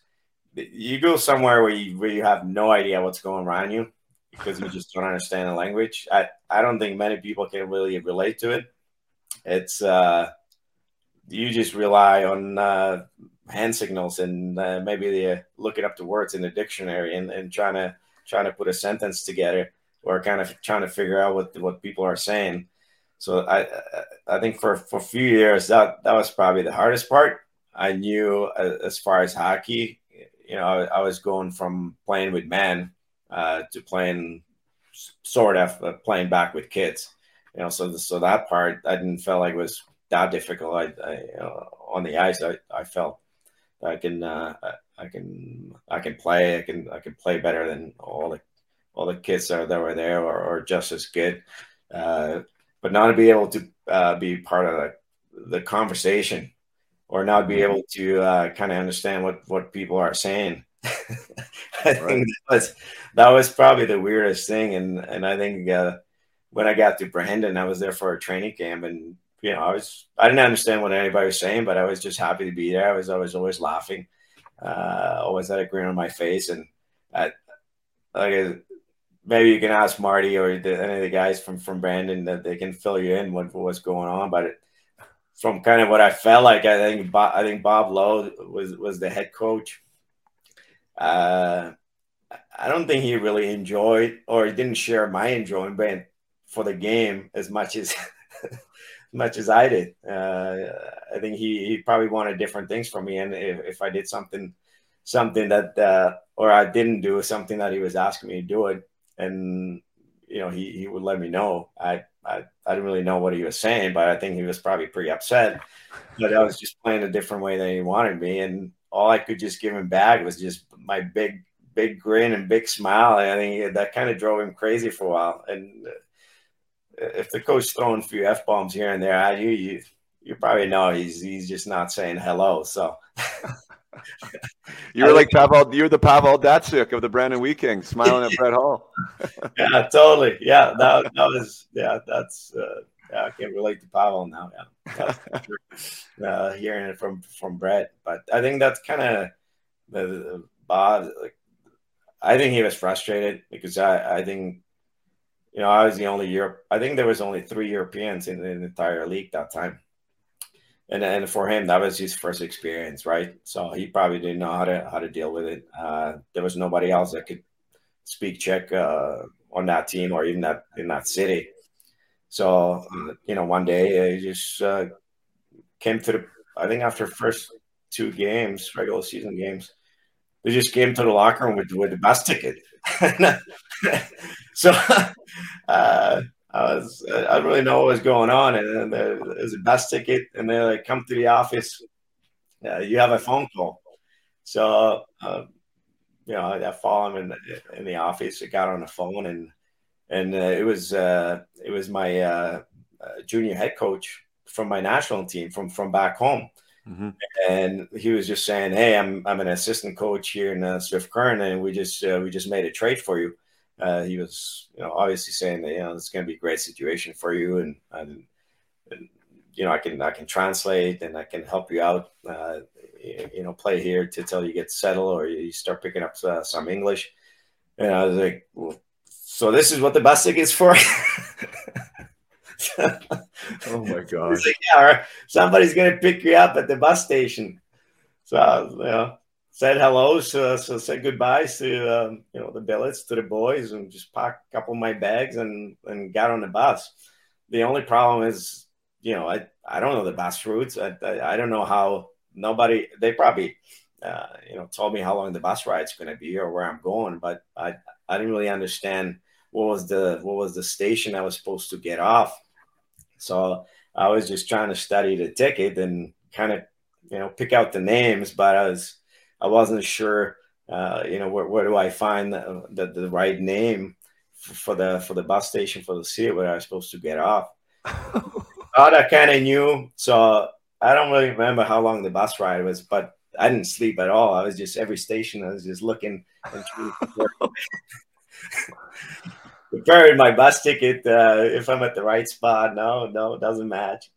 you go somewhere where you, where you have no idea what's going around you because you just don't understand the language. I, I don't think many people can really relate to it. It's uh, you just rely on uh, hand signals and uh, maybe the, looking up the words in the dictionary and, and trying to trying to put a sentence together or kind of trying to figure out what what people are saying. So I I think for for a few years that that was probably the hardest part. I knew uh, as far as hockey, you know, I, I was going from playing with men uh, to playing sort of uh, playing back with kids. You know, so so that part I didn't feel like it was that difficult. I, I on the ice I, I felt I can uh, I can I can play I can I can play better than all the all the kids that, that were there or, or just as good. Uh, but not to be able to uh, be part of the, the, conversation or not be mm-hmm. able to uh, kind of understand what, what people are saying. I right. think that was, that was probably the weirdest thing. And, and I think uh, when I got to Brandon, I was there for a training camp and, you know, I was, I didn't understand what anybody was saying, but I was just happy to be there. I was, I was always laughing, uh, always had a grin on my face. And I, like, maybe you can ask Marty or the, any of the guys from from Brandon that they can fill you in what what's going on. But it, from kind of what I felt like, I think Bob, I think Bob Lowe was was the head coach. Uh, I don't think he really enjoyed or didn't share my enjoyment for the game as much as much as I did. Uh, I think he, he probably wanted different things from me, and if, if I did something something that uh, or I didn't do something that he was asking me to do it, and you know he, he would let me know. I, I I didn't really know what he was saying, but I think he was probably pretty upset. But I was just playing a different way than he wanted me, and all I could just give him back was just my big big grin and big smile. And I think that kind of drove him crazy for a while. And uh, if the coach throwing a few f bombs here and there at you, you you probably know he's he's just not saying hello. So. you were like Pavel. You're the Pavel Datsyuk of the Brandon Wheat Kings, smiling at Brett Hull. yeah, totally. Yeah, that, that was. Yeah, that's. Uh, yeah, I can't relate to Pavel now. Yeah, uh, hearing it from from Brett, but I think that's kind of the, the Bob. Like, I think he was frustrated because I I think you know I was the only Europe. I think there was only three Europeans in, the entire league that time and and for him that was his first experience, right? So he probably didn't know how to how to deal with it. Uh, there was nobody else that could speak Czech uh, on that team or even that in that city. So you know, one day he just uh, came to the. I think after first two games, regular season games, they just came to the locker room with with the bus ticket. so uh, I was I didn't really know what was going on, and then there was a bus ticket, and they like come to the office. Uh, you have a phone call, so uh, you know I follow him in the, in the office. I got on the phone, and and uh, it was uh, it was my uh, junior head coach from my national team from from back home. Mm-hmm. And he was just saying, "Hey, I'm I'm an assistant coach here in uh, Swift Current, and we just we just made a trade for you." uh, he was, you know, obviously saying that you know it's going to be a great situation for you, and, and, and, you know I can I can translate and I can help you out. Uh, you know, play here to you get settled or you start picking up uh, some English. And I was like, well, so this is what the bus is for. oh my gosh! Like, yeah, somebody's going to pick you up at the bus station. So you know, said hello, so, so said goodbyes to um, you know the billets to the boys, and just packed a couple of my bags and and got on the bus. The only problem is, you know, I I don't know the bus routes. I I, I don't know how nobody. They probably uh, you know told me how long the bus ride's going to be or where I'm going, but I I didn't really understand what was the what was the station I was supposed to get off. So I was just trying to study the ticket and kind of you know pick out the names, but I was I wasn't sure, uh, you know, where, where do I find the, the, the right name for the for the bus station for the city where I was supposed to get off. I kind of knew, so I don't really remember how long the bus ride was, but I didn't sleep at all. I was just every station. I was just looking preparing my bus ticket. Uh, if I'm at the right spot, no, no, it doesn't match.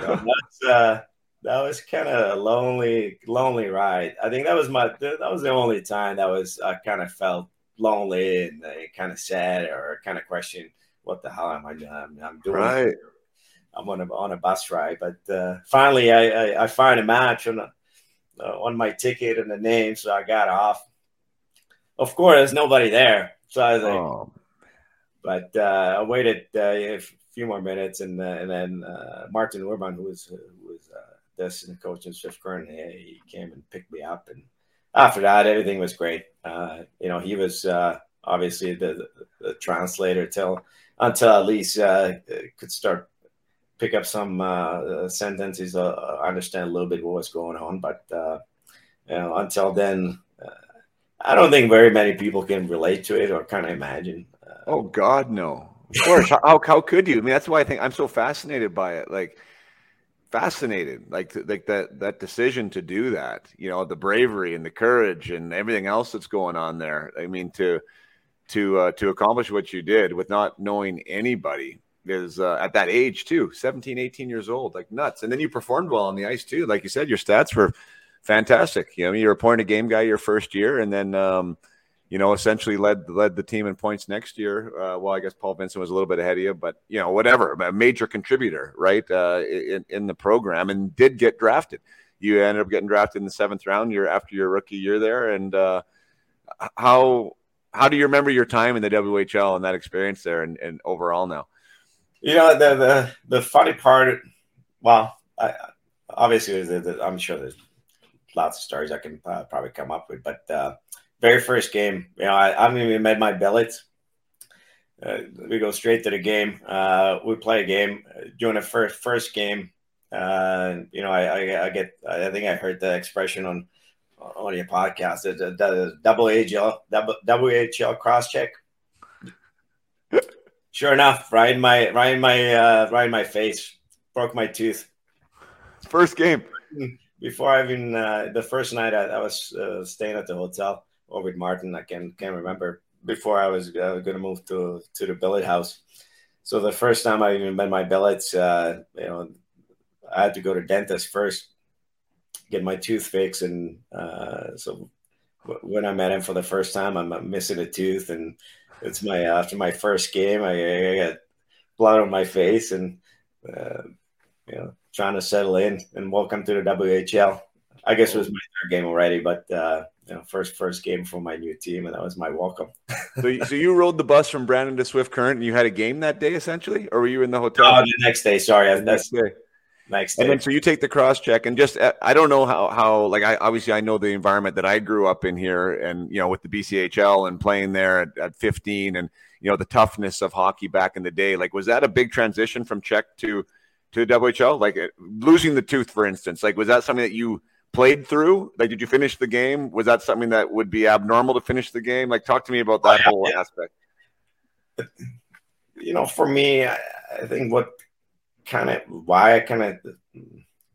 So that's uh, that was kind of a lonely, lonely ride. I think that was my that was the only time that was I kind of felt lonely and uh, kind of sad or kind of questioned what the hell am I doing? I'm doing. Right. I'm on a on a bus ride, but uh, finally I, I, I find a match on a, uh, on my ticket and the name, so I got off. Of course, there's nobody there, so I was like, oh. But uh, I waited uh, a few more minutes, and uh, and then Martin Urban, who was who was the assistant coach in Swift Current, he came and picked me up. And after that, everything was great. Uh, you know, he was uh, obviously the, the, the, translator till until at least uh, could start pick up some uh, sentences, uh, understand a little bit what was going on. But uh, you know, until then, I don't think very many people can relate to it or kind of imagine. Oh God, no. Of course. how, how could you? I mean, that's why I think I'm so fascinated by it. Like, fascinated like like that that decision to do that you know the bravery and the courage and everything else that's going on there i mean to to uh, to accomplish what you did with not knowing anybody is uh, at that age too 17 18 years old like nuts and then you performed well on the ice too like you said your stats were fantastic you know you're a point a game guy your first year and then um, you know, essentially led led the team in points next year. Uh, well, I guess Paul Vincent was a little bit ahead of you, but you know, whatever, a major contributor, right, uh, in in the program, and did get drafted. You ended up getting drafted in the seventh round year after your rookie year there, and uh, how how do you remember your time in the WHL and that experience there, and, and overall now? You know the the the funny part. Well, I, obviously, I'm sure there's lots of stories I can uh, probably come up with, but uh, very first game, you know, I, I haven't even made my billets. Uh, we go straight to the game. Uh, we play a game during the first first game. Uh, you know, I, I, I, get. I think I heard the expression on on your podcast. The, the, the double WHL cross check. sure enough, right in my right in my uh, right in my face, broke my tooth. First game. Before I even uh, the first night I, I was uh, staying at the hotel over with Martin. I can can't remember before I was uh, going to move to to the billet house. So the first time I even met my billets, uh, you know, I had to go to dentist first, get my tooth fixed, and uh, so when I met him for the first time, I'm missing a tooth, and it's my after my first game, I, I got blood on my face, and uh, you know, trying to settle in. And welcome to the WHL. I guess it was my third game already, but uh, you know, first first game for my new team, and that was my welcome. so, so you rode the bus from Brandon to Swift Current, and you had a game that day, essentially, or were you in the hotel? Oh, the next day. Sorry, the next day. Next day. And then so you take the cross check, and just uh, I don't know how how like I obviously I know the environment that I grew up in here, and you know with the BCHL and playing there at, at 15, and you know the toughness of hockey back in the day. Like, was that a big transition from Czech to to WHL? Like uh, losing the tooth, for instance. Like, was that something that you played through? Like, did you finish the game? Was that something that would be abnormal to finish the game? Like, talk to me about that oh, whole aspect. You know, for me, I, I think what kind of why I kind of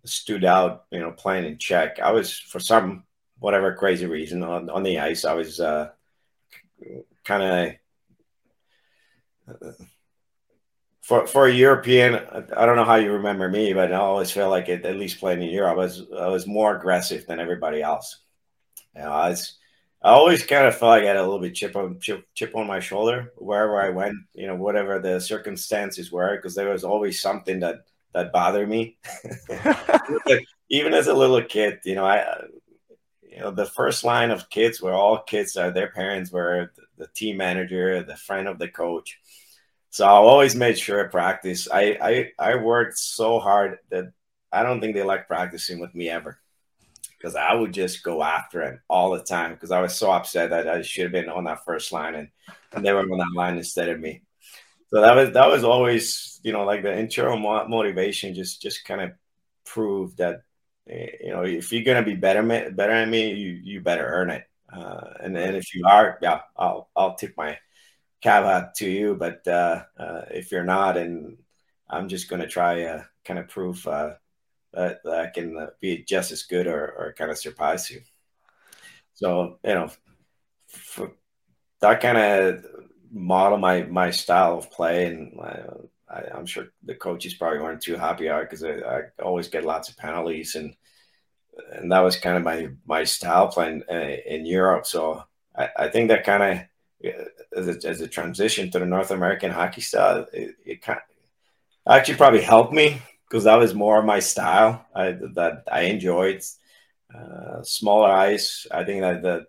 stood out, you know, playing in Czech. I was for some whatever crazy reason on on the ice. I was uh, kind of. Uh, for for a European, I don't know how you remember me, but I always feel like it, at least playing in Europe, I was I was more aggressive than everybody else. You know, I was I always kind of felt like I had a little bit chip on chip, chip on my shoulder wherever I went. You know, whatever the circumstances were, because there was always something that that bothered me. Even as a little kid, you know, I you know the first line of kids were all kids that their parents were the team manager, the friend of the coach so I always made sure at practice. I, I I worked so hard that I don't think they like practicing with me ever. Because I would just go after him all the time because I was so upset that I should have been on that first line and, and they were on that line instead of me. So that was that was always, you know, like the internal motivation just just kind of proved that eh, you know if you're gonna be better better than me, you you better earn it. Uh, and then if you are, yeah, I'll I'll tip my caveat to you, but uh, uh, if you're not, and I'm just going to try uh, kind of prove uh, that, that, I can uh, be just as good or, or kind of surpass you. So you know, that kind of model my my style of play, and I, am sure the coaches probably weren't too happy because I, I, always get lots of penalties, and and that was kind of my my style playing uh, in Europe. So I, I think that kind of as a, as a transition to the North American hockey style, it, it kind of actually probably helped me because that was more my style I, that I enjoyed. Uh, smaller ice, I think that the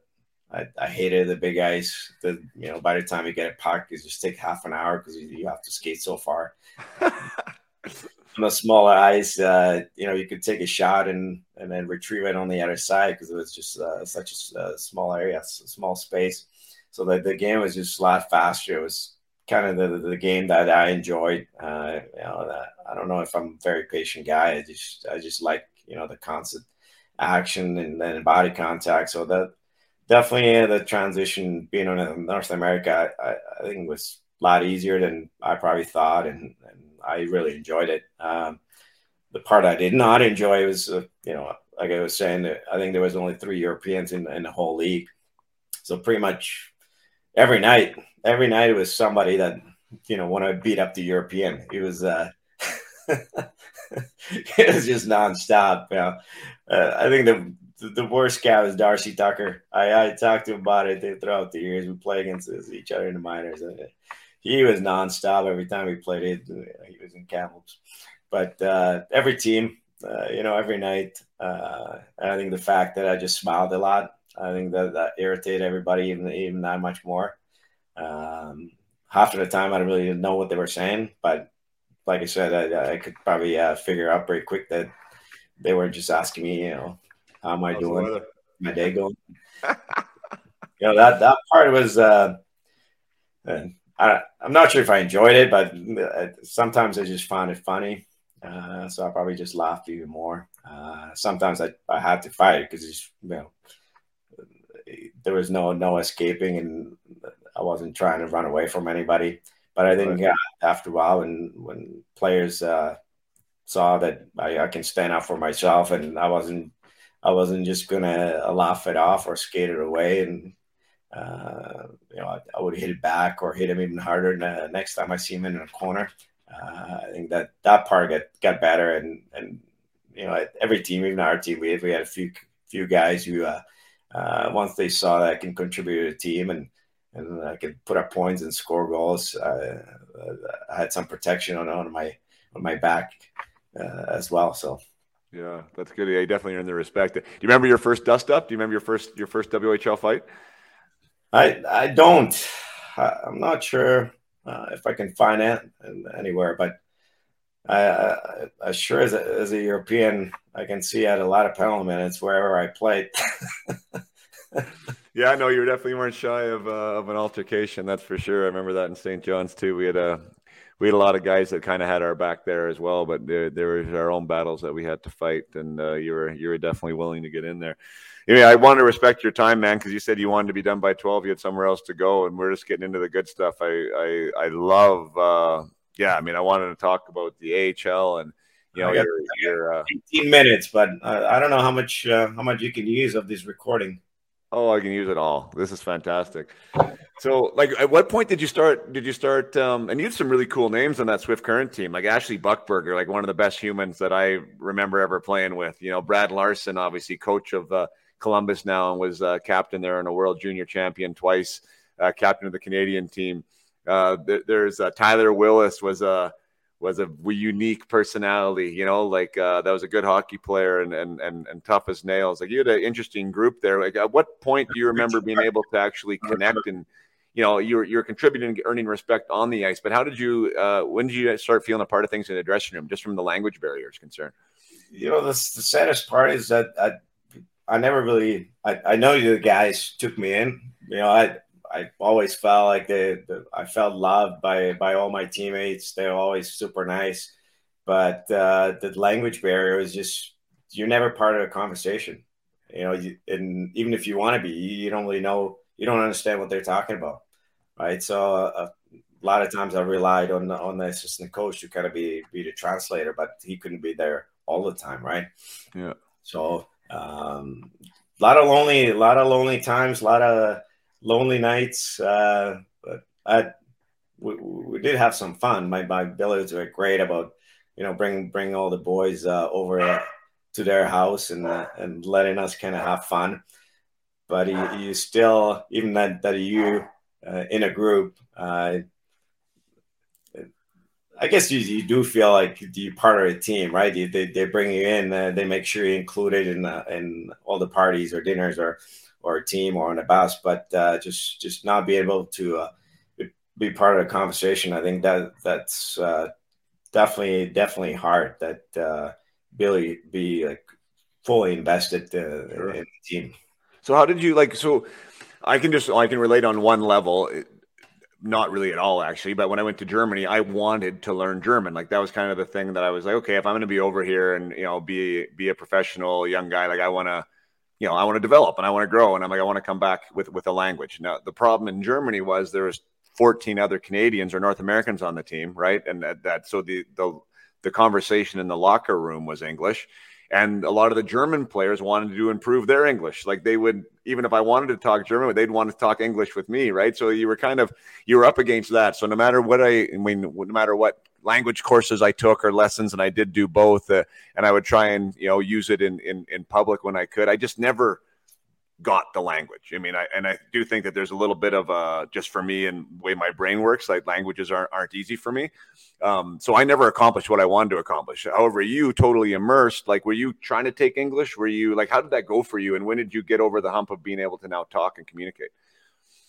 I, I, hated the big ice. The you know by the time you get a puck, it just take half an hour because you, you, have to skate so far. on a smaller ice, uh, you know, you could take a shot and and then retrieve it on the other side because it was just uh, such a, a, small area, a small space. So the, the game was just a lot faster. It was kind of the, the game that I enjoyed. Uh, you know, I don't know if I'm a very patient guy. I just I just like you know the constant action and then body contact. So that definitely uh, the transition being on North America, I, I, think was a lot easier than I probably thought, and, and I really enjoyed it. Um, the part I did not enjoy was, uh, you know, like I was saying, I think there was only three Europeans in, in the whole league, so pretty much every night, every night it was somebody that you know want to beat up the European. It was uh, it was just nonstop. You know? uh, I think the the worst guy was Darcy Tucker. I, I talked to him about it throughout the years. We play against each other in the minors, and he was nonstop every time we played it. He was in Kamloops, but uh, every team, uh, you know, every night. Uh, I think the fact that I just smiled a lot I think that that irritated everybody even even that much more. Um, half of the time, I didn't really know what they were saying, but like I said, I, I could probably uh, figure out very quick that they were just asking me, you know, how am I How's doing? My day going? you know that that part was. Uh, uh, I, I'm not sure if I enjoyed it, but uh, sometimes I just found it funny. Uh, so I probably just laughed even more. Uh, sometimes I, I had to fight because it's you know there was no no escaping, and I wasn't trying to run away from anybody. But I think right. after a while, when when players uh, saw that I, I, can stand up for myself, and I wasn't I wasn't just gonna laugh it off or skate it away, and uh, you know I, I, would hit it back or hit him even harder the next time I see him in a corner. Uh, I think that that part got got better, and and you know every team, even our team, we we had a few few guys who uh, uh, once they saw that I can contribute to the team and and I could put up points and score goals. Uh, I had some protection on on my on my back uh, as well. So. Yeah, that's good. Yeah, you definitely earned the respect. Do you remember your first dust up? Do you remember your first your first WHL fight? I I don't. I, am not sure uh, if I can find it anywhere, but I, I, I sure as a, as a European, I can see I had a lot of penalty minutes wherever I played. yeah, I know you definitely weren't shy of uh, of an altercation. That's for sure. I remember that in St. John's too. We had a we had a lot of guys that kind of had our back there as well, but there, there our own battles that we had to fight, and uh, you were you were definitely willing to get in there. Anyway, I want to respect your time, man, because you said you wanted to be done by twelve. You had somewhere else to go, and we're just getting into the good stuff. I I, I love. Uh, yeah, I mean, I wanted to talk about the AHL and you know, your, your uh, 18 minutes, but uh, I don't know how much uh, how much you can use of this recording. Oh, I can use it all. This is fantastic. So, like, at what point did you start? Did you start? Um, and you had some really cool names on that Swift Current team, like Ashley Buckberger, like one of the best humans that I remember ever playing with. You know, Brad Larsen, obviously coach of uh, Columbus now, and was uh, captain there and a world junior champion twice, uh, captain of the Canadian team. Uh, there's uh, Tyler Willis was a was a unique personality, you know, like uh, that was a good hockey player and, and, and, and tough as nails. Like you had an interesting group there. Like at what point do you remember being able to actually connect and, you know, you're, you're contributing, earning respect on the ice, but how did you, uh, when did you start feeling a part of things in the dressing room, just from the language barriers concerned? You know, the, the saddest part is that I, I never really, I, I know the guys took me in, you know, I, I always felt like they, I felt loved by by all my teammates. They're always super nice, but uh, the language barrier is just you're never part of a conversation. You know, you, and even if you want to be, you don't really know. You don't understand what they're talking about, right? So uh, a lot of times I relied on the, on the assistant coach to kind of be be the translator, but he couldn't be there all the time, right? Yeah. So um, a lot of lonely, a lot of lonely times, a lot of lonely nights. Uh, but I, we, we, did have some fun. My my billets were great about you know bring bring all the boys uh, over to their house and uh, and letting us kind of have fun. But you, you still even that that you uh, in a group. Uh, I guess you, you do feel like you're part of a team, right? You, they, they bring you in, uh, they make sure you're included in uh, in all the parties or dinners or or a team or on a bus, but uh, just just not be able to uh, be part of the conversation. I think that that's uh, definitely definitely hard. That uh, Billy be like fully invested uh, sure. in the team. So how did you like? So I can just I can relate on one level. Not really at all, actually. But when I went to Germany, I wanted to learn German. Like that was kind of the thing that I was like, okay, if I'm going to be over here and you know be be a professional young guy, like I want to you know, I want to develop and I want to grow. And I'm like, I want to come back with, with a language. Now, the problem in Germany was there was 14 other Canadians or North Americans on the team, right? And that, that so the, the, the conversation in the locker room was English. And a lot of the German players wanted to improve their English. Like they would, even if I wanted to talk German, they'd want to talk English with me, right? So you were kind of, you were up against that. So no matter what I, I mean, no matter what language courses I took or lessons, and I did do both. Uh, and I would try and you know use it in, in in public when I could. I just never got the language. I mean, I and I do think that there's a little bit of uh just for me and the way my brain works, like languages aren't aren't easy for me. Um, so I never accomplished what I wanted to accomplish. However, you totally immersed. Like, were you trying to take English? Were you like, how did that go for you? And when did you get over the hump of being able to now talk and communicate?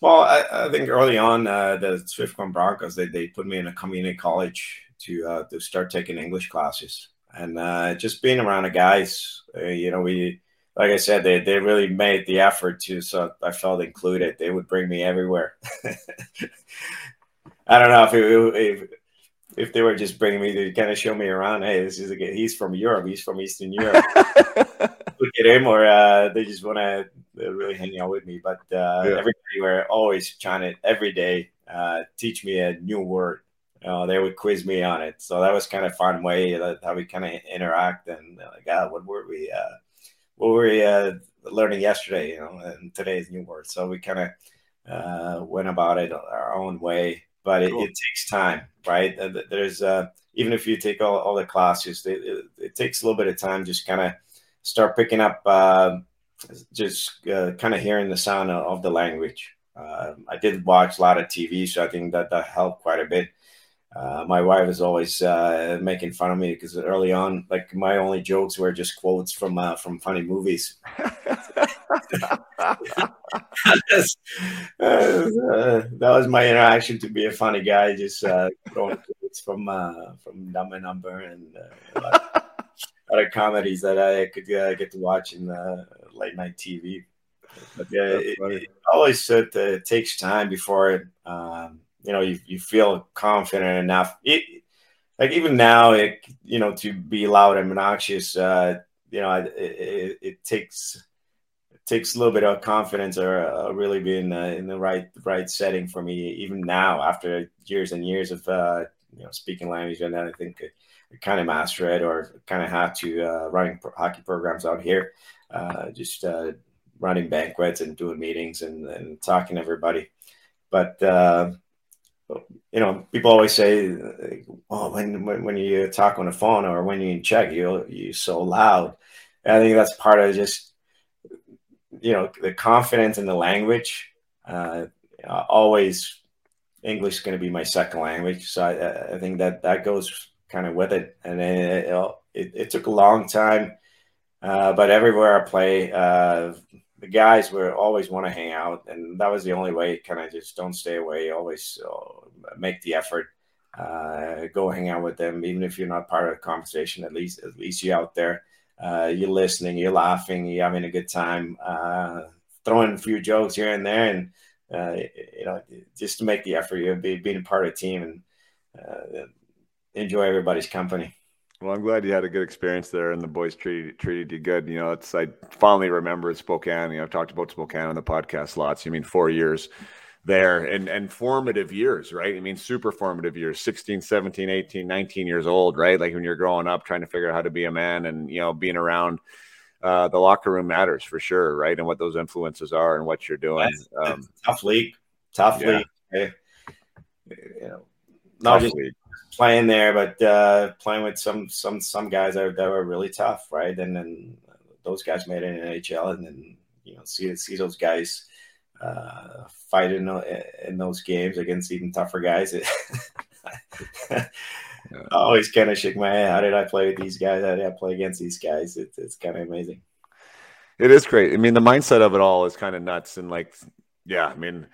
Well, I, I think early on, uh, the Swift Current Broncos they, they put me in a community college to uh, to start taking English classes, and uh, just being around the guys, uh, you know, we like I said, they they really made the effort to, so I felt included. They would bring me everywhere. I don't know if it, if if they were just bringing me to kind of show me around. Hey, this is a he's from Europe. He's from Eastern Europe. Look at him, or uh, they just want to really hanging out with me. But uh, yeah. everybody were always trying to every day uh, teach me a new word. You know, they would quiz me on it, so that was kind of fun way that how we kind of interact and uh, like, ah, what were we, uh, what were we uh, learning yesterday? You know, and today's new word. So we kind of uh, went about it our own way, but it, it takes time, right? There's uh, even if you take all, all the classes, it, it, it takes a little bit of time. Just kind of start picking up uh, just uh, kind of hearing the sound of the language. Uh, I did watch a lot of TV, so I think that that helped quite a bit. Uh, my wife was always uh, making fun of me because early on, like my only jokes were just quotes from uh, from funny movies. that, was my interaction to be a funny guy, just throwing quotes from from Dumb and Dumber and other comedies that I could get to watch in late night TV. But yeah, it, it, always it, it, takes time before it, um, you know, you, you feel confident enough. It, like even now, it, you know, to be loud and obnoxious, uh, you know, it, it, takes it takes a little bit of confidence or uh, really being uh, in the right right setting for me. Even now, after years and years of uh, you know speaking language, and then I think I kind of master it or kind of have to uh, running hockey programs out here uh, just uh, running banquets and doing meetings and, and talking to everybody. But uh, you know, people always say, "Well, when, when, when you talk on the phone or when you check, you you're so loud." And I think that's part of just you know the confidence in the language. Uh, always English is going to be my second language, so I, I think that that goes kind of with it. And it, it, it took a long time uh, but everywhere I play, uh, the guys were always want to hang out, and that was the only way. Kind of just don't stay away. Always uh, make the effort. Uh, go hang out with them, even if you're not part of the conversation. At least, at least you're out there. Uh, you're listening. You're laughing. You're having a good time. throwing a few jokes here and there, and you know, just to make the effort. You're being a part of the team and enjoy everybody's company. Well, I'm glad you had a good experience there, and the boys treated treated you good. You know, it's I fondly remember Spokane. You know, I've talked about Spokane on the podcast lots. You mean four years there and and formative years, right? I mean, super formative years, 16, 17, 18, 19 years old, right? Like when you're growing up, trying to figure out how to be a man, and you know, being around. Uh, the locker room matters for sure, right? And what those influences are and what you're doing. Um, tough league, tough yeah. league. Eh? You know, not tough just league playing there, but uh, playing with some some some guys that, that were really tough, right? And then those guys made it in NHL, and then you know see see those guys uh, fight in, those games against even tougher guys. yeah. I always kind of shake my head. How did I play with these guys? How did I play against these guys? It, it's kind of amazing. It is great. I mean, the mindset of it all is kind of nuts, and like, yeah, I mean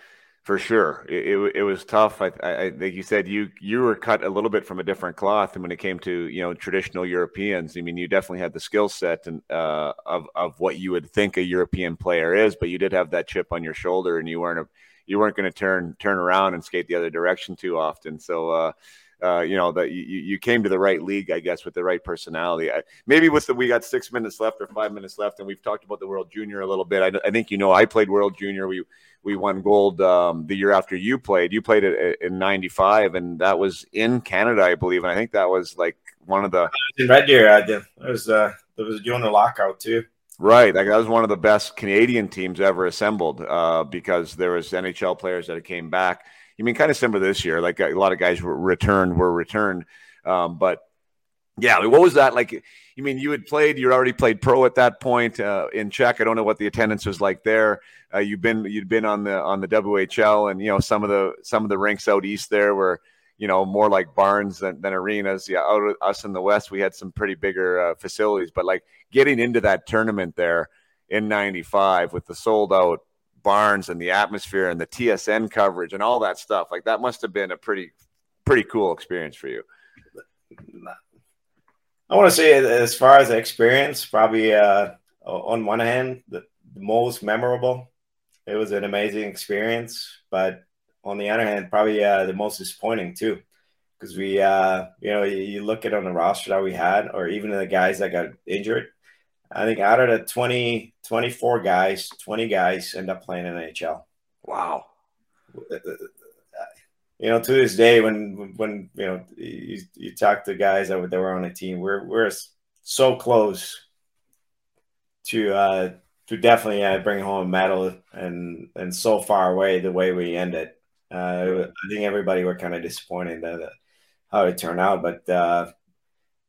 for sure, it, it, it was tough. I, I, think you said you you were cut a little bit from a different cloth, and when it came to you know traditional Europeans, I mean, you definitely had the skill set and uh, of of what you would think a European player is, but you did have that chip on your shoulder, and you weren't a, you weren't going to turn turn around and skate the other direction too often. So. Uh, uh, you know that you, you came to the right league, I guess, with the right personality. I, maybe with the we got six minutes left or five minutes left, and we've talked about the World Junior a little bit. I, I think you know I played World Junior. We we won gold um, the year after you played. You played it in '95, and that was in Canada, I believe. And I think that was like one of the in Red Deer. I did. It was uh, it was during the lockout too. Right, like that was one of the best Canadian teams ever assembled uh, because there was NHL players that came back. You mean kind of similar this year? Like a lot of guys were returned, were returned, um, but yeah, what was that like? You mean you had played? You already played pro at that point uh, in Czech. I don't know what the attendance was like there. Uh, you've been you'd been on the on the WHL, and you know some of the some of the rinks out east there were you know more like barns than, than arenas. Yeah, out us in the west, we had some pretty bigger uh, facilities, but like getting into that tournament there in '95 with the sold out barns and the atmosphere and the TSN coverage and all that stuff. Like that must have been a pretty pretty cool experience for you. I want to say, as far as experience, probably uh, on one hand, the, the most memorable. It was an amazing experience, but on the other hand, probably uh, the most disappointing too, because we, uh, you know, you, look at on the roster that we had, or even the guys that got injured. I think out of the 20, 24 guys, 20 guys end up playing in NHL. Wow. You know, to this day, when when you know you, you talk to guys that were, that were on the team, we're we're so close to uh, to definitely uh, bring home a medal, and and so far away the way we ended. Uh, I think everybody were kind of disappointed that, how it turned out, but uh,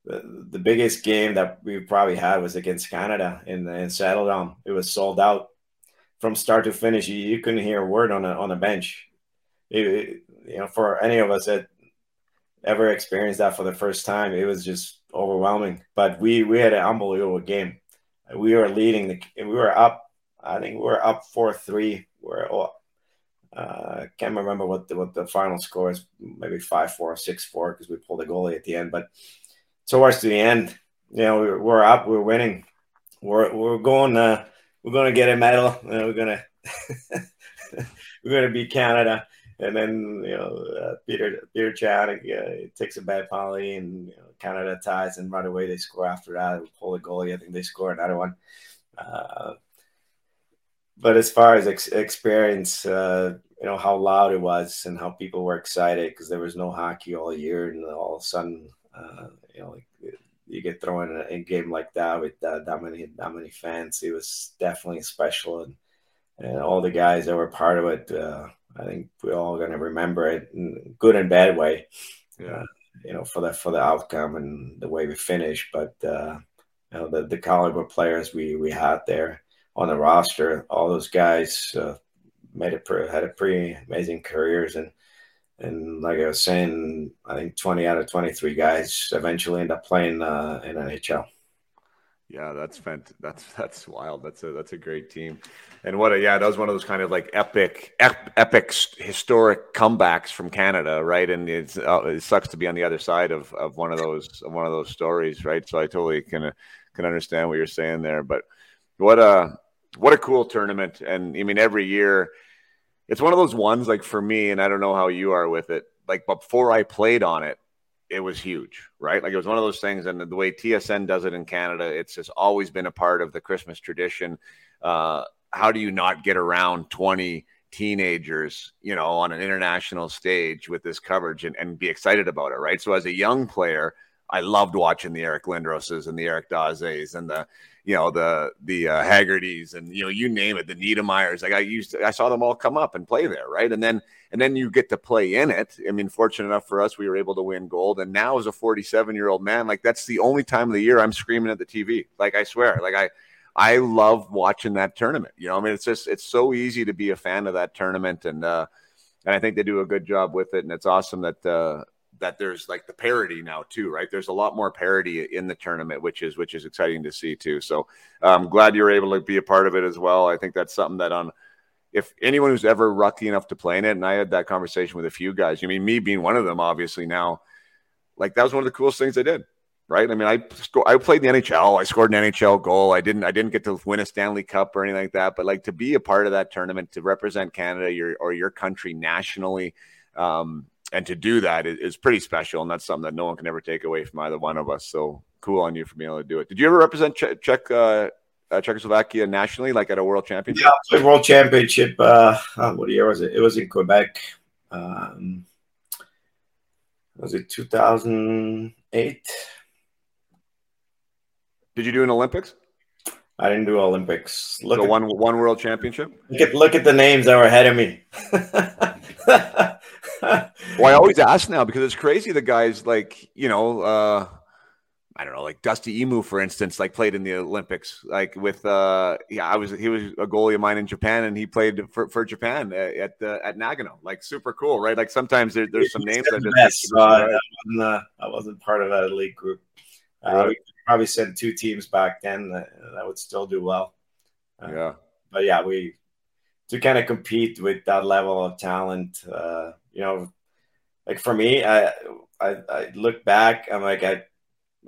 the, the biggest game that we probably had was against Canada in in Saddledome. It was sold out from start to finish. You, you couldn't hear a word on a on a bench. It, it, you know, for any of us that ever experienced that for the first time, it was just overwhelming. But we we had an unbelievable game. We were leading the. We were up. I think we were up four three. We're uh, can't remember what the, what the final score is. Maybe five four or six four because we pulled a goalie at the end. But towards the end, you know, we're, we're up. We're winning. We're we're going. Uh, we're going to get a medal. We're gonna we're gonna beat Canada and then you know uh, Peter Peter Chan uh, takes a bad penalty and you know, Canada ties and right away they score after that. Pull a goalie, I think they score another one. Uh, but as far as ex- experience, uh, you know how loud it was and how people were excited because there was no hockey all year, and all of a sudden, uh, you know, like, you get thrown in a, a, game like that with uh, that many that many fans. It was definitely special, and, and all the guys that were part of it I think we're all going to remember it in good and bad way. Yeah. Uh, you know, for the for the outcome and the way we finished, but uh, you know the the caliber players we we had there on the roster, all those guys uh, made it had a pretty amazing careers and and like I was saying, I think 20 out of 23 guys eventually end up playing uh, in NHL. Yeah, that's fant- that's that's wild. That's a that's a great team, and what a yeah, that was one of those kind of like epic ep- epic historic comebacks from Canada, right? And it's uh, it sucks to be on the other side of, of one of those one of those stories, right? So I totally can can understand what you're saying there. But what a what a cool tournament, and I mean every year, it's one of those ones like for me, and I don't know how you are with it. Like before I played on it, it was huge, right? Like it was one of those things, and the way TSN does it in Canada, it's just always been a part of the Christmas tradition. Uh, how do you not get around 20 teenagers, you know, on an international stage with this coverage and, and be excited about it, right? So as a young player, I loved watching the Eric Lindroses and the Eric Dazes and the, you know, the the uh, Haggertys and you know, you name it, the Niedermayers. Like I used, to, I saw them all come up and play there, right? And then and then you get to play in it. I mean, fortunate enough for us, we were able to win gold. And now, as a 47 year old man, like that's the only time of the year I'm screaming at the TV. Like I swear, like I. I love watching that tournament. You know, I mean, it's just it's so easy to be a fan of that tournament, and uh, and I think they do a good job with it. And it's awesome that uh, that there's like the parity now too, right? There's a lot more parity in the tournament, which is which is exciting to see too. So I'm glad you're able to be a part of it as well. I think that's something that on if anyone who's ever lucky enough to play in it, and I had that conversation with a few guys. I mean, me being one of them, obviously now, like that was one of the coolest things I did. Right? I mean, I sco- I played in the NHL. I scored an NHL goal. I didn't I didn't get to win a Stanley Cup or anything like that. But like to be a part of that tournament, to represent Canada your, or your country nationally, um, and to do that is, is, pretty special, and that's something that no one can ever take away from either one of us. So cool on you for being able to do it. Did you ever represent Czech, Czech uh, uh, Czechoslovakia nationally, like at a world championship? Yeah, world championship. Uh, uh, what year was it? It was in Quebec. Um, was it 2008? Did you do an Olympics? I didn't do Olympics. Look so at, one one world championship. Look at look at the names that were ahead of me. well, I always ask now because it's crazy. The guys like you know, uh, I don't know, like Dusty Imoo, for instance, like played in the Olympics. Like with, uh, yeah, I was he was a goalie of mine in Japan, and he played for, for Japan at uh, at Nagano. Like super cool, right? Like sometimes there, there's some names that just. Uh, I, wasn't, uh, I wasn't part of that elite group. Uh, right. We probably sent two teams back then that, that would still do well. Uh, yeah, but yeah, we to kind of compete with that level of talent. Uh, you know, like for me, I, I, I look back, I'm like, I,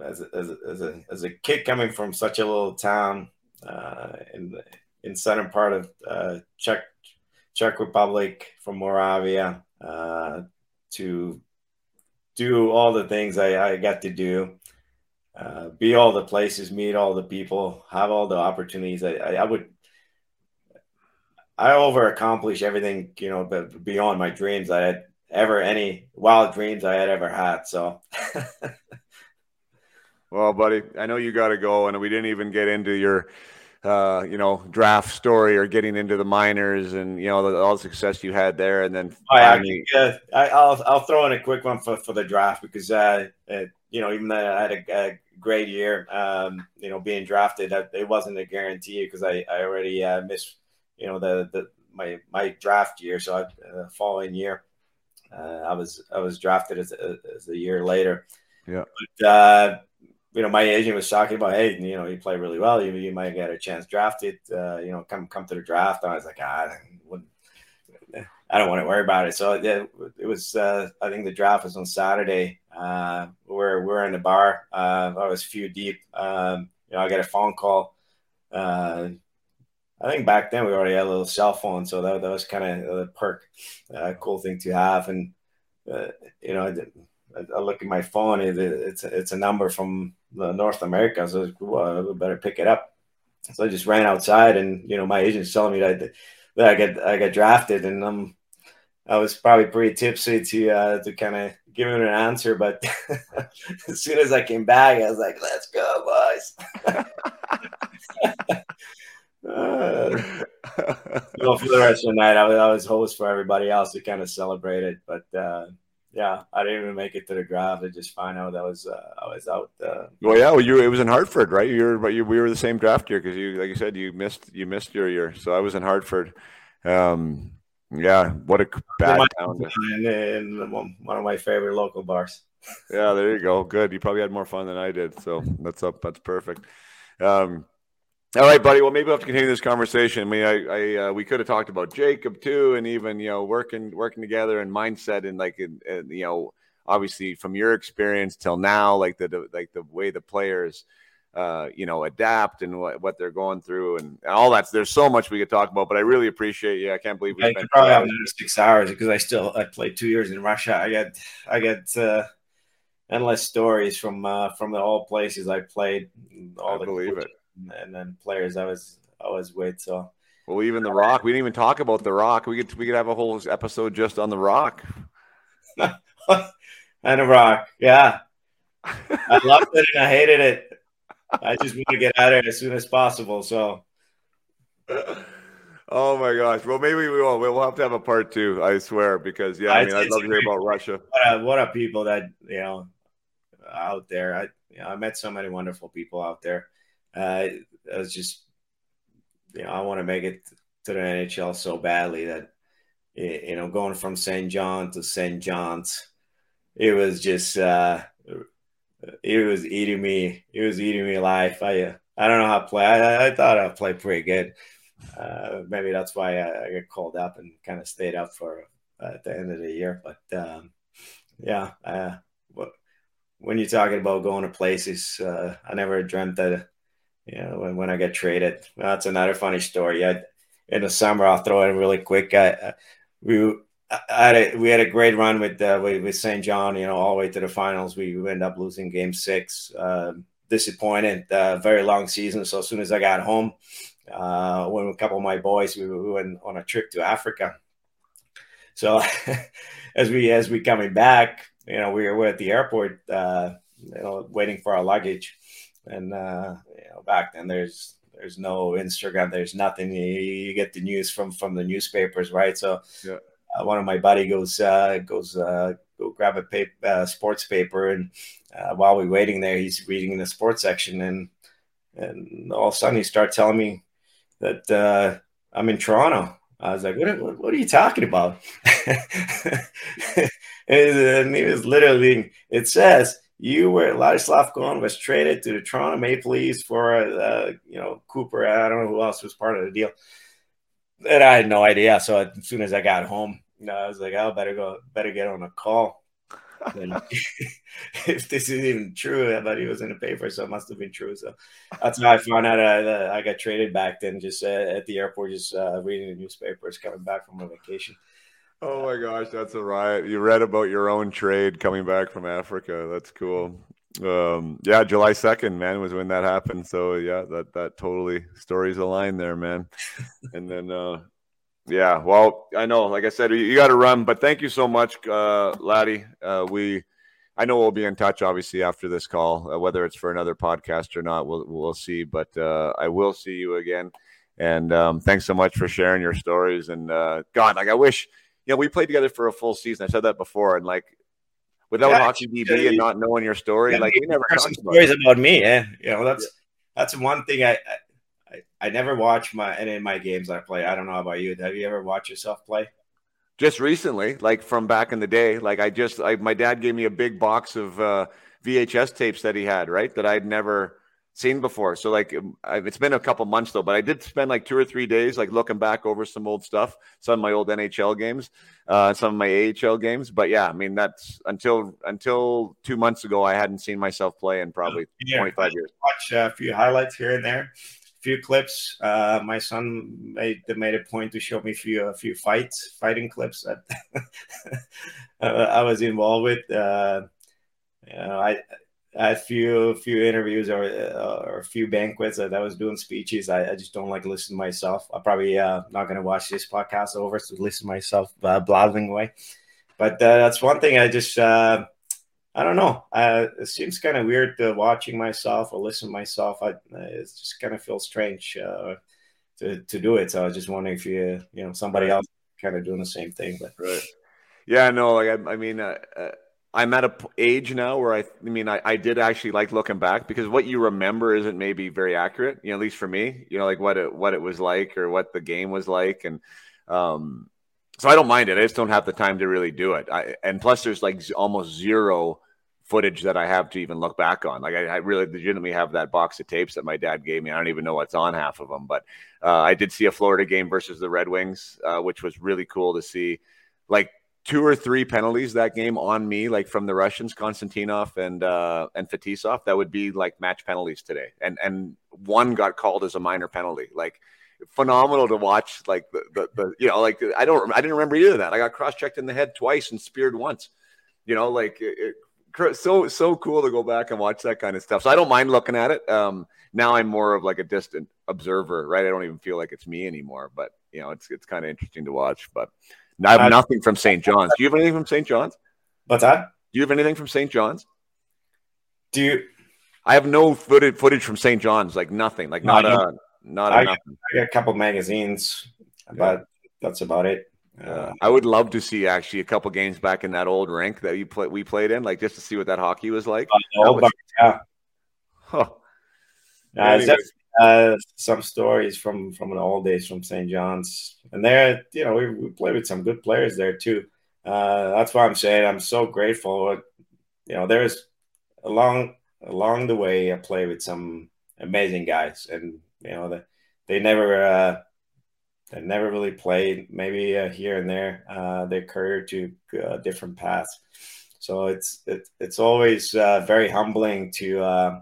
as a, as a, as a, as a kid coming from such a little town uh, in in southern part of uh, Czech Czech Republic, from Moravia, uh, to do all the things I, I got to do, uh, be all the places, meet all the people, have all the opportunities. I, I would I over accomplish everything, you know, beyond my dreams I had ever any wild dreams I had ever had. So Well, buddy, I know you got to go, and we didn't even get into your, uh, you know, draft story or getting into the minors and you know the, all the success you had there, and then oh, finally... I, I, will I'll throw in a quick one for, for the draft because uh, uh you know even though I had a, a great year, um, you know, being drafted, it wasn't a guarantee because I I already uh, missed you know the the my my draft year, so I, uh, following year. Uh, I was I was drafted as a, as a year later. Yeah. But, uh, you know, my agent was talking about, hey, you know, you play really well. You, you might get a chance drafted. Uh, you know, come come to the draft. And I was like, ah, I don't want to worry about it. So yeah, it was. Uh, I think the draft was on Saturday. Uh, we're we're in the bar. Uh, I was a few deep. Um, you know, I got a phone call. Uh, I think back then we already had a little cell phone, so that, that was kind of a perk, uh, cool thing to have. And uh, you know, I, I, look at my phone; it, it's it's a number from North America, so well, I better pick it up. So I just ran outside, and you know, my agent's telling me that that I get I got drafted, and um, I was probably pretty tipsy to uh, to kind of give him an answer, but as soon as I came back, I was like, "Let's go, boys." Uh, well, for the rest of the night, I was, I was host for everybody else to kind of celebrate it. But uh, yeah, I didn't even make it to the draft. I just found out that was uh, I was out. Uh, well, yeah, well, you it was in Hartford, right? You were, but you, we were the same draft year because you, like you said, you missed you missed your year. So I was in Hartford. Um, yeah, what a bad town. In, in one of my favorite local bars. yeah, there you go. Good. You probably had more fun than I did. So that's up. That's perfect. Um, all right, buddy. Well, maybe we'll have to continue this conversation. I mean, I, I uh, we could have talked about Jacob too, and even you know working working together and mindset and like in, in, you know obviously from your experience till now, like the, the like the way the players uh, you know adapt and what, what they're going through and, and all that. There's so much we could talk about, but I really appreciate you. I can't believe we I spent probably have another six hours because I still I played two years in Russia. I got I got uh, endless stories from uh, from the all places I played. All I the believe coaches. it and then players I was I was with. So well, even the Rock. We didn't even talk about the Rock. We could we could have a whole episode just on the Rock. and a Rock, yeah. I loved it and I hated it. I just want to get out of it as soon as possible. So. Oh my gosh! Well, maybe we will. We'll have to have a part two. I swear, because yeah, I mean, I'd love to hear about Russia. What are, what are people that you know out there? I you know, I met so many wonderful people out there uh, I was just, you know, I want to make it to the NHL so badly that, you know, going from St. John to St. John's, it was just, uh, it was eating me. It was eating me alive. I, I don't know how to play. I, I thought I played pretty good. Uh, maybe that's why I, I got called up and kind of stayed up for uh, at the end of the year. But um, yeah, uh, when you're talking about going to places, uh, I never dreamt that know, when, when I get traded. That's another funny story. I, in the summer, I'll throw it really quick. I, we I had a, we had a great run with, uh, with, with St. John, you know, all the way to the finals. We, we ended up losing game six. Uh, disappointed, uh, very long season. So as soon as I got home, uh, with a couple of my boys, we, we went on a trip to Africa. So as we as we coming back, you know, we were at the airport, uh, you know, waiting for our luggage and uh, you know, back then there's there's no Instagram, there's nothing. You, you get the news from from the newspapers, right? So yeah. uh, one of my buddy goes uh, goes uh, go grab a paper, uh, sports paper, and uh, while we're waiting there, he's reading in the sports section, and and all of a sudden he starts telling me that uh, I'm in Toronto. I was like, what, what, what are you talking about? and he was literally, it says, you were Ladislav Kohn was traded to the Toronto Maple Leafs for uh, you know Cooper. I don't know who else was part of the deal. and I had no idea. So as soon as I got home, you know, I was like, "I oh, better go, better get on a call." if this is even true, but he was in the paper, so it must have been true. So that's how I found out I, I got traded back then, just uh, at the airport, just uh, reading the newspapers, coming back from a vacation. Oh my gosh, that's a riot! You read about your own trade coming back from Africa. That's cool. Um, yeah, July second, man, was when that happened. So yeah, that that totally stories align there, man. and then uh, yeah, well, I know, like I said, you, got to run, but thank you so much, uh, Laddie. Uh, we, I know we'll be in touch, obviously, after this call, uh, whether it's for another podcast or not, we'll we'll see. But uh, I will see you again, and um, thanks so much for sharing your stories. And uh, God, like I wish, you know, we played together for a full season. I said that before, and like without yeah, hockey DB and not knowing your story, yeah, like we never talked stories about, about me. Yeah, you know, that's yeah. that's one thing I, I I never watch my any of my games I play. I don't know about you. Have you ever watched yourself play? Just recently, like from back in the day. Like I just, I, my dad gave me a big box of uh, VHS tapes that he had, right? That I'd never seen before. So like um, it's been a couple months though, but I did spend like two or three days like looking back over some old stuff, some of my old NHL games, uh, some of my AHL games. But yeah, I mean that's until until two months ago, I hadn't seen myself play in probably yeah, 25 years. Watch a few highlights here and there. A few clips. Uh, my son made made a point to show me a few a few fights, fighting clips that uh, I was involved with. Uh, you know, I a few few interviews or uh, or a few banquets that I was doing speeches. I, I just don't like listening to myself. I'm probably uh, not going to watch this podcast over to listen to myself uh, blabbing away. But uh, that's one thing I just uh, I don't know. Uh, it seems kind of weird to watching myself or listen to myself. I it just kind of feels strange uh, to to do it. So I was just wondering if you you know somebody else kind of doing the same thing. But right. Yeah, no, like I, I mean, uh, uh I'm at a age now where I, I mean, I, I did actually like looking back because what you remember isn't maybe very accurate. You know, at least for me, you know, like what it what it was like or what the game was like, and um, so I don't mind it. I just don't have the time to really do it. I, and plus, there's like almost zero footage that I have to even look back on. Like I, I, really legitimately have that box of tapes that my dad gave me. I don't even know what's on half of them, but uh, I did see a Florida game versus the Red Wings, uh, which was really cool to see. Like two or three penalties that game on me, like from the Russians, Konstantinov and uh, and Fetisov, that would be like match penalties today, and and one got called as a minor penalty, like phenomenal to watch. Like the the, the you know like I don't I didn't remember either of that. I got cross checked in the head twice and speared once. You know, like it, so so cool to go back and watch that kind of stuff. So I don't mind looking at it. Um, now I'm more of like a distant observer, right? I don't even feel like it's me anymore, but you know, it's it's kind of interesting to watch. But I have nothing from St. John's. Do you have anything from St. John's? What's that? Do you have anything from St. John's? Do you? I have no footage footage from St. John's. Like nothing. Like not a not I, a nothing. I got a couple magazines, but that's about it. Uh, I would love to see actually a couple games back in that old rink that you play, we played in, like just to see what that hockey was like. Uh, was, yeah. Huh. Uh, uh, some stories from from the old days from St. John's, and there, you know, we, we played with some good players there too. Uh, that's why I'm saying I'm so grateful. You know, there's along along the way I play with some amazing guys, and you know they they never uh, they never really played. Maybe uh, here and there, uh, their career to uh, different paths. So it's it, it's always uh, very humbling to uh,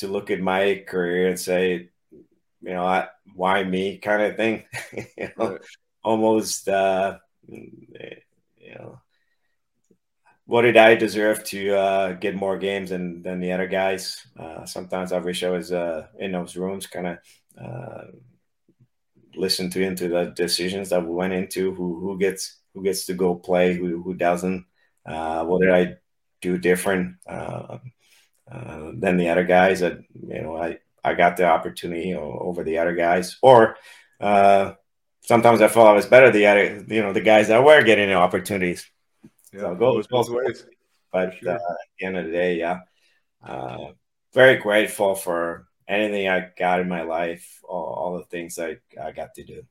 to look at my career and say, you know, I, why me kind of thing, you know, right. almost, uh, you know, what did I deserve to uh, get more games than, than the other guys? Uh, sometimes I wish I was uh, in those rooms, kind of uh, listen to into the decisions that we went into, who who gets who gets to go play, who who doesn't. Uh, what did I do different? Uh, uh, than the other guys that you know I I got the opportunity over the other guys or uh, sometimes I felt I was better the other you know the guys that were getting the opportunities. Yeah, so goes both ways. But sure. uh, at the end of the day, yeah, uh, very grateful for anything I got in my life, all, all the things I, I got to do.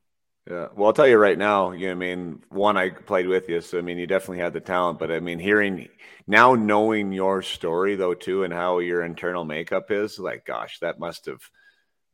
Yeah. Well, I'll tell you right now, you know, I mean, one, I played with you. So, I mean, you definitely had the talent, but I mean, hearing now knowing your story though, too, and how your internal makeup is like, gosh, that must have,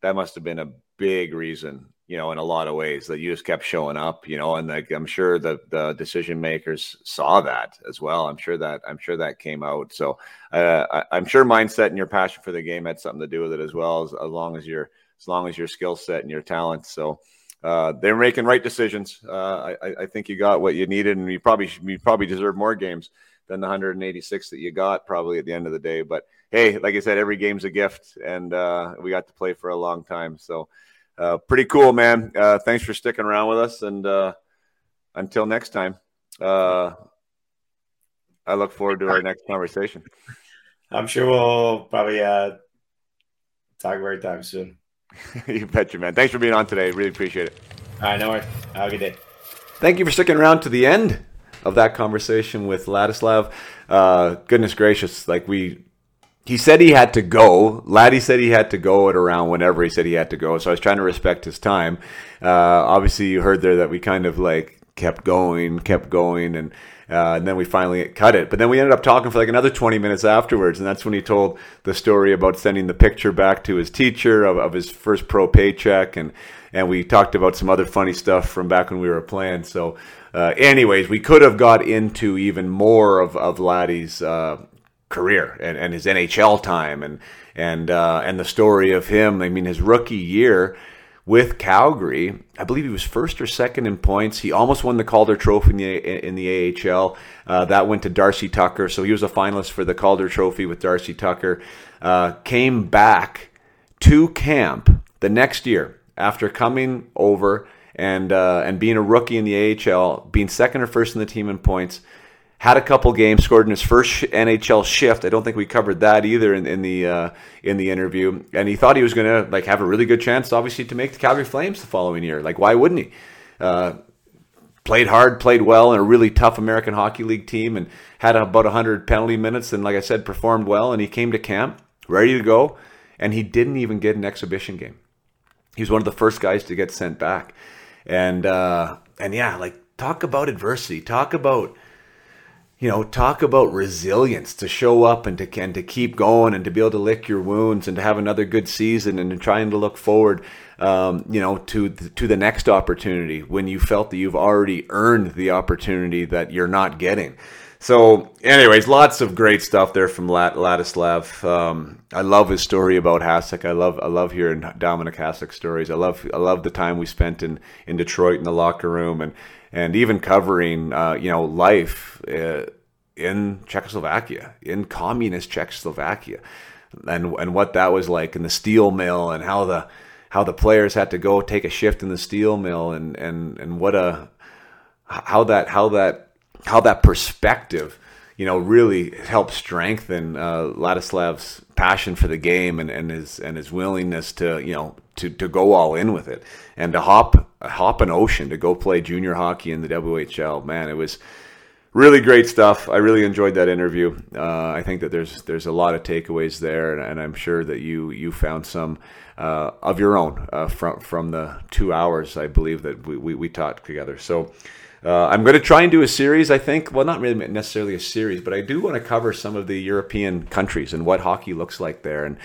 that must have been a big reason you know, in a lot of ways that you just kept showing up, you know, and like I'm sure the the decision makers saw that as well. I'm sure that I'm sure that came out. So uh, I, am sure mindset and your passion for the game had something to do with it as well as, as long as your as long as your skill set and your talent. So uh, they're making right decisions. Uh, I, I think you got what you needed, and you probably you probably deserve more games than the 186 that you got probably at the end of the day. But hey, like I said, every game's a gift, and uh, we got to play for a long time. So uh, pretty cool, man. Uh, thanks for sticking around with us, and uh, until next time, I look forward to our next conversation. I'm sure we'll probably talk very time soon. you betcha, man. Thanks for being on today. Really appreciate it. All right, no worries. Have a good day. Thank you for sticking around to the end of that conversation with Ladislav. Uh, goodness gracious, like we he said he had to go. Laddie said he had to go at around whenever he said he had to go. So I was trying to respect his time. Uh, obviously, you heard there that we kind of like kept going, kept going, and uh, and then we finally cut it. But then we ended up talking for like another 20 minutes afterwards, and that's when he told the story about sending the picture back to his teacher of, of his first pro paycheck, and and we talked about some other funny stuff from back when we were playing. So. Uh, anyways, we could have got into even more of, of Laddie's uh, career and, and his NHL time and and uh, and the story of him. I mean, his rookie year with Calgary, I believe he was first or second in points. He almost won the Calder Trophy in the, in the AHL. Uh, that went to Darcy Tucker, so he was a finalist for the Calder Trophy with Darcy Tucker. Uh, came back to camp the next year after coming over and uh, and being a rookie in the AHL, being second or first in the team in points had a couple games, scored in his first NHL shift. I don't think we covered that either in, in the uh, in the interview. And he thought he was going to like have a really good chance, obviously, to make the Calgary Flames the following year. Like, why wouldn't he? Uh, played hard, played well in a really tough American Hockey League team, and had about 100 penalty minutes. And like I said, performed well. And he came to camp ready to go, and he didn't even get an exhibition game. He was one of the first guys to get sent back. And uh, and yeah, like talk about adversity. Talk about you know, talk about resilience to show up and to and to keep going and to be able to lick your wounds and to have another good season and trying to look forward, um, you know, to the, to the next opportunity when you felt that you've already earned the opportunity that you're not getting. So, anyways, lots of great stuff there from Ladislav. Um, I love his story about Hasek. I love I love hearing Dominik Hasek stories. I love I love the time we spent in in Detroit in the locker room and and even covering uh, you know life uh, in Czechoslovakia, in communist Czechoslovakia, and and what that was like in the steel mill, and how the how the players had to go take a shift in the steel mill, and and and what a how that how that how that perspective you know really helped strengthen uh, Ladislav's passion for the game and, and his and his willingness to you know to, to go all in with it and to hop hop an ocean to go play junior hockey in the WHL. Man, it was really great stuff. I really enjoyed that interview. Uh, I think that there's there's a lot of takeaways there, and, and I'm sure that you you found some uh, of your own uh, from from the two hours I believe that we, we, we talked together. So. Uh, I'm going to try and do a series, I think. Well, not really necessarily a series, but I do want to cover some of the European countries and what hockey looks like there. And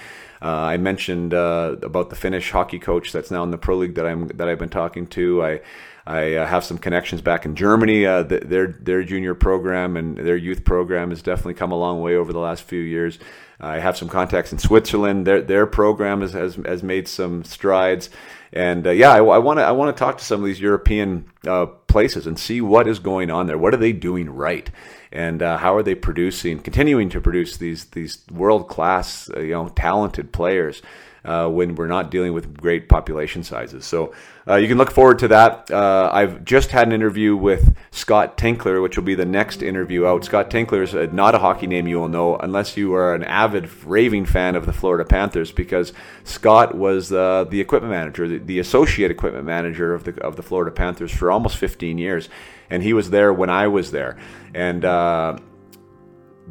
I mentioned uh, about the Finnish hockey coach that's now in the pro league that I'm that I've been talking to. I I uh, have some connections back in Germany. Uh, their their junior program and their youth program has definitely come a long way over the last few years. I have some contacts in Switzerland. Their their program has has, has made some strides. And uh, yeah, I want to I want to talk to some of these European uh, places and see what is going on there. What are they doing right? And uh, how are they producing, continuing to produce these these world class, uh, you know, talented players uh, when we're not dealing with great population sizes. So uh, you can look forward to that. Uh, I've just had an interview with Scott Tinkler, which will be the next interview out. Scott Tinkler is not a hockey name you will know unless you are an avid raving fan of the Florida Panthers, because Scott was uh, the equipment manager, the, the associate equipment manager of the of the Florida Panthers for almost 15 years and he was there when I was there. And uh,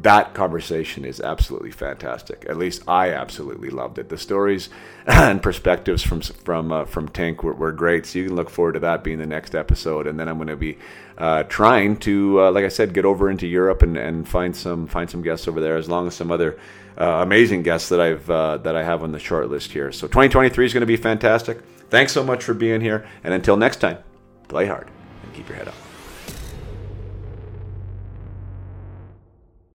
that conversation is absolutely fantastic. At least I absolutely loved it. The stories and perspectives from from uh, from Tink were, were, great. So you can look forward to that being the next episode. And then I'm going to be uh, trying to, uh, like I said, get over into Europe and, and find some find some guests over there, as long as some other uh, amazing guests that I've uh, that I have on the short list here. So 2023 is going to be fantastic. Thanks so much for being here, and until next time, play hard and keep your head up.